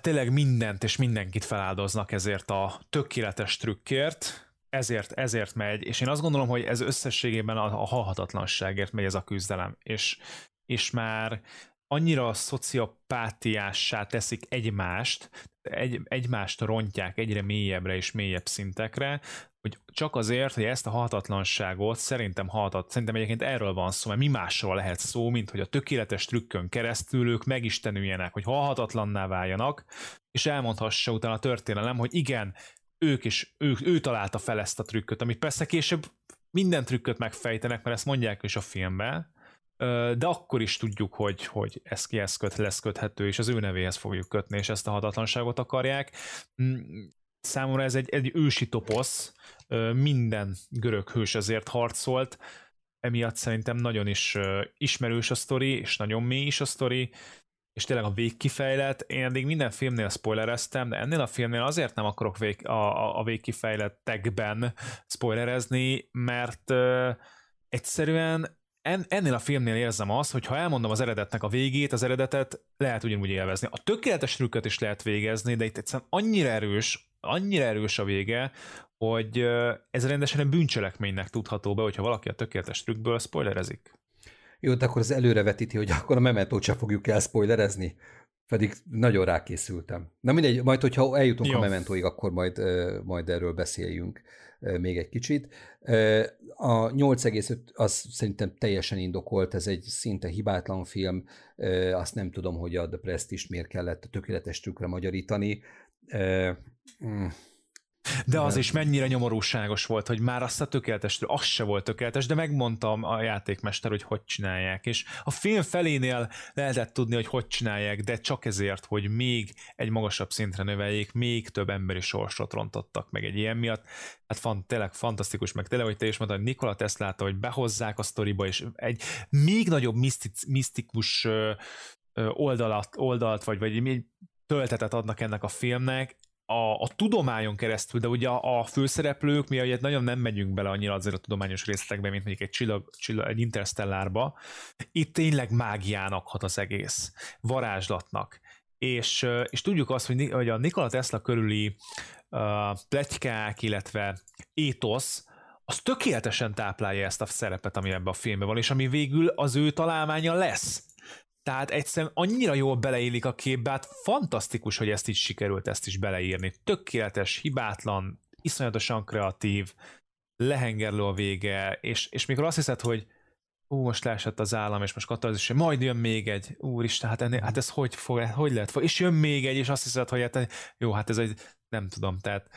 Tényleg mindent és mindenkit feláldoznak ezért a tökéletes trükkért, ezért, ezért megy, és én azt gondolom, hogy ez összességében a, a halhatatlanságért megy ez a küzdelem, és, és már annyira szociopátiássá teszik egymást, egy, egymást rontják egyre mélyebbre és mélyebb szintekre, hogy csak azért, hogy ezt a halhatatlanságot szerintem haltat, szerintem egyébként erről van szó, mert mi másról lehet szó, mint hogy a tökéletes trükkön keresztül ők megistenüljenek, hogy halhatatlanná váljanak, és elmondhassa utána a történelem, hogy igen, ők is, ő, ő találta fel ezt a trükköt, amit persze később minden trükköt megfejtenek, mert ezt mondják is a filmben, de akkor is tudjuk, hogy, hogy ez kihez köt, lesz köthető, és az ő nevéhez fogjuk kötni, és ezt a hatatlanságot akarják. Mm, számomra ez egy, egy ősi toposz, minden görög hős ezért harcolt, emiatt szerintem nagyon is ismerős a sztori, és nagyon mély is a sztori, és tényleg a végkifejlet, én eddig minden filmnél spoilereztem, de ennél a filmnél azért nem akarok vég, a, a, a végkifejletekben spoilerezni, mert uh, egyszerűen en, ennél a filmnél érzem azt, hogy ha elmondom az eredetnek a végét, az eredetet lehet ugyanúgy élvezni. A tökéletes trükköt is lehet végezni, de itt egyszerűen annyira erős, annyira erős a vége, hogy ez rendesen egy bűncselekménynek tudható be, hogyha valaki a tökéletes trükkből spoilerezik. Jó, de akkor az előrevetíti, hogy akkor a mementót sem fogjuk el spoilerezni. Pedig nagyon rákészültem. Na mindegy, majd hogyha eljutunk Jó. a mementóig, akkor majd, majd erről beszéljünk még egy kicsit. A 8,5 az szerintem teljesen indokolt, ez egy szinte hibátlan film, azt nem tudom, hogy a The Prestige miért kellett a tökéletes trükkre magyarítani. De az is mennyire nyomorúságos volt, hogy már azt a tökéletes, az se volt tökéletes, de megmondtam a játékmester, hogy hogy csinálják, és a film felénél lehetett tudni, hogy hogy csinálják, de csak ezért, hogy még egy magasabb szintre növeljék, még több emberi sorsot rontottak meg egy ilyen miatt. Hát fan, tényleg fantasztikus, meg tényleg, hogy te is mondtad, hogy Nikola tesla hogy behozzák a sztoriba, és egy még nagyobb misztic, misztikus oldalat, oldalt, vagy, vagy töltetet adnak ennek a filmnek, a, a tudományon keresztül, de ugye a, a főszereplők, mi ugye nagyon nem megyünk bele annyira azért a tudományos részletekbe, mint mondjuk egy csillag, csillag egy interstellárba, itt tényleg mágiának hat az egész, varázslatnak. És, és tudjuk azt, hogy, hogy a Nikola Tesla körüli uh, pletykák, illetve étosz, az tökéletesen táplálja ezt a szerepet, ami ebben a filmben van, és ami végül az ő találmánya lesz. Tehát egyszerűen annyira jól beleélik a képbe, hát fantasztikus, hogy ezt így sikerült ezt is beleírni. Tökéletes, hibátlan, iszonyatosan kreatív, lehengerlő a vége, és, és mikor azt hiszed, hogy ú, most leesett az állam, és most katarzis, majd jön még egy, úristen, hát, ennél, hát ez hogy, fog, hogy lehet, fog, és jön még egy, és azt hiszed, hogy hát, jó, hát ez egy, nem tudom, tehát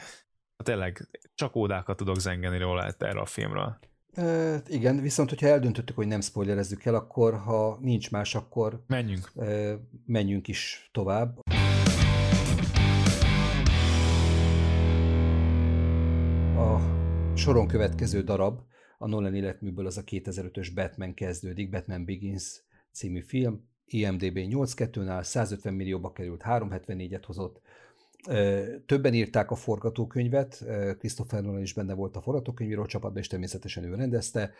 tényleg csak ódákat tudok zengeni róla erre a filmről. E, igen, viszont hogyha eldöntöttük, hogy nem spoilerezzük el, akkor ha nincs más, akkor menjünk, e, menjünk is tovább. A soron következő darab, a Nolan életműből az a 2005-ös Batman kezdődik, Batman Begins című film, IMDB 8.2-nál 150 millióba került, 374-et hozott, Többen írták a forgatókönyvet, Christopher Nolan is benne volt a forgatókönyvíró csapatban, és természetesen ő rendezte,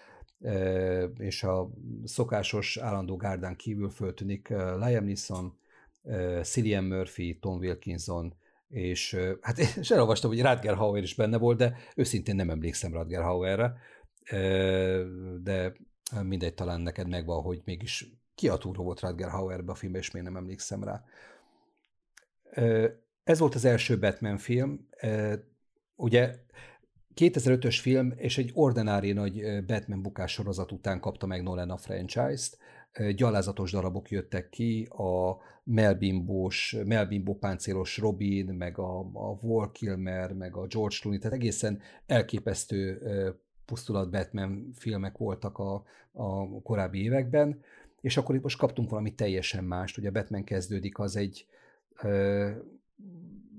és a szokásos állandó gárdán kívül föltűnik Liam Neeson, Cillian Murphy, Tom Wilkinson, és hát én elolvastam, hogy Radger Hauer is benne volt, de őszintén nem emlékszem Radger Hauerre, de mindegy, talán neked megvan, hogy mégis ki a túró volt Radger Hauerbe a filmben, és még nem emlékszem rá. Ez volt az első Batman film. Ugye 2005-ös film, és egy ordinári nagy Batman bukás sorozat után kapta meg Nolan a franchise-t. Gyalázatos darabok jöttek ki, a Melbimbós, Melbimbo páncélos Robin, meg a, a War Kilmer, meg a George Clooney, tehát egészen elképesztő pusztulat Batman filmek voltak a, a korábbi években, és akkor itt most kaptunk valami teljesen mást, ugye Batman kezdődik, az egy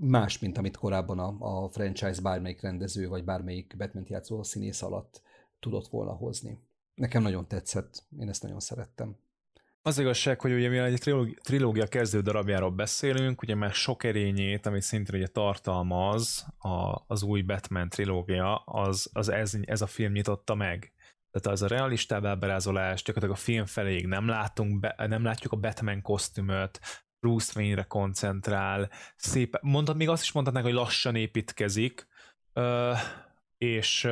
más, mint amit korábban a, a franchise bármelyik rendező, vagy bármelyik Batman játszó színész alatt tudott volna hozni. Nekem nagyon tetszett, én ezt nagyon szerettem. Az igazság, hogy ugye mi egy trilógia kezdő darabjáról beszélünk, ugye már sok erényét, amit szintén ugye tartalmaz a, az új Batman trilógia, az, az ez, ez a film nyitotta meg. Tehát az a realistább ábrázolás, gyakorlatilag a film feléig nem látunk, be, nem látjuk a Batman kosztümöt, Bruce Wayne-re koncentrál, szép, mondtad, még azt is mondhatnák, hogy lassan építkezik, és,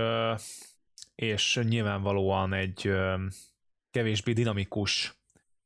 és nyilvánvalóan egy kevésbé dinamikus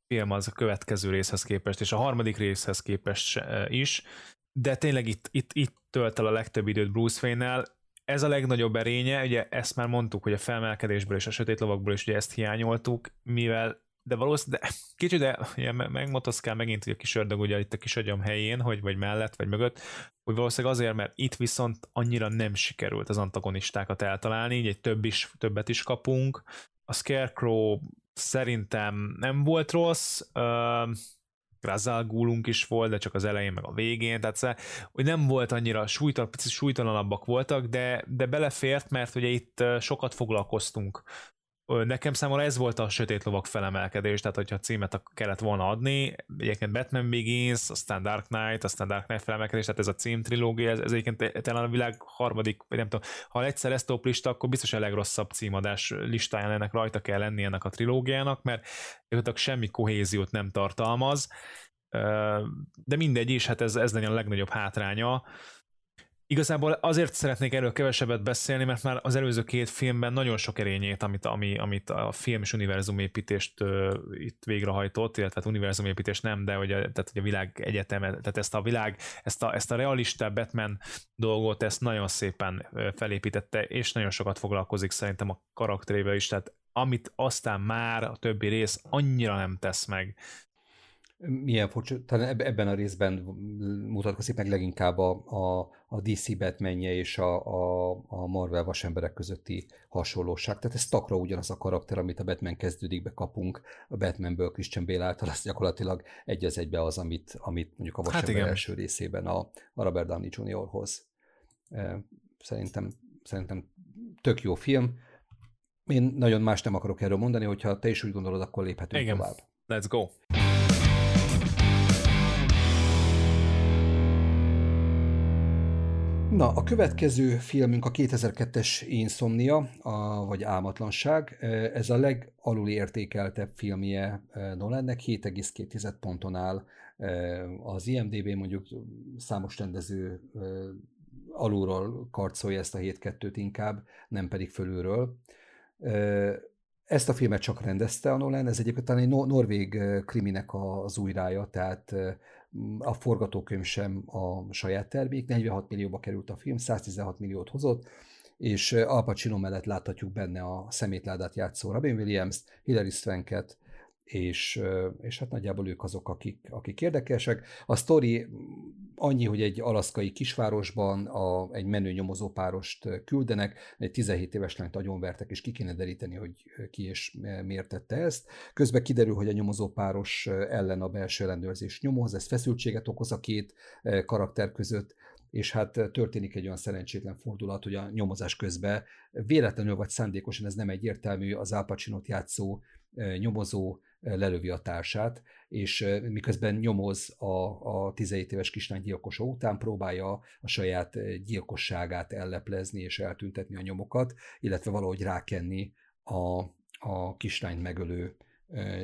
film az a következő részhez képest, és a harmadik részhez képest is, de tényleg itt, itt, itt tölt el a legtöbb időt Bruce Wayne-nel, ez a legnagyobb erénye, ugye ezt már mondtuk, hogy a felmelkedésből és a sötét lovakból is ugye ezt hiányoltuk, mivel de valószínűleg, de kicsit de ugye, megmotoszkál megint hogy a kis ördög ugye itt a kis agyam helyén, hogy vagy mellett, vagy mögött, hogy valószínűleg azért, mert itt viszont annyira nem sikerült az antagonistákat eltalálni, így egy több is, többet is kapunk. A Scarecrow szerintem nem volt rossz, uh, Razal Gulunk is volt, de csak az elején, meg a végén, tehát szóval, hogy nem volt annyira súlytalan, picit súlytalanabbak voltak, de, de belefért, mert ugye itt sokat foglalkoztunk Nekem számomra ez volt a Sötét Lovak felemelkedés, tehát hogyha címet kellett volna adni, egyébként Batman Begins, aztán Dark Knight, aztán Dark Knight felemelkedés, tehát ez a cím trilógia, ez, ez egyébként talán a világ harmadik, vagy nem tudom, ha egyszer ezt top lista, akkor biztos a legrosszabb címadás listáján ennek rajta kell lenni ennek a trilógiának, mert gyakorlatilag semmi kohéziót nem tartalmaz, de mindegy is, hát ez, ez legyen a legnagyobb hátránya, Igazából azért szeretnék erről kevesebbet beszélni, mert már az előző két filmben nagyon sok erényét, amit, ami, amit a film és univerzumépítést uh, itt végrehajtott, illetve hát univerzumépítést nem, de hogy a, tehát, hogy a világ egyetem, tehát ezt a világ, ezt a, ezt a realista Batman dolgot, ezt nagyon szépen felépítette, és nagyon sokat foglalkozik szerintem a karakterével is, tehát amit aztán már a többi rész annyira nem tesz meg. Milyen furcsa, talán ebben a részben mutatkozik meg leginkább a, a, a DC Batmanje és a, a, a Marvel vasemberek közötti hasonlóság. Tehát ez takra ugyanaz a karakter, amit a Batman kezdődik be kapunk, a Batmanből Christian Bale által, az gyakorlatilag egy az egybe az, amit, amit mondjuk a hát vasember hát első részében a, a Robert Downey Jr. hoz. Szerintem, szerintem tök jó film. Én nagyon más nem akarok erről mondani, hogyha te is úgy gondolod, akkor léphetünk Igen. tovább. Let's go. Na, a következő filmünk a 2002-es Insomnia, a, vagy Álmatlanság. Ez a legalul értékeltebb filmje Nolannek, 7,2 ponton áll. Az IMDB mondjuk számos rendező alulról karcolja ezt a 7-2-t inkább, nem pedig fölülről. Ezt a filmet csak rendezte a Nolan, ez egyébként talán egy norvég kriminek az újrája, tehát a forgatókönyv sem a saját termék, 46 millióba került a film, 116 milliót hozott, és Al Pacino mellett láthatjuk benne a szemétládát játszó Robin Williams, Hilary Swanket, és, és hát nagyjából ők azok, akik, akik érdekesek. A sztori annyi, hogy egy alaszkai kisvárosban a, egy menő nyomozópárost küldenek, egy 17 éves lányt agyonvertek, és ki kéne deríteni, hogy ki és miért tette ezt. Közben kiderül, hogy a nyomozópáros ellen a belső ellenőrzés nyomoz, ez feszültséget okoz a két karakter között, és hát történik egy olyan szerencsétlen fordulat, hogy a nyomozás közben véletlenül vagy szándékosan, ez nem egyértelmű, az Al játszó nyomozó lelövi a társát, és miközben nyomoz a, a 17 éves kislány gyilkosa után, próbálja a saját gyilkosságát elleplezni és eltüntetni a nyomokat, illetve valahogy rákenni a, a kislányt megölő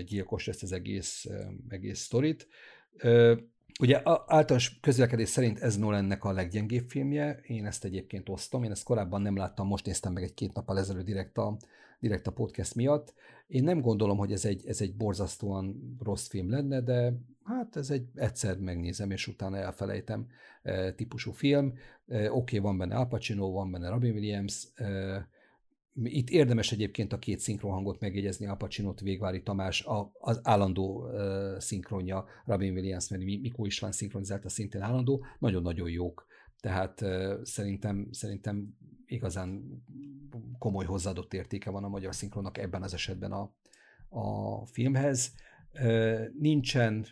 gyilkos ezt az egész, egész sztorit. Ugye általános közlekedés szerint ez Nolannek a leggyengébb filmje, én ezt egyébként osztom, én ezt korábban nem láttam, most néztem meg egy-két nappal ezelőtt direkt a, direkt a podcast miatt. Én nem gondolom, hogy ez egy, ez egy borzasztóan rossz film lenne, de hát ez egy egyszer megnézem, és utána elfelejtem e, típusú film. E, Oké, okay, van benne Al Pacino, van benne Robin Williams, e, itt érdemes egyébként a két szinkronhangot megjegyezni, Al Pacino-t Végvári Tamás, a, az állandó uh, szinkronja, Robin Williams, mert Mikó István szinkronizálta szintén állandó, nagyon-nagyon jók. Tehát uh, szerintem, szerintem igazán komoly hozzáadott értéke van a magyar szinkronnak ebben az esetben a, a filmhez. Nincsen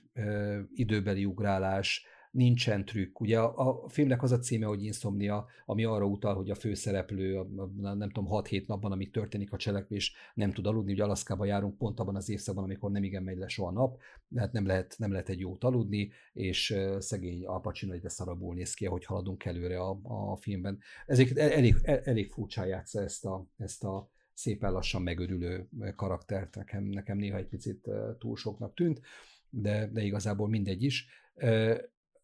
időbeli ugrálás, nincsen trükk. Ugye a, a filmnek az a címe, hogy Insomnia, ami arra utal, hogy a főszereplő, a, nem tudom, 6-7 napban, amíg történik a cselekvés, nem tud aludni. Ugye Alaszkába járunk pont abban az évszakban, amikor nem igen megy le soha nap, hát nem lehet, nem lehet egy jót aludni, és szegény Al Pacino egyre szarabul néz ki, hogy haladunk előre a, a filmben. Ezért elég, elég furcsán játsza ezt a, ezt a szépen lassan megörülő karaktert, nekem, nekem néha egy picit túl soknak tűnt, de, de igazából mindegy is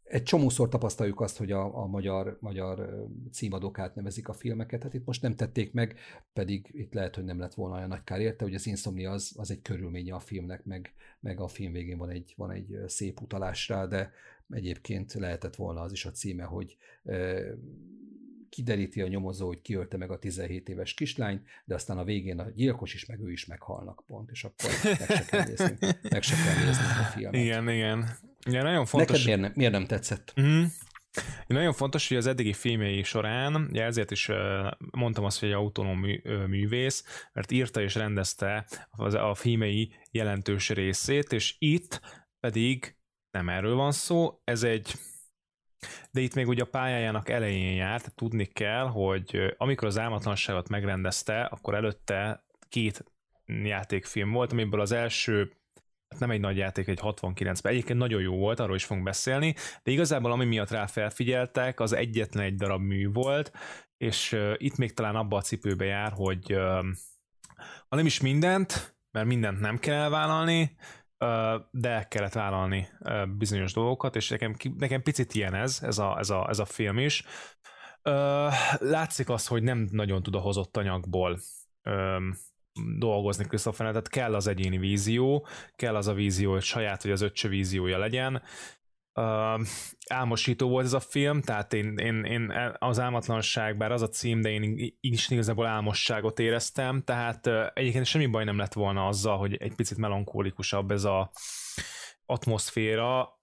egy csomószor tapasztaljuk azt, hogy a, a magyar, magyar címadók átnevezik a filmeket, hát itt most nem tették meg, pedig itt lehet, hogy nem lett volna olyan nagy kár érte, hogy az Insomnia az, az egy körülménye a filmnek, meg, meg a film végén van egy, van egy szép utalás rá, de egyébként lehetett volna az is a címe, hogy e, kideríti a nyomozó, hogy kiölte meg a 17 éves kislányt, de aztán a végén a gyilkos is, meg ő is meghalnak pont, és akkor meg se kell nézni, meg se kell nézni a filmet. Igen, igen. Ja, nagyon fontos. Neked miért nem, miért nem tetszett? Mm. Nagyon fontos, hogy az eddigi filmjei során, ugye ezért is mondtam azt, hogy egy autonóm művész, mert írta és rendezte a filmei jelentős részét, és itt pedig nem erről van szó, ez egy de itt még ugye a pályájának elején járt, tudni kell, hogy amikor az álmatlanságot megrendezte, akkor előtte két játékfilm volt, amiből az első nem egy nagy játék, egy 69-ben. Egyébként nagyon jó volt, arról is fogunk beszélni, de igazából ami miatt rá felfigyeltek, az egyetlen egy darab mű volt, és uh, itt még talán abba a cipőbe jár, hogy uh, ha nem is mindent, mert mindent nem kell elvállalni, de kellett vállalni bizonyos dolgokat, és nekem, nekem picit ilyen ez, ez a, ez a, ez a film is. Látszik az, hogy nem nagyon tud a hozott anyagból dolgozni Christopher, tehát kell az egyéni vízió, kell az a vízió, hogy saját, hogy az öccse víziója legyen. Uh, álmosító volt ez a film, tehát én, én, én az álmatlanság, bár az a cím, de én is igazából álmosságot éreztem, tehát egyébként semmi baj nem lett volna azzal, hogy egy picit melankólikusabb ez a atmoszféra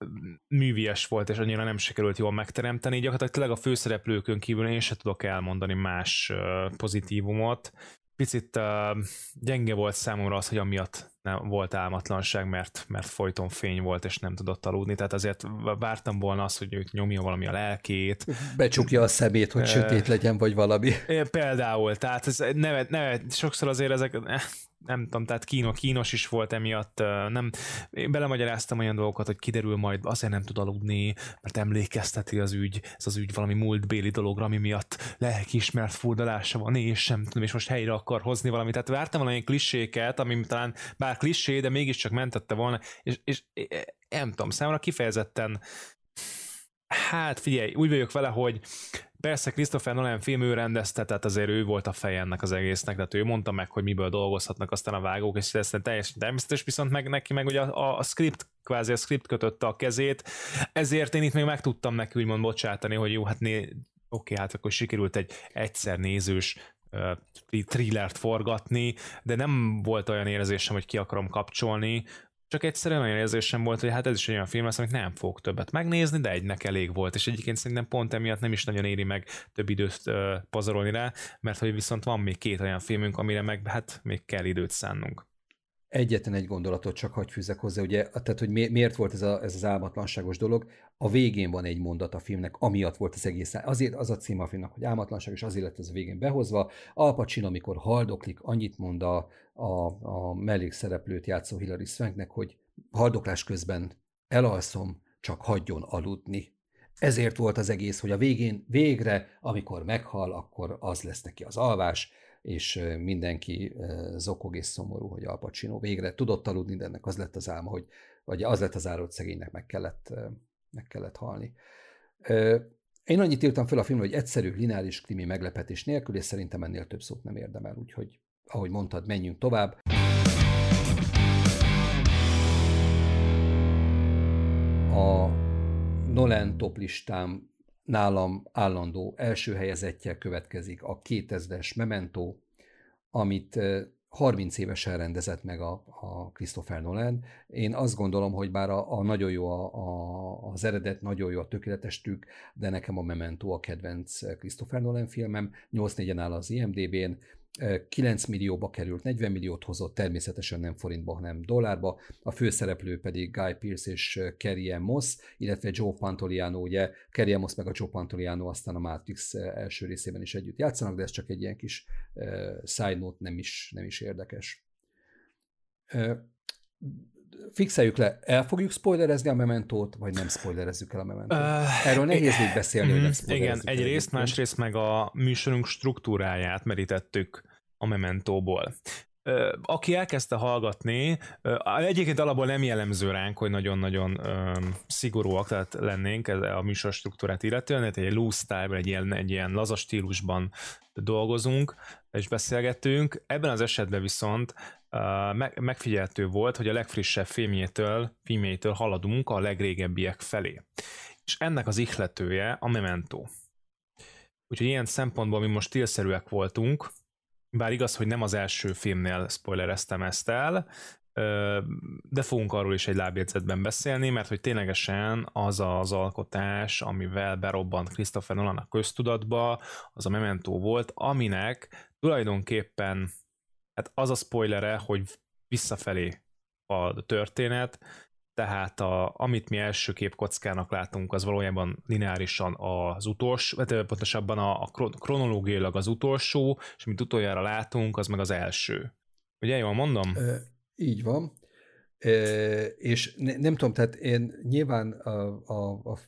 művies volt, és annyira nem sikerült jól megteremteni. Gyakorlatilag a főszereplőkön kívül én sem tudok elmondani más pozitívumot. Picit uh, gyenge volt számomra az, hogy amiatt nem volt álmatlanság, mert, mert folyton fény volt, és nem tudott aludni, tehát azért vártam volna azt, hogy őt nyomja valami a lelkét. Becsukja a szemét, hogy sötét legyen, vagy valami. Például, tehát ez nevet, nevet, sokszor azért ezek nem tudom, tehát kínos, kínos is volt emiatt, nem, én belemagyaráztam olyan dolgokat, hogy kiderül majd, azért nem tud aludni, mert emlékezteti az ügy, ez az ügy valami múltbéli dologra, ami miatt lelkiismert furdalása van, és sem tudom, és most helyre akar hozni valamit. Tehát vártam valami kliséket, ami talán bár klisé, de mégiscsak mentette volna, és, és nem tudom, számomra kifejezetten Hát figyelj, úgy vagyok vele, hogy Persze Christopher Nolan film ő rendezte, tehát azért ő volt a feje ennek az egésznek, tehát ő mondta meg, hogy miből dolgozhatnak aztán a vágók, és ez teljesen természetes, viszont meg neki meg ugye a, a script, kvázi a script kötötte a kezét, ezért én itt még meg tudtam neki úgymond bocsátani, hogy jó, hát né, oké, hát akkor sikerült egy egyszer nézős thrillert forgatni, de nem volt olyan érzésem, hogy ki akarom kapcsolni, csak egyszerűen olyan érzésem volt, hogy hát ez is olyan film lesz, amit nem fog többet megnézni, de egynek elég volt, és egyébként szerintem pont emiatt nem is nagyon éri meg több időt uh, pazarolni rá, mert hogy viszont van még két olyan filmünk, amire meg hát még kell időt szánnunk. Egyetlen egy gondolatot csak hagy fűzek hozzá, ugye, tehát hogy miért volt ez, a, ez az álmatlanságos dolog. A végén van egy mondat a filmnek, amiatt volt az egész. Azért az a cím a filmnek, hogy álmatlanság, és azért lett ez a végén behozva. Al Pacino, amikor haldoklik, annyit mond a, a, a mellékszereplőt játszó Hilary Swanknek, hogy haldoklás közben elalszom, csak hagyjon aludni. Ezért volt az egész, hogy a végén, végre, amikor meghal, akkor az lesz neki az alvás, és mindenki zokog és szomorú, hogy Al Pacino végre tudott aludni, de ennek az lett az álma, hogy vagy az lett az ára, hogy szegénynek meg kellett, meg kellett halni. Én annyit írtam fel a filmről, hogy egyszerű, lineáris krimi meglepetés nélkül, és szerintem ennél több szót nem érdemel, úgyhogy ahogy mondtad, menjünk tovább. A Nolan top listám nálam állandó első helyezettje következik a 2000-es Memento, amit 30 évesen rendezett meg a, a Christopher Nolan. Én azt gondolom, hogy bár a, a nagyon jó a, a, az eredet, nagyon jó a tökéletes tük, de nekem a Memento a kedvenc Christopher Nolan filmem, 8-4-en áll az IMDb-n, 9 millióba került, 40 milliót hozott, természetesen nem forintba, hanem dollárba. A főszereplő pedig Guy Pearce és Kerry Moss, illetve Joe Pantoliano, ugye Kerry Moss meg a Joe Pantoliano aztán a Matrix első részében is együtt játszanak, de ez csak egy ilyen kis side note, nem is, nem is érdekes. Uh, fixeljük le, el fogjuk spoilerezni a mementót, vagy nem spoilerezzük el a mementót? Uh, Erről nehéz még beszélni, hogy nem mhm, Igen, egyrészt, másrészt meg a műsorunk struktúráját merítettük a mementóból. Aki elkezdte hallgatni, egyébként alapból nem jellemző ránk, hogy nagyon-nagyon szigorúak tehát lennénk a műsor struktúrát illetően, tehát egy loose style egy ilyen, egy ilyen laza stílusban dolgozunk és beszélgetünk. Ebben az esetben viszont megfigyeltő volt, hogy a legfrissebb filmjétől, filmjétől haladunk a legrégebbiek felé. És ennek az ihletője a Memento. Úgyhogy ilyen szempontból mi most stílszerűek voltunk, bár igaz, hogy nem az első filmnél spoilereztem ezt el, de fogunk arról is egy lábjegyzetben beszélni, mert hogy ténylegesen az az alkotás, amivel berobbant Christopher Nolan a köztudatba, az a Memento volt, aminek tulajdonképpen hát az a spoilere, hogy visszafelé a történet, tehát a, amit mi első képkockának látunk, az valójában lineárisan az utolsó, vagy pontosabban a, a kronológiailag az utolsó, és amit utoljára látunk, az meg az első. Ugye jól mondom? E, így van. És ne, nem tudom, tehát én nyilván a, a, a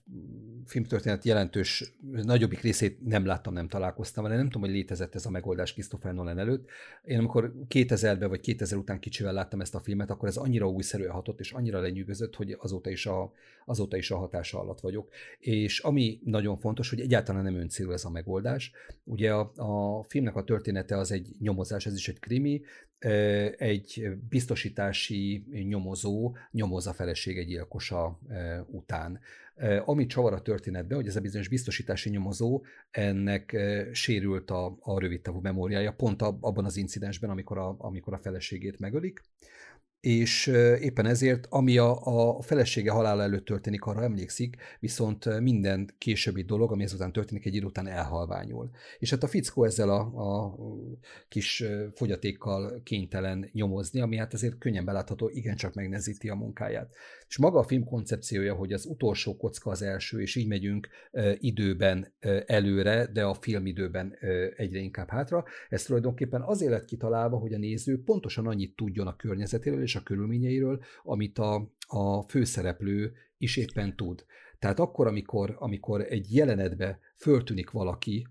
filmtörténet jelentős, nagyobbik részét nem láttam, nem találkoztam vele, nem tudom, hogy létezett ez a megoldás Christopher Nolan előtt. Én amikor 2000-ben vagy 2000 után kicsivel láttam ezt a filmet, akkor ez annyira újszerűen hatott, és annyira lenyűgözött, hogy azóta is a, azóta is a hatása alatt vagyok. És ami nagyon fontos, hogy egyáltalán nem öncélú ez a megoldás. Ugye a, a filmnek a története az egy nyomozás, ez is egy krimi, egy biztosítási nyomozó nyomozza felesége gyilkosa után. Ami csavar a történetben, hogy ez a bizonyos biztosítási nyomozó, ennek sérült a, a rövidtávú memóriája, pont abban az incidensben, amikor a, amikor a feleségét megölik, és éppen ezért, ami a, a felesége halála előtt történik, arra emlékszik, viszont minden későbbi dolog, ami ezután történik, egy idő után elhalványul. És hát a fickó ezzel a, a kis fogyatékkal kénytelen nyomozni, ami hát azért könnyen belátható, igencsak megnezíti a munkáját. És maga a film koncepciója, hogy az utolsó kocka az első, és így megyünk időben előre, de a film időben egyre inkább hátra, ez tulajdonképpen azért lett kitalálva, hogy a néző pontosan annyit tudjon a környezetéről és a körülményeiről, amit a, a főszereplő is éppen tud. Tehát akkor, amikor, amikor egy jelenetbe föltűnik valaki,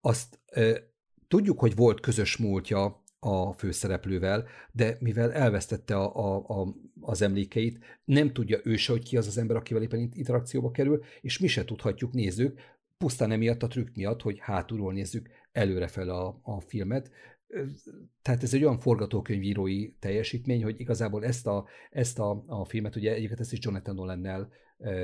azt e, tudjuk, hogy volt közös múltja a főszereplővel, de mivel elvesztette a, a, a, az emlékeit, nem tudja ő se, hogy ki az az ember, akivel éppen interakcióba kerül, és mi se tudhatjuk nézők, pusztán emiatt a trükk miatt, hogy hátulról nézzük előrefel a, a filmet, tehát ez egy olyan forgatókönyvírói teljesítmény, hogy igazából ezt a, ezt a, a filmet, ugye egyébként ezt is Jonathan Nolan-nel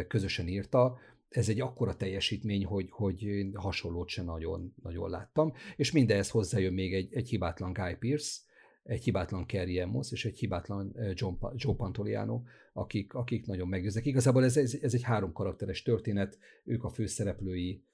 közösen írta, ez egy akkora teljesítmény, hogy, hogy hasonlót sem nagyon, nagyon láttam, és mindehhez hozzájön még egy, egy hibátlan Guy Pearce, egy hibátlan Kerry Amos és egy hibátlan John, Joe Pantoliano, akik, akik nagyon meggyőznek. Igazából ez, ez, ez egy három karakteres történet, ők a főszereplői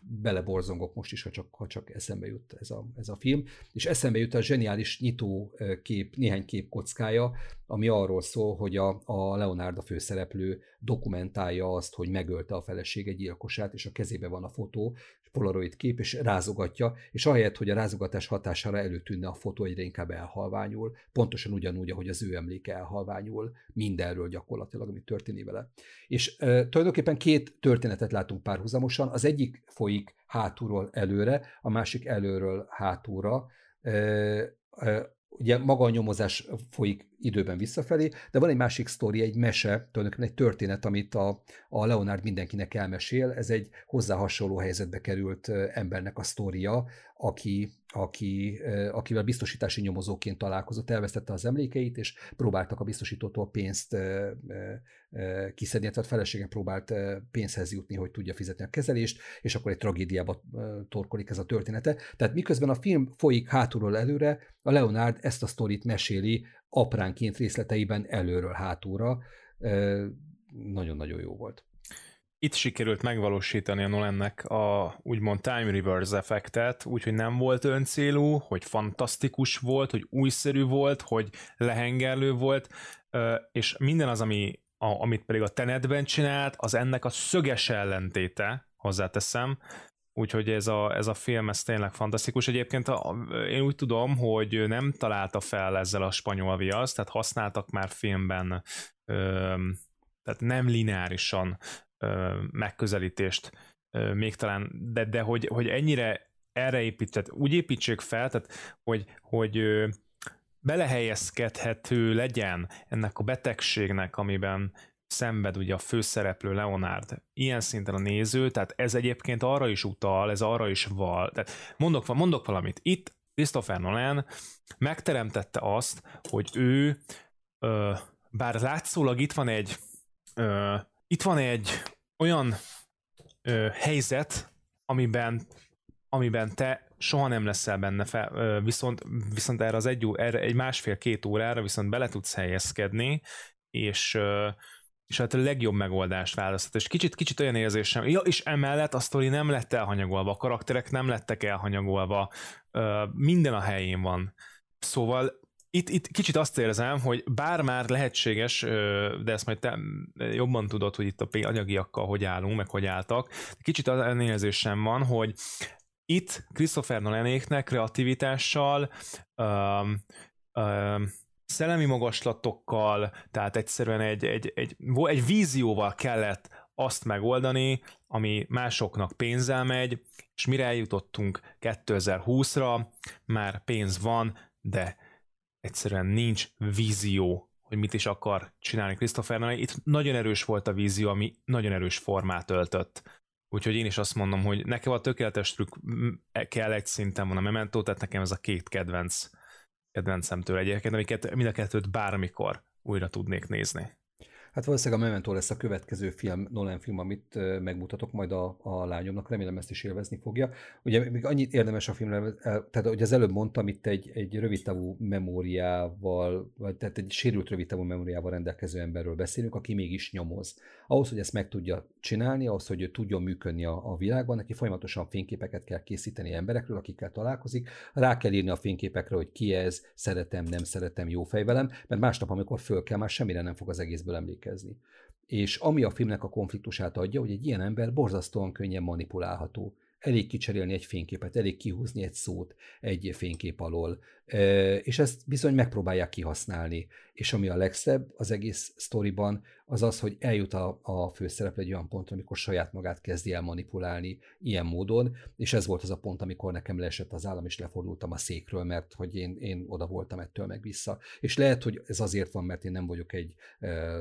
beleborzongok most is, ha csak, ha csak eszembe jut ez a, ez a film. És eszembe jut a zseniális nyitó kép, néhány kép kockája, ami arról szól, hogy a, a Leonardo főszereplő dokumentálja azt, hogy megölte a felesége gyilkosát, és a kezébe van a fotó, polaroid kép, és rázogatja, és ahelyett, hogy a rázogatás hatására előtűnne a fotó, egyre inkább elhalványul, pontosan ugyanúgy, ahogy az ő emléke elhalványul mindenről gyakorlatilag, ami történik vele. És e, tulajdonképpen két történetet látunk párhuzamosan, az egyik folyik hátulról előre, a másik előről hátulra, e, ugye maga a nyomozás folyik időben visszafelé, de van egy másik sztori, egy mese, tulajdonképpen egy történet, amit a, a Leonard mindenkinek elmesél. Ez egy hozzá hasonló helyzetbe került embernek a sztoria, aki, aki, akivel biztosítási nyomozóként találkozott, elvesztette az emlékeit, és próbáltak a biztosítótól pénzt kiszedni, tehát felesége próbált pénzhez jutni, hogy tudja fizetni a kezelést, és akkor egy tragédiába torkolik ez a története. Tehát miközben a film folyik hátulról előre, a Leonard ezt a sztorit meséli apránként részleteiben előről hátulra. Nagyon-nagyon jó volt. Itt sikerült megvalósítani a Nolannek a úgymond time reverse effektet, úgyhogy nem volt öncélú, hogy fantasztikus volt, hogy újszerű volt, hogy lehengerlő volt, és minden az, ami, a, amit pedig a Tenetben csinált, az ennek a szöges ellentéte, hozzáteszem, Úgyhogy ez a, ez a film, ez tényleg fantasztikus. Egyébként a, én úgy tudom, hogy nem találta fel ezzel a spanyol viaszt, tehát használtak már filmben ö, tehát nem lineárisan megközelítést, még talán, de, de hogy, hogy ennyire erre épített, úgy építsék fel, tehát hogy, hogy belehelyezkedhető legyen ennek a betegségnek, amiben szenved ugye a főszereplő Leonard ilyen szinten a néző, tehát ez egyébként arra is utal, ez arra is val. Tehát mondok, mondok valamit. Itt Christopher Nolan megteremtette azt, hogy ő, ö, bár látszólag itt van egy ö, itt van egy olyan ö, helyzet, amiben amiben te soha nem leszel benne fel, viszont, viszont erre az egy, erre egy másfél-két órára viszont bele tudsz helyezkedni, és és hát a legjobb megoldást választott. És kicsit, kicsit olyan érzésem, ja, és emellett a sztori nem lett elhanyagolva, a karakterek nem lettek elhanyagolva, minden a helyén van. Szóval itt, itt kicsit azt érzem, hogy bár már lehetséges, de ezt majd te jobban tudod, hogy itt a anyagiakkal hogy állunk, meg hogy álltak, kicsit az érzésem van, hogy itt Christopher Nolanéknek kreativitással um, um, szellemi magaslatokkal, tehát egyszerűen egy, egy, egy, egy vízióval kellett azt megoldani, ami másoknak pénzzel megy, és mire eljutottunk 2020-ra, már pénz van, de egyszerűen nincs vízió, hogy mit is akar csinálni Christopher Nolan. Itt nagyon erős volt a vízió, ami nagyon erős formát öltött. Úgyhogy én is azt mondom, hogy nekem a tökéletes trükk e, kell egy szinten van a Memento, tehát nekem ez a két kedvenc kedvencemtől egyébként, amiket mind a kettőt bármikor újra tudnék nézni. Hát valószínűleg a Memento lesz a következő film, Nolan film, amit megmutatok majd a, a lányomnak, remélem ezt is élvezni fogja. Ugye még annyit érdemes a filmre, tehát hogy az előbb mondtam, itt egy, egy rövidtávú memóriával, vagy tehát egy sérült rövidtávú memóriával rendelkező emberről beszélünk, aki mégis nyomoz. Ahhoz, hogy ezt meg tudja csinálni, ahhoz, hogy ő tudjon működni a, a világban, neki folyamatosan fényképeket kell készíteni emberekről, akikkel találkozik, rá kell írni a fényképekre, hogy ki ez, szeretem, nem szeretem, jó fej velem, mert másnap, amikor föl kell, már semmire nem fog az egészből emlékezni emlékezni. És ami a filmnek a konfliktusát adja, hogy egy ilyen ember borzasztóan könnyen manipulálható. Elég kicserélni egy fényképet, elég kihúzni egy szót egy fénykép alól, és ezt bizony megpróbálják kihasználni. És ami a legszebb az egész sztoriban, az az, hogy eljut a, a főszereplő egy olyan pontra, amikor saját magát kezdi el manipulálni ilyen módon, és ez volt az a pont, amikor nekem leesett az állam, és lefordultam a székről, mert hogy én, én oda voltam ettől meg vissza. És lehet, hogy ez azért van, mert én nem vagyok egy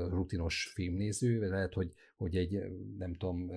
rutinos filmnéző, lehet, hogy, hogy egy, nem tudom,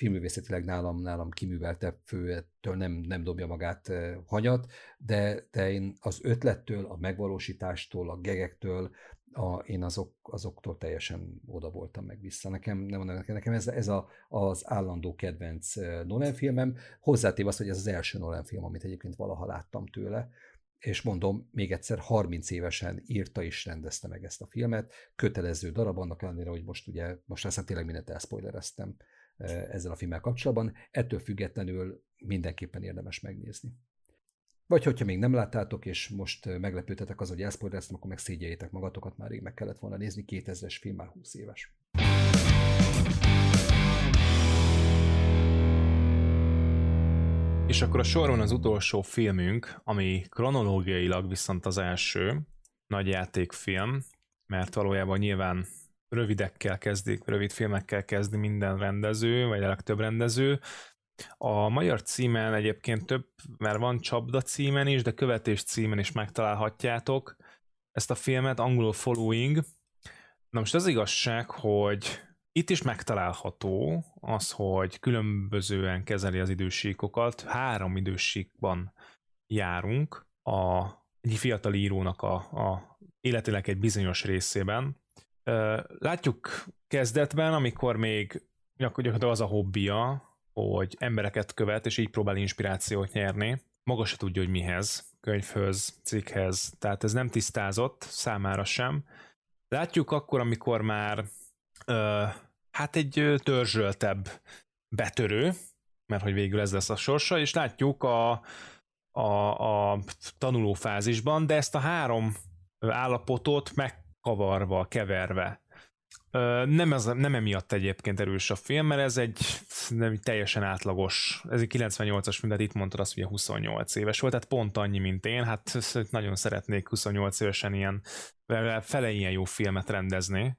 filmművészetileg nálam, nálam kiműveltebb főtől nem, nem dobja magát hanyat, de, de én az ötlettől, a megvalósítástól, a gegektől, a, én azok, azoktól teljesen oda voltam meg vissza. Nekem, nem nekem, nekem ez, ez a, az állandó kedvenc Nolan filmem. Hozzátéve azt, hogy ez az első Nolan film, amit egyébként valaha láttam tőle, és mondom, még egyszer 30 évesen írta és rendezte meg ezt a filmet, kötelező darab, annak ellenére, hogy most ugye, most aztán tényleg mindent elspoilereztem ezzel a filmmel kapcsolatban, ettől függetlenül mindenképpen érdemes megnézni. Vagy hogyha még nem láttátok, és most meglepődtetek az, hogy elszpoilereztem, akkor meg szégyeljétek magatokat, már rég meg kellett volna nézni, 2000-es film már 20 éves. És akkor a soron az utolsó filmünk, ami kronológiailag viszont az első nagy játékfilm, mert valójában nyilván rövidekkel kezdik, rövid filmekkel kezdi minden rendező, vagy a legtöbb rendező, a magyar címen egyébként több, mert van csapda címen is, de követés címen is megtalálhatjátok ezt a filmet, angolul Following. Na most az igazság, hogy itt is megtalálható az, hogy különbözően kezeli az idősíkokat. Három idősíkban járunk a, egy fiatal írónak a, a életének egy bizonyos részében. Látjuk kezdetben, amikor még gyakorlatilag az a hobbija, hogy embereket követ, és így próbál inspirációt nyerni. Maga se tudja, hogy mihez, könyvhöz, cikkhez, tehát ez nem tisztázott számára sem. Látjuk akkor, amikor már ö, hát egy törzsöltebb betörő, mert hogy végül ez lesz a sorsa, és látjuk a, a, a tanuló fázisban, de ezt a három állapotot megkavarva, keverve nem, ez, nem emiatt egyébként erős a film, mert ez egy nem, teljesen átlagos, ez egy 98-as film, de itt mondtad azt, hogy 28 éves volt, tehát pont annyi, mint én, hát nagyon szeretnék 28 évesen ilyen, fele ilyen jó filmet rendezni.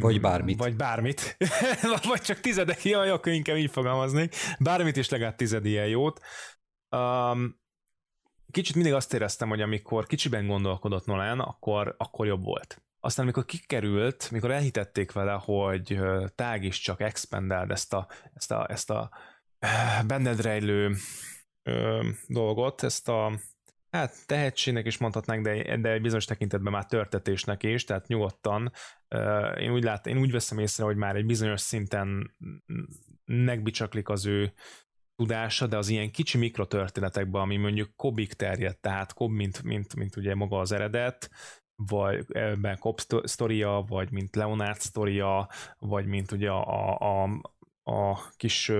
Vagy bármit. Vagy bármit. Vagy csak tizedek, jaj, akkor inkább így fogalmazni. Bármit is legalább tized ilyen jót. Um, kicsit mindig azt éreztem, hogy amikor kicsiben gondolkodott Nolan, akkor, akkor jobb volt aztán, amikor kikerült, mikor elhitették vele, hogy tág is csak expandeld ezt a, ezt a, ezt a benned rejlő ö, dolgot, ezt a hát tehetségnek is mondhatnánk, de, de bizonyos tekintetben már törtetésnek is, tehát nyugodtan. Ö, én, úgy lát, én úgy veszem észre, hogy már egy bizonyos szinten megbicsaklik az ő tudása, de az ilyen kicsi mikrotörténetekben, ami mondjuk kobig terjed, tehát kob, mint, mint, mint ugye maga az eredet, vagy ebben Cobb sztoria, vagy mint Leonard sztoria, vagy mint ugye a, a, a kis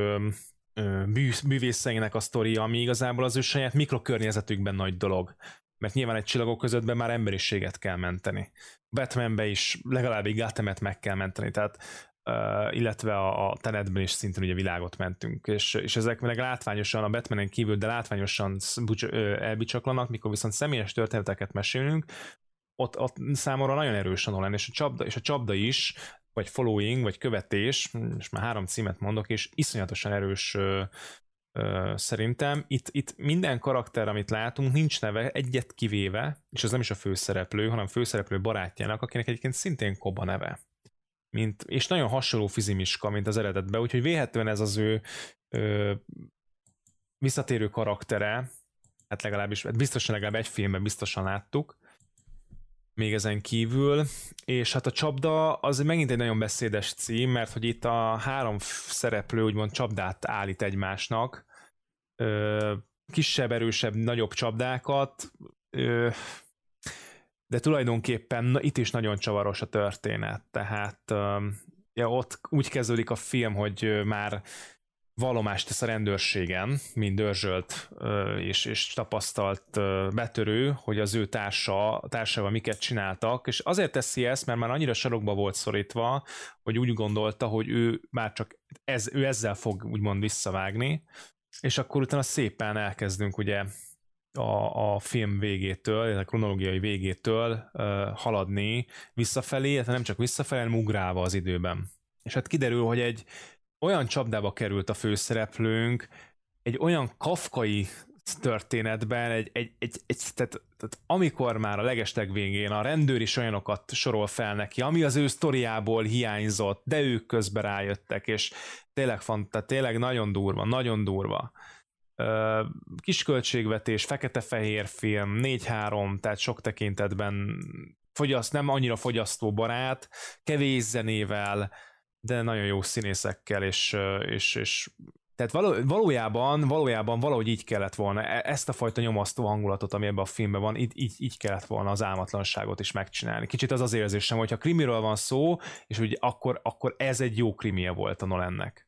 művészeinek a sztoria, ami igazából az ő saját mikrokörnyezetükben nagy dolog. Mert nyilván egy csillagok közöttben már emberiséget kell menteni. Batmanbe is legalább egy meg kell menteni, tehát illetve a, a Tenetben is szintén ugye világot mentünk, és, és ezek meg látványosan, a Batmanen kívül, de látványosan elbicsaklanak, mikor viszont személyes történeteket mesélünk, ott, ott számomra nagyon erős a Nolan, és a csapda, és a csapda is, vagy following, vagy követés, és már három címet mondok, és iszonyatosan erős ö, ö, szerintem. Itt, itt minden karakter, amit látunk, nincs neve, egyet kivéve, és az nem is a főszereplő, hanem főszereplő barátjának, akinek egyébként szintén Koba neve. Mint, és nagyon hasonló fizimiska, mint az eredetben, úgyhogy véhetően ez az ő ö, visszatérő karaktere, hát legalábbis, hát biztosan legalább egy filmben biztosan láttuk, még ezen kívül, és hát a csapda az megint egy nagyon beszédes cím, mert hogy itt a három szereplő úgymond csapdát állít egymásnak, kisebb, erősebb, nagyobb csapdákat, de tulajdonképpen itt is nagyon csavaros a történet, tehát ja, ott úgy kezdődik a film, hogy már vallomást tesz a rendőrségen, mint dörzsölt és, és tapasztalt betörő, hogy az ő társa, társával miket csináltak, és azért teszi ezt, mert már annyira sarokba volt szorítva, hogy úgy gondolta, hogy ő már csak ez, ő ezzel fog úgymond visszavágni, és akkor utána szépen elkezdünk ugye a, a film végétől, a kronológiai végétől haladni visszafelé, illetve nem csak visszafelé, hanem ugrálva az időben. És hát kiderül, hogy egy olyan csapdába került a főszereplőnk, egy olyan kafkai történetben, egy, egy, egy, egy tehát, tehát amikor már a legesleg végén a rendőr is olyanokat sorol fel neki, ami az ő sztoriából hiányzott, de ők közben rájöttek, és tényleg, fant, tehát tényleg nagyon durva, nagyon durva. Kis költségvetés, fekete-fehér film, 4-3, tehát sok tekintetben fogyaszt, nem annyira fogyasztóbarát, kevés zenével, de nagyon jó színészekkel, és, és, és tehát való, valójában, valójában valahogy így kellett volna, e, ezt a fajta nyomasztó hangulatot, ami ebben a filmben van, így, így, így kellett volna az álmatlanságot is megcsinálni. Kicsit az az érzésem, hogyha krimiről van szó, és ugye akkor, akkor ez egy jó krimie volt a Nolannek.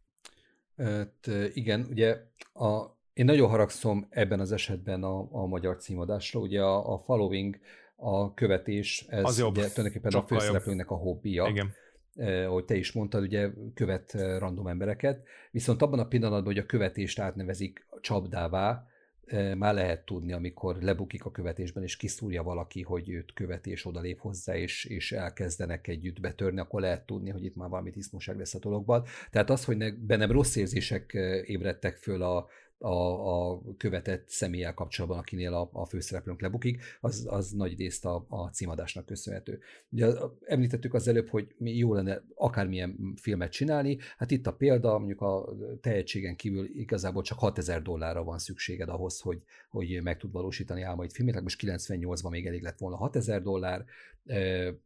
Hát, igen, ugye a, én nagyon haragszom ebben az esetben a, a magyar címadásra, ugye a, a following, a követés, ez az jobb. ugye tulajdonképpen Sokkal a főszereplőnek a hobbija. Igen Eh, ahogy te is mondtad, ugye követ eh, random embereket, viszont abban a pillanatban, hogy a követést átnevezik csapdává, eh, már lehet tudni, amikor lebukik a követésben, és kiszúrja valaki, hogy őt követés odalép hozzá, és, és elkezdenek együtt betörni, akkor lehet tudni, hogy itt már valami tisztmoság lesz a dologban. Tehát az, hogy ne, bennem rossz érzések ébredtek föl a, a, a követett személlyel kapcsolatban, akinél a, a főszereplőnk lebukik, az, az nagy részt a, a címadásnak köszönhető. Ugye említettük az előbb, hogy jó lenne akármilyen filmet csinálni, hát itt a példa, mondjuk a tehetségen kívül igazából csak 6000 dollárra van szükséged ahhoz, hogy, hogy meg tud valósítani álmaid filmét, hát most 98-ban még elég lett volna 6000 dollár,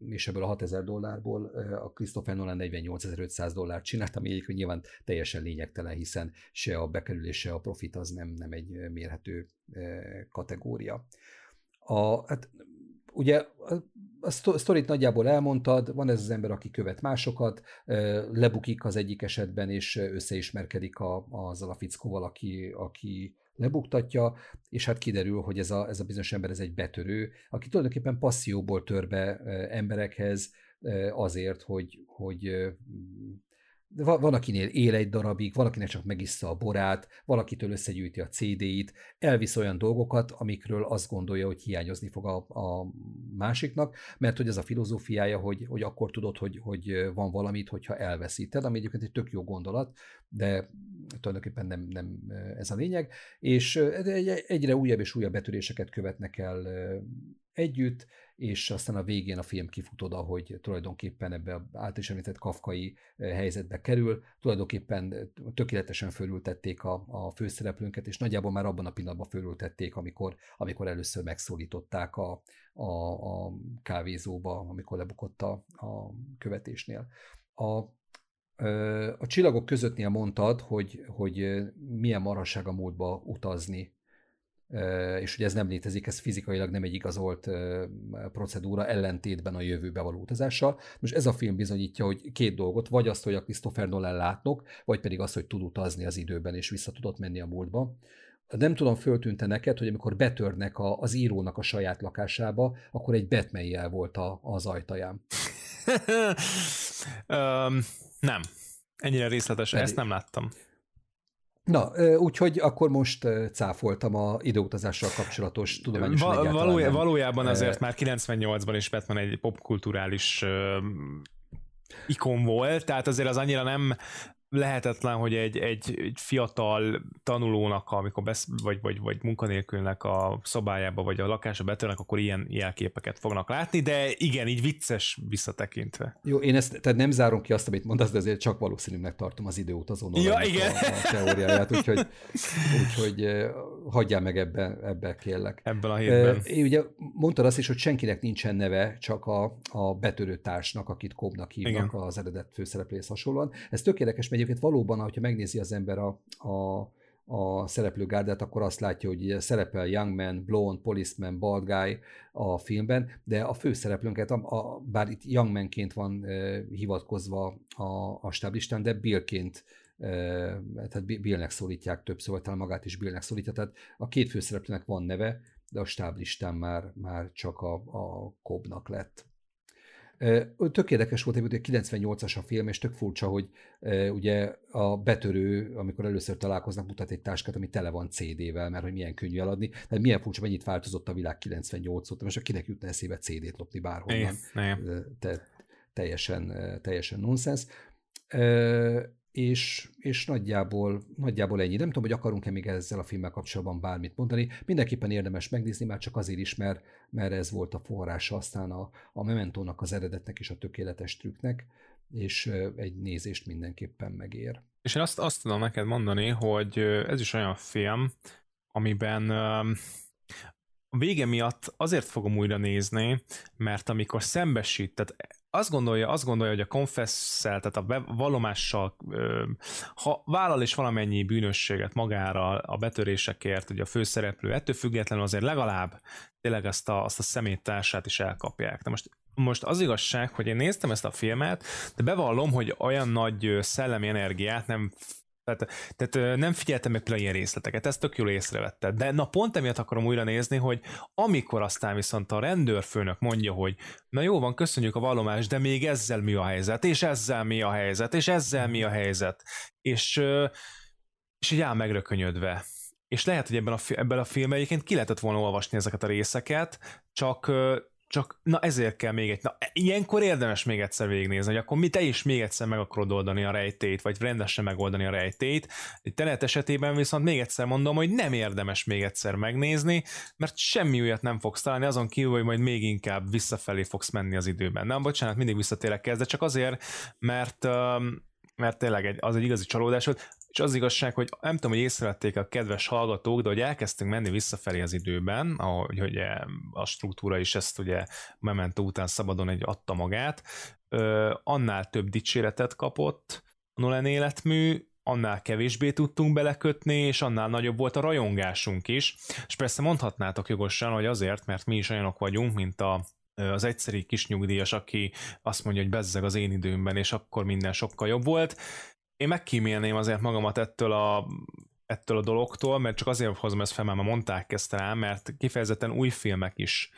és ebből a 6000 dollárból a Christopher Nolan 48.500 dollárt csinált, ami egyébként nyilván teljesen lényegtelen, hiszen se a bekerülés, se a profit az nem, nem egy mérhető kategória. A, hát ugye a sztorit nagyjából elmondtad, van ez az ember, aki követ másokat, lebukik az egyik esetben, és összeismerkedik a, azzal a fickóval, aki, aki lebuktatja, és hát kiderül, hogy ez a, ez a bizonyos ember ez egy betörő, aki tulajdonképpen passzióból tör be emberekhez azért, hogy, hogy van, akinél él egy darabig, valakinek csak megissza a borát, valakitől összegyűjti a CD-it, elvisz olyan dolgokat, amikről azt gondolja, hogy hiányozni fog a, a másiknak, mert hogy ez a filozófiája, hogy, hogy akkor tudod, hogy, hogy van valamit, hogyha elveszíted, ami egyébként egy tök jó gondolat, de tulajdonképpen nem, nem ez a lényeg, és egyre újabb és újabb betöréseket követnek el együtt, és aztán a végén a film kifut oda, hogy tulajdonképpen ebbe az által említett kafkai helyzetbe kerül, tulajdonképpen tökéletesen fölültették a, a főszereplőnket, és nagyjából már abban a pillanatban fölültették, amikor, amikor először megszólították a, a, a kávézóba, amikor lebukott a, a követésnél. A, a csillagok közöttnél mondtad, hogy, hogy milyen marasság a múltba utazni és ugye ez nem létezik, ez fizikailag nem egy igazolt procedúra ellentétben a jövőbe való utazással. Most ez a film bizonyítja, hogy két dolgot, vagy azt, hogy a Christopher Nolan látnok, vagy pedig azt, hogy tud utazni az időben, és vissza tudott menni a múltba. Nem tudom, föltűnte neked, hogy amikor betörnek a, az írónak a saját lakásába, akkor egy Batman volt a, az ajtaján. um, nem. Ennyire részletes, Pedig, ezt nem láttam. Na, úgyhogy akkor most cáfoltam a időutazással kapcsolatos tudományos Va- valójá- Valójában azért már 98-ban is Batman egy popkulturális ikon volt, tehát azért az annyira nem lehetetlen, hogy egy, egy, egy fiatal tanulónak, amikor besz, vagy, vagy, vagy munkanélkülnek a szobájába, vagy a lakása betörnek, akkor ilyen jelképeket fognak látni, de igen, így vicces visszatekintve. Jó, én ezt tehát nem zárom ki azt, amit mondasz, de azért csak valószínűnek tartom az időutazó ja, igen. A, a teóriáját, úgyhogy, úgyhogy hagyjál meg ebbe, ebbe kérlek. Ebben a hétben. Én ugye mondtad azt is, hogy senkinek nincsen neve, csak a, a betörő társnak, akit Kobnak hívnak igen. az eredet főszereplés hasonlóan. Ez tökéletes, mert egyébként valóban, hogyha megnézi az ember a, a, a szereplőgárdát, akkor azt látja, hogy szerepel Young Man, Blonde, Policeman, Bald Guy a filmben, de a főszereplőnket, a, a, bár itt Young Manként van e, hivatkozva a, a stáblistán, de Billként tehát Billnek szólítják többször, vagy talán magát is Billnek szólítja, tehát a két főszereplőnek van neve, de a stáblistán már, már csak a, a Kobnak lett. Tök érdekes volt, hogy 98-as a film, és tök furcsa, hogy ugye a betörő, amikor először találkoznak, mutat egy táskát, ami tele van CD-vel, mert hogy milyen könnyű eladni. Tehát milyen furcsa, mennyit változott a világ 98 óta, most kinek jutna eszébe CD-t lopni bárhonnan. Te, teljesen, teljesen nonsens és, és nagyjából, nagyjából ennyi. Nem tudom, hogy akarunk-e még ezzel a filmmel kapcsolatban bármit mondani. Mindenképpen érdemes megnézni, már csak azért is, mert, mert ez volt a forrása aztán a, a Mementónak, az eredetnek és a tökéletes trükknek, és egy nézést mindenképpen megér. És én azt, azt tudom neked mondani, hogy ez is olyan film, amiben a vége miatt azért fogom újra nézni, mert amikor szembesít, tehát azt gondolja, azt gondolja, hogy a confesszel, tehát a vallomással, ha vállal is valamennyi bűnösséget magára a betörésekért, ugye a főszereplő, ettől függetlenül azért legalább tényleg azt a, azt a szeméttársát is elkapják. De most most az igazság, hogy én néztem ezt a filmet, de bevallom, hogy olyan nagy szellemi energiát nem tehát, tehát nem figyeltem meg például ilyen részleteket, ezt tök jól észrevetted. De na pont emiatt akarom újra nézni, hogy amikor aztán viszont a rendőrfőnök mondja, hogy na jó van, köszönjük a vallomást, de még ezzel mi a helyzet, és ezzel mi a helyzet, és ezzel mi a helyzet. És, és így áll megrökönyödve. És lehet, hogy ebben a, ebben a filmben egyébként ki lehetett volna olvasni ezeket a részeket, csak csak na ezért kell még egy, na ilyenkor érdemes még egyszer végignézni, hogy akkor mi te is még egyszer meg akarod oldani a rejtét, vagy rendesen megoldani a rejtét. Egy tenet esetében viszont még egyszer mondom, hogy nem érdemes még egyszer megnézni, mert semmi újat nem fogsz találni, azon kívül, hogy majd még inkább visszafelé fogsz menni az időben. Nem, bocsánat, mindig visszatérek ez, de csak azért, mert mert tényleg egy, az egy igazi csalódás volt. És az igazság, hogy nem tudom, hogy észrevették a kedves hallgatók, de hogy elkezdtünk menni visszafelé az időben, ahogy ugye a struktúra is ezt ugye Memento után szabadon egy adta magát, annál több dicséretet kapott a Nolan életmű, annál kevésbé tudtunk belekötni, és annál nagyobb volt a rajongásunk is. És persze mondhatnátok jogosan, hogy azért, mert mi is olyanok vagyunk, mint a az egyszeri kis nyugdíjas, aki azt mondja, hogy bezzeg az én időmben, és akkor minden sokkal jobb volt én megkímélném azért magamat ettől a, ettől a dologtól, mert csak azért hozom ezt fel, mert mondták ezt rá, mert kifejezetten új filmek is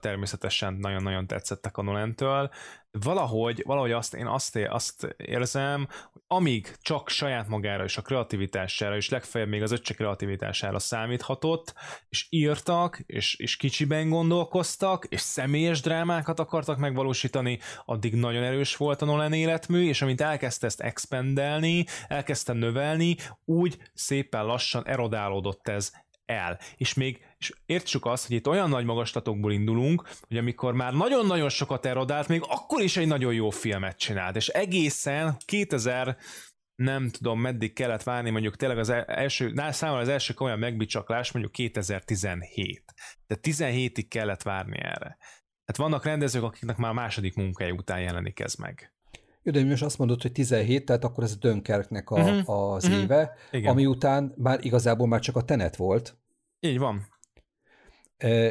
természetesen nagyon-nagyon tetszettek a Nolentől. Valahogy, valahogy azt, én azt, azt érzem, hogy amíg csak saját magára és a kreativitására, és legfeljebb még az öccse kreativitására számíthatott, és írtak, és, és kicsiben gondolkoztak, és személyes drámákat akartak megvalósítani, addig nagyon erős volt a Nolan életmű, és amint elkezdte ezt expendelni, elkezdte növelni, úgy szépen lassan erodálódott ez el. És még és értsük azt, hogy itt olyan nagy magaslatokból indulunk, hogy amikor már nagyon-nagyon sokat erodált, még akkor is egy nagyon jó filmet csinált. És egészen 2000 nem tudom, meddig kellett várni, mondjuk tényleg az e- első, számomra az első komolyan megbicsaklás mondjuk 2017. De 17-ig kellett várni erre. Hát vannak rendezők, akiknek már a második munkája után jelenik ez meg. Jó, de most azt mondod, hogy 17, tehát akkor ez a Dönkerknek a, uh-huh. az uh-huh. éve, Igen. ami után már igazából már csak a Tenet volt. Így van.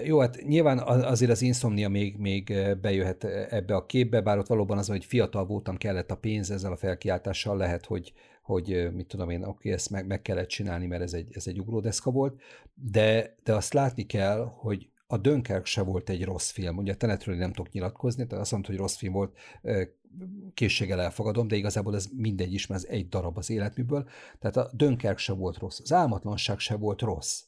Jó, hát nyilván azért az insomnia még, még bejöhet ebbe a képbe, bár ott valóban az, hogy fiatal voltam, kellett a pénz ezzel a felkiáltással, lehet, hogy, hogy mit tudom én, oké, ezt meg, meg kellett csinálni, mert ez egy, ez egy ugródeszka volt, de, de azt látni kell, hogy a Dunkirk se volt egy rossz film. Ugye a Tenetről nem tudok nyilatkozni, tehát azt mondta, hogy rossz film volt, készséggel elfogadom, de igazából ez mindegy is, mert ez egy darab az életműből. Tehát a Dunkirk se volt rossz, az álmatlanság se volt rossz.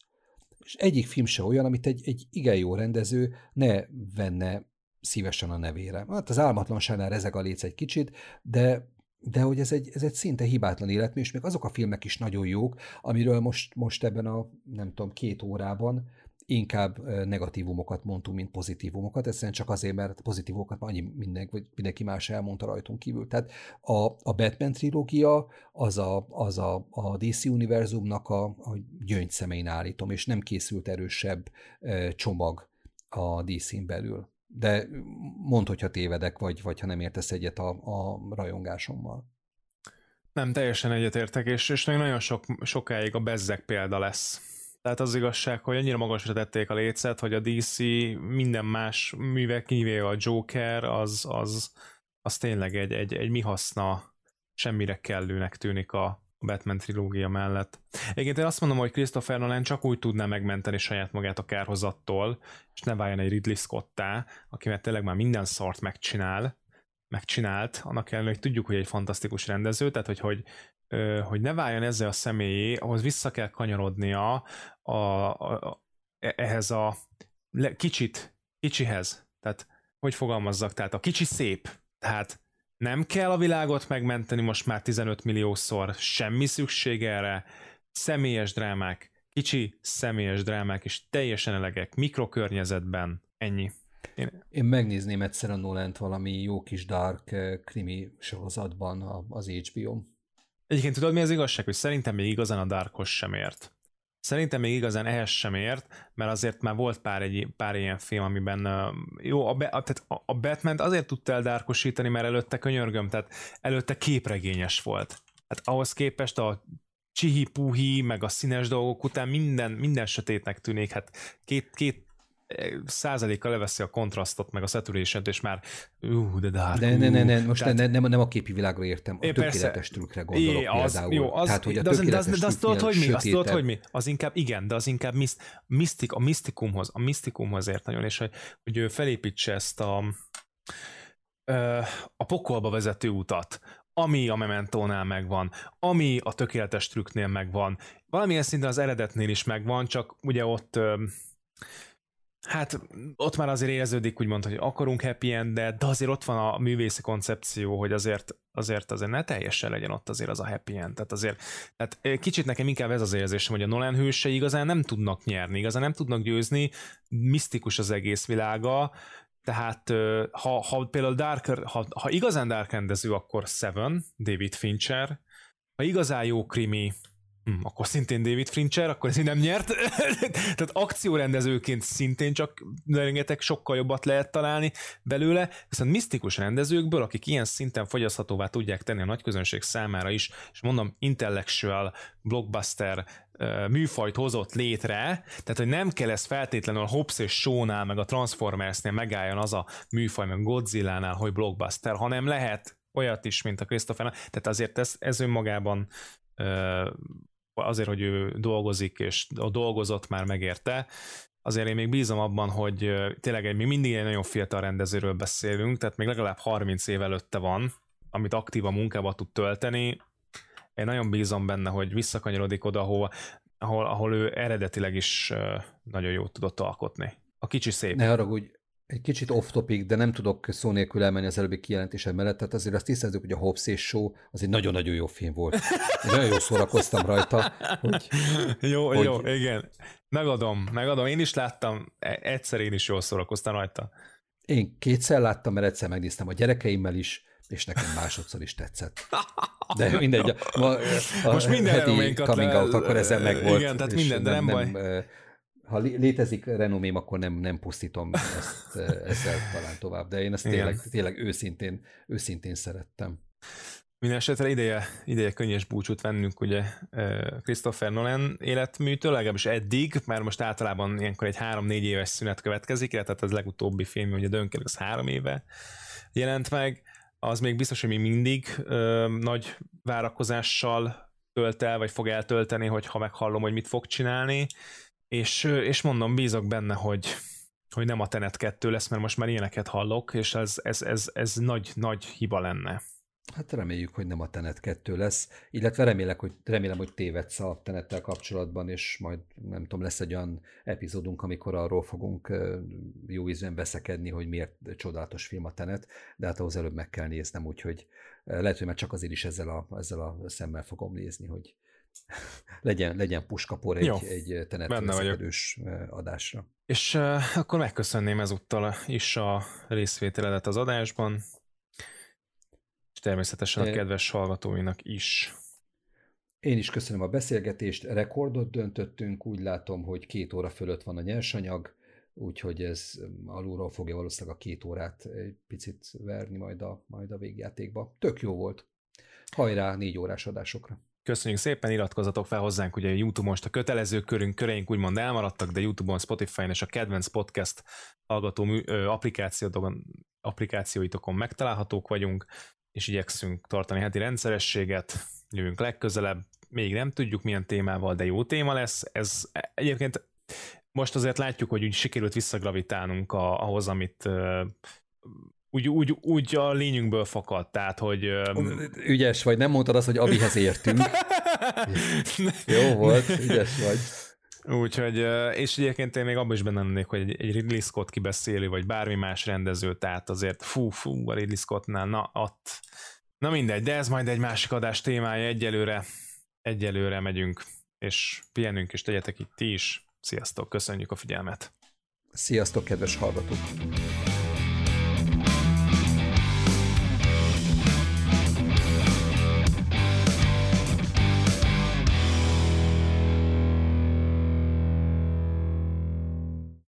És egyik film se olyan, amit egy, egy igen jó rendező ne venne szívesen a nevére. Hát az álmatlanságnál rezeg a léc egy kicsit, de de hogy ez egy, ez egy szinte hibátlan életmű, és még azok a filmek is nagyon jók, amiről most, most ebben a, nem tudom, két órában inkább negatívumokat mondtunk, mint pozitívumokat, egyszerűen csak azért, mert pozitívumokat már annyi minden, vagy mindenki más elmondta rajtunk kívül. Tehát a, a Batman trilógia az a, az a, a DC univerzumnak a, a gyöngyszemén állítom, és nem készült erősebb csomag a DC-n belül. De mondd, hogyha tévedek, vagy, vagy ha nem értesz egyet a, a rajongásommal. Nem, teljesen egyetértek, és, és nagyon sok, sokáig a bezzek példa lesz tehát az igazság, hogy annyira magasra tették a lécet, hogy a DC minden más művek, kivéve a Joker, az, az, az tényleg egy, egy, egy mi haszna, semmire kellőnek tűnik a Batman trilógia mellett. Egyébként én azt mondom, hogy Christopher Nolan csak úgy tudná megmenteni saját magát a kárhozattól, és ne váljon egy Ridley Scottá, akivel tényleg már minden szart megcsinál, megcsinált, annak ellenére, hogy tudjuk, hogy egy fantasztikus rendező, tehát hogy, hogy hogy ne váljon ezzel a személyé, ahhoz vissza kell kanyarodnia a, a, a, ehhez a le, kicsit, kicsihez. Tehát, hogy fogalmazzak, tehát a kicsi szép. Tehát nem kell a világot megmenteni most már 15 milliószor, semmi szükség erre, személyes drámák, kicsi személyes drámák, és teljesen elegek, mikrokörnyezetben, ennyi. Én, Én megnézném egyszer a Nolent valami jó kis dark krimi sorozatban az HBO-n. Egyébként tudod, mi az igazság, hogy szerintem még igazán a Darkos sem ért. Szerintem még igazán ehhez sem ért, mert azért már volt pár, egy, pár ilyen film, amiben jó, a, a, tehát a Batman azért tudta eldárkosítani, mert előtte könyörgöm, tehát előtte képregényes volt. Hát ahhoz képest a csihi-puhi, meg a színes dolgok után minden, minden sötétnek tűnik, hát két, két százalékkal leveszi a kontrasztot, meg a saturation és már ú, de dark. De ne, ne, ne, most Tehát, ne, nem, nem a képi világra értem, a é, tökéletes trükkre gondolok é, az, például. Jó, az, Tehát, hogy a de, az, de, az, de azt tudod, hogy mi? Azt tudod, hogy mi? Az inkább, igen, de az inkább miszt, misztik, a misztikumhoz, a misztikumhoz ért nagyon, és hogy, hogy ő felépítse ezt a a pokolba vezető utat, ami a Mementónál megvan, ami a tökéletes trükknél megvan, valamilyen szinten az eredetnél is megvan, csak ugye ott Hát ott már azért érződik úgymond, hogy akarunk happy end de azért ott van a művészi koncepció, hogy azért, azért azért ne teljesen legyen ott azért az a happy end. Tehát azért, tehát kicsit nekem inkább ez az érzésem, hogy a Nolan hősei igazán nem tudnak nyerni, igazán nem tudnak győzni, misztikus az egész világa, tehát ha, ha például Darker, ha, ha igazán Dark rendező, akkor Seven, David Fincher, ha igazán jó krimi, Hm, akkor szintén David Fincher, akkor ez nem nyert. Tehát akciórendezőként szintén csak rengeteg sokkal jobbat lehet találni belőle, viszont misztikus rendezőkből, akik ilyen szinten fogyaszthatóvá tudják tenni a nagy közönség számára is, és mondom, intellectual, blockbuster műfajt hozott létre, tehát hogy nem kell ez feltétlenül a Hobbs és Shaw-nál, meg a Transformersnél megálljon az a műfaj, meg Godzilla-nál, hogy blockbuster, hanem lehet olyat is, mint a Christopher. Tehát azért ez, ez önmagában azért, hogy ő dolgozik, és a dolgozott már megérte, azért én még bízom abban, hogy tényleg még mindig egy nagyon fiatal rendezőről beszélünk, tehát még legalább 30 év előtte van, amit aktív a munkába tud tölteni. Én nagyon bízom benne, hogy visszakanyarodik oda, ahol, ahol, ahol ő eredetileg is nagyon jót tudott alkotni. A kicsi szép. Ne haragudj, egy kicsit off-topic, de nem tudok szó nélkül elmenni az előbbi kijelentésem mellett, tehát azért azt tisztázzuk, hogy a Hobbs és Show az egy nagyon-nagyon jó film volt. Én nagyon jól szórakoztam rajta. Hogy, jó, hogy... jó, igen. Megadom, megadom. Én is láttam, e- egyszer én is jól szórakoztam rajta. Én kétszer láttam, mert egyszer megnéztem a gyerekeimmel is, és nekem másodszor is tetszett. De mindegy, a, a, a Most minden heti coming out, akkor ezzel megvolt. Igen, tehát minden, de nem, nem baj ha létezik renomém, akkor nem, nem pusztítom ezt, ezzel talán tovább, de én ezt tényleg, tényleg őszintén, őszintén szerettem. Mindenesetre ideje, ideje könnyes búcsút vennünk ugye Christopher Nolan életműtől, legalábbis eddig, mert most általában ilyenkor egy három-négy éves szünet következik, illetve az legutóbbi film, ugye Dunkirk az három éve jelent meg, az még biztos, hogy még mindig ö, nagy várakozással tölt el, vagy fog eltölteni, hogyha meghallom, hogy mit fog csinálni és, és mondom, bízok benne, hogy, hogy nem a Tenet 2 lesz, mert most már ilyeneket hallok, és ez, ez, ez, ez nagy, nagy hiba lenne. Hát reméljük, hogy nem a Tenet 2 lesz, illetve remélek, hogy, remélem, hogy tévedsz a Tenettel kapcsolatban, és majd nem tudom, lesz egy olyan epizódunk, amikor arról fogunk jó ízűen veszekedni, hogy miért csodálatos film a Tenet, de hát ahhoz előbb meg kell néznem, úgyhogy lehet, hogy már csak azért is ezzel a, ezzel a szemmel fogom nézni, hogy legyen, legyen puskapor egy, Jó, egy tenet adásra. És uh, akkor megköszönném ezúttal is a részvételedet az adásban, és természetesen a kedves hallgatóinak is. Én is köszönöm a beszélgetést, rekordot döntöttünk, úgy látom, hogy két óra fölött van a nyersanyag, úgyhogy ez alulról fogja valószínűleg a két órát egy picit verni majd a, majd a végjátékba. Tök jó volt. Hajrá négy órás adásokra! Köszönjük szépen, iratkozzatok fel hozzánk, ugye YouTube most a kötelező körünk, köreink úgymond elmaradtak, de YouTube-on, Spotify-n és a kedvenc podcast hallgató applikációitokon, applikációitokon megtalálhatók vagyunk, és igyekszünk tartani heti rendszerességet, jövünk legközelebb, még nem tudjuk milyen témával, de jó téma lesz. Ez egyébként most azért látjuk, hogy úgy sikerült visszagravitálnunk a, ahhoz, amit úgy, úgy, úgy a lényünkből fakadt, tehát, hogy... Ügyes vagy, nem mondtad azt, hogy abihez értünk. Jó volt, ügyes vagy. Úgyhogy, és egyébként én még abban is benne lennék, hogy egy, egy Ridley Scott kibeszélő, vagy bármi más rendező, tehát azért fú, fú, a Ridley Scottnál, na, ott, na mindegy, de ez majd egy másik adás témája, egyelőre, egyelőre megyünk, és pihenünk, és tegyetek itt ti is. Sziasztok, köszönjük a figyelmet! Sziasztok, kedves hallgatók!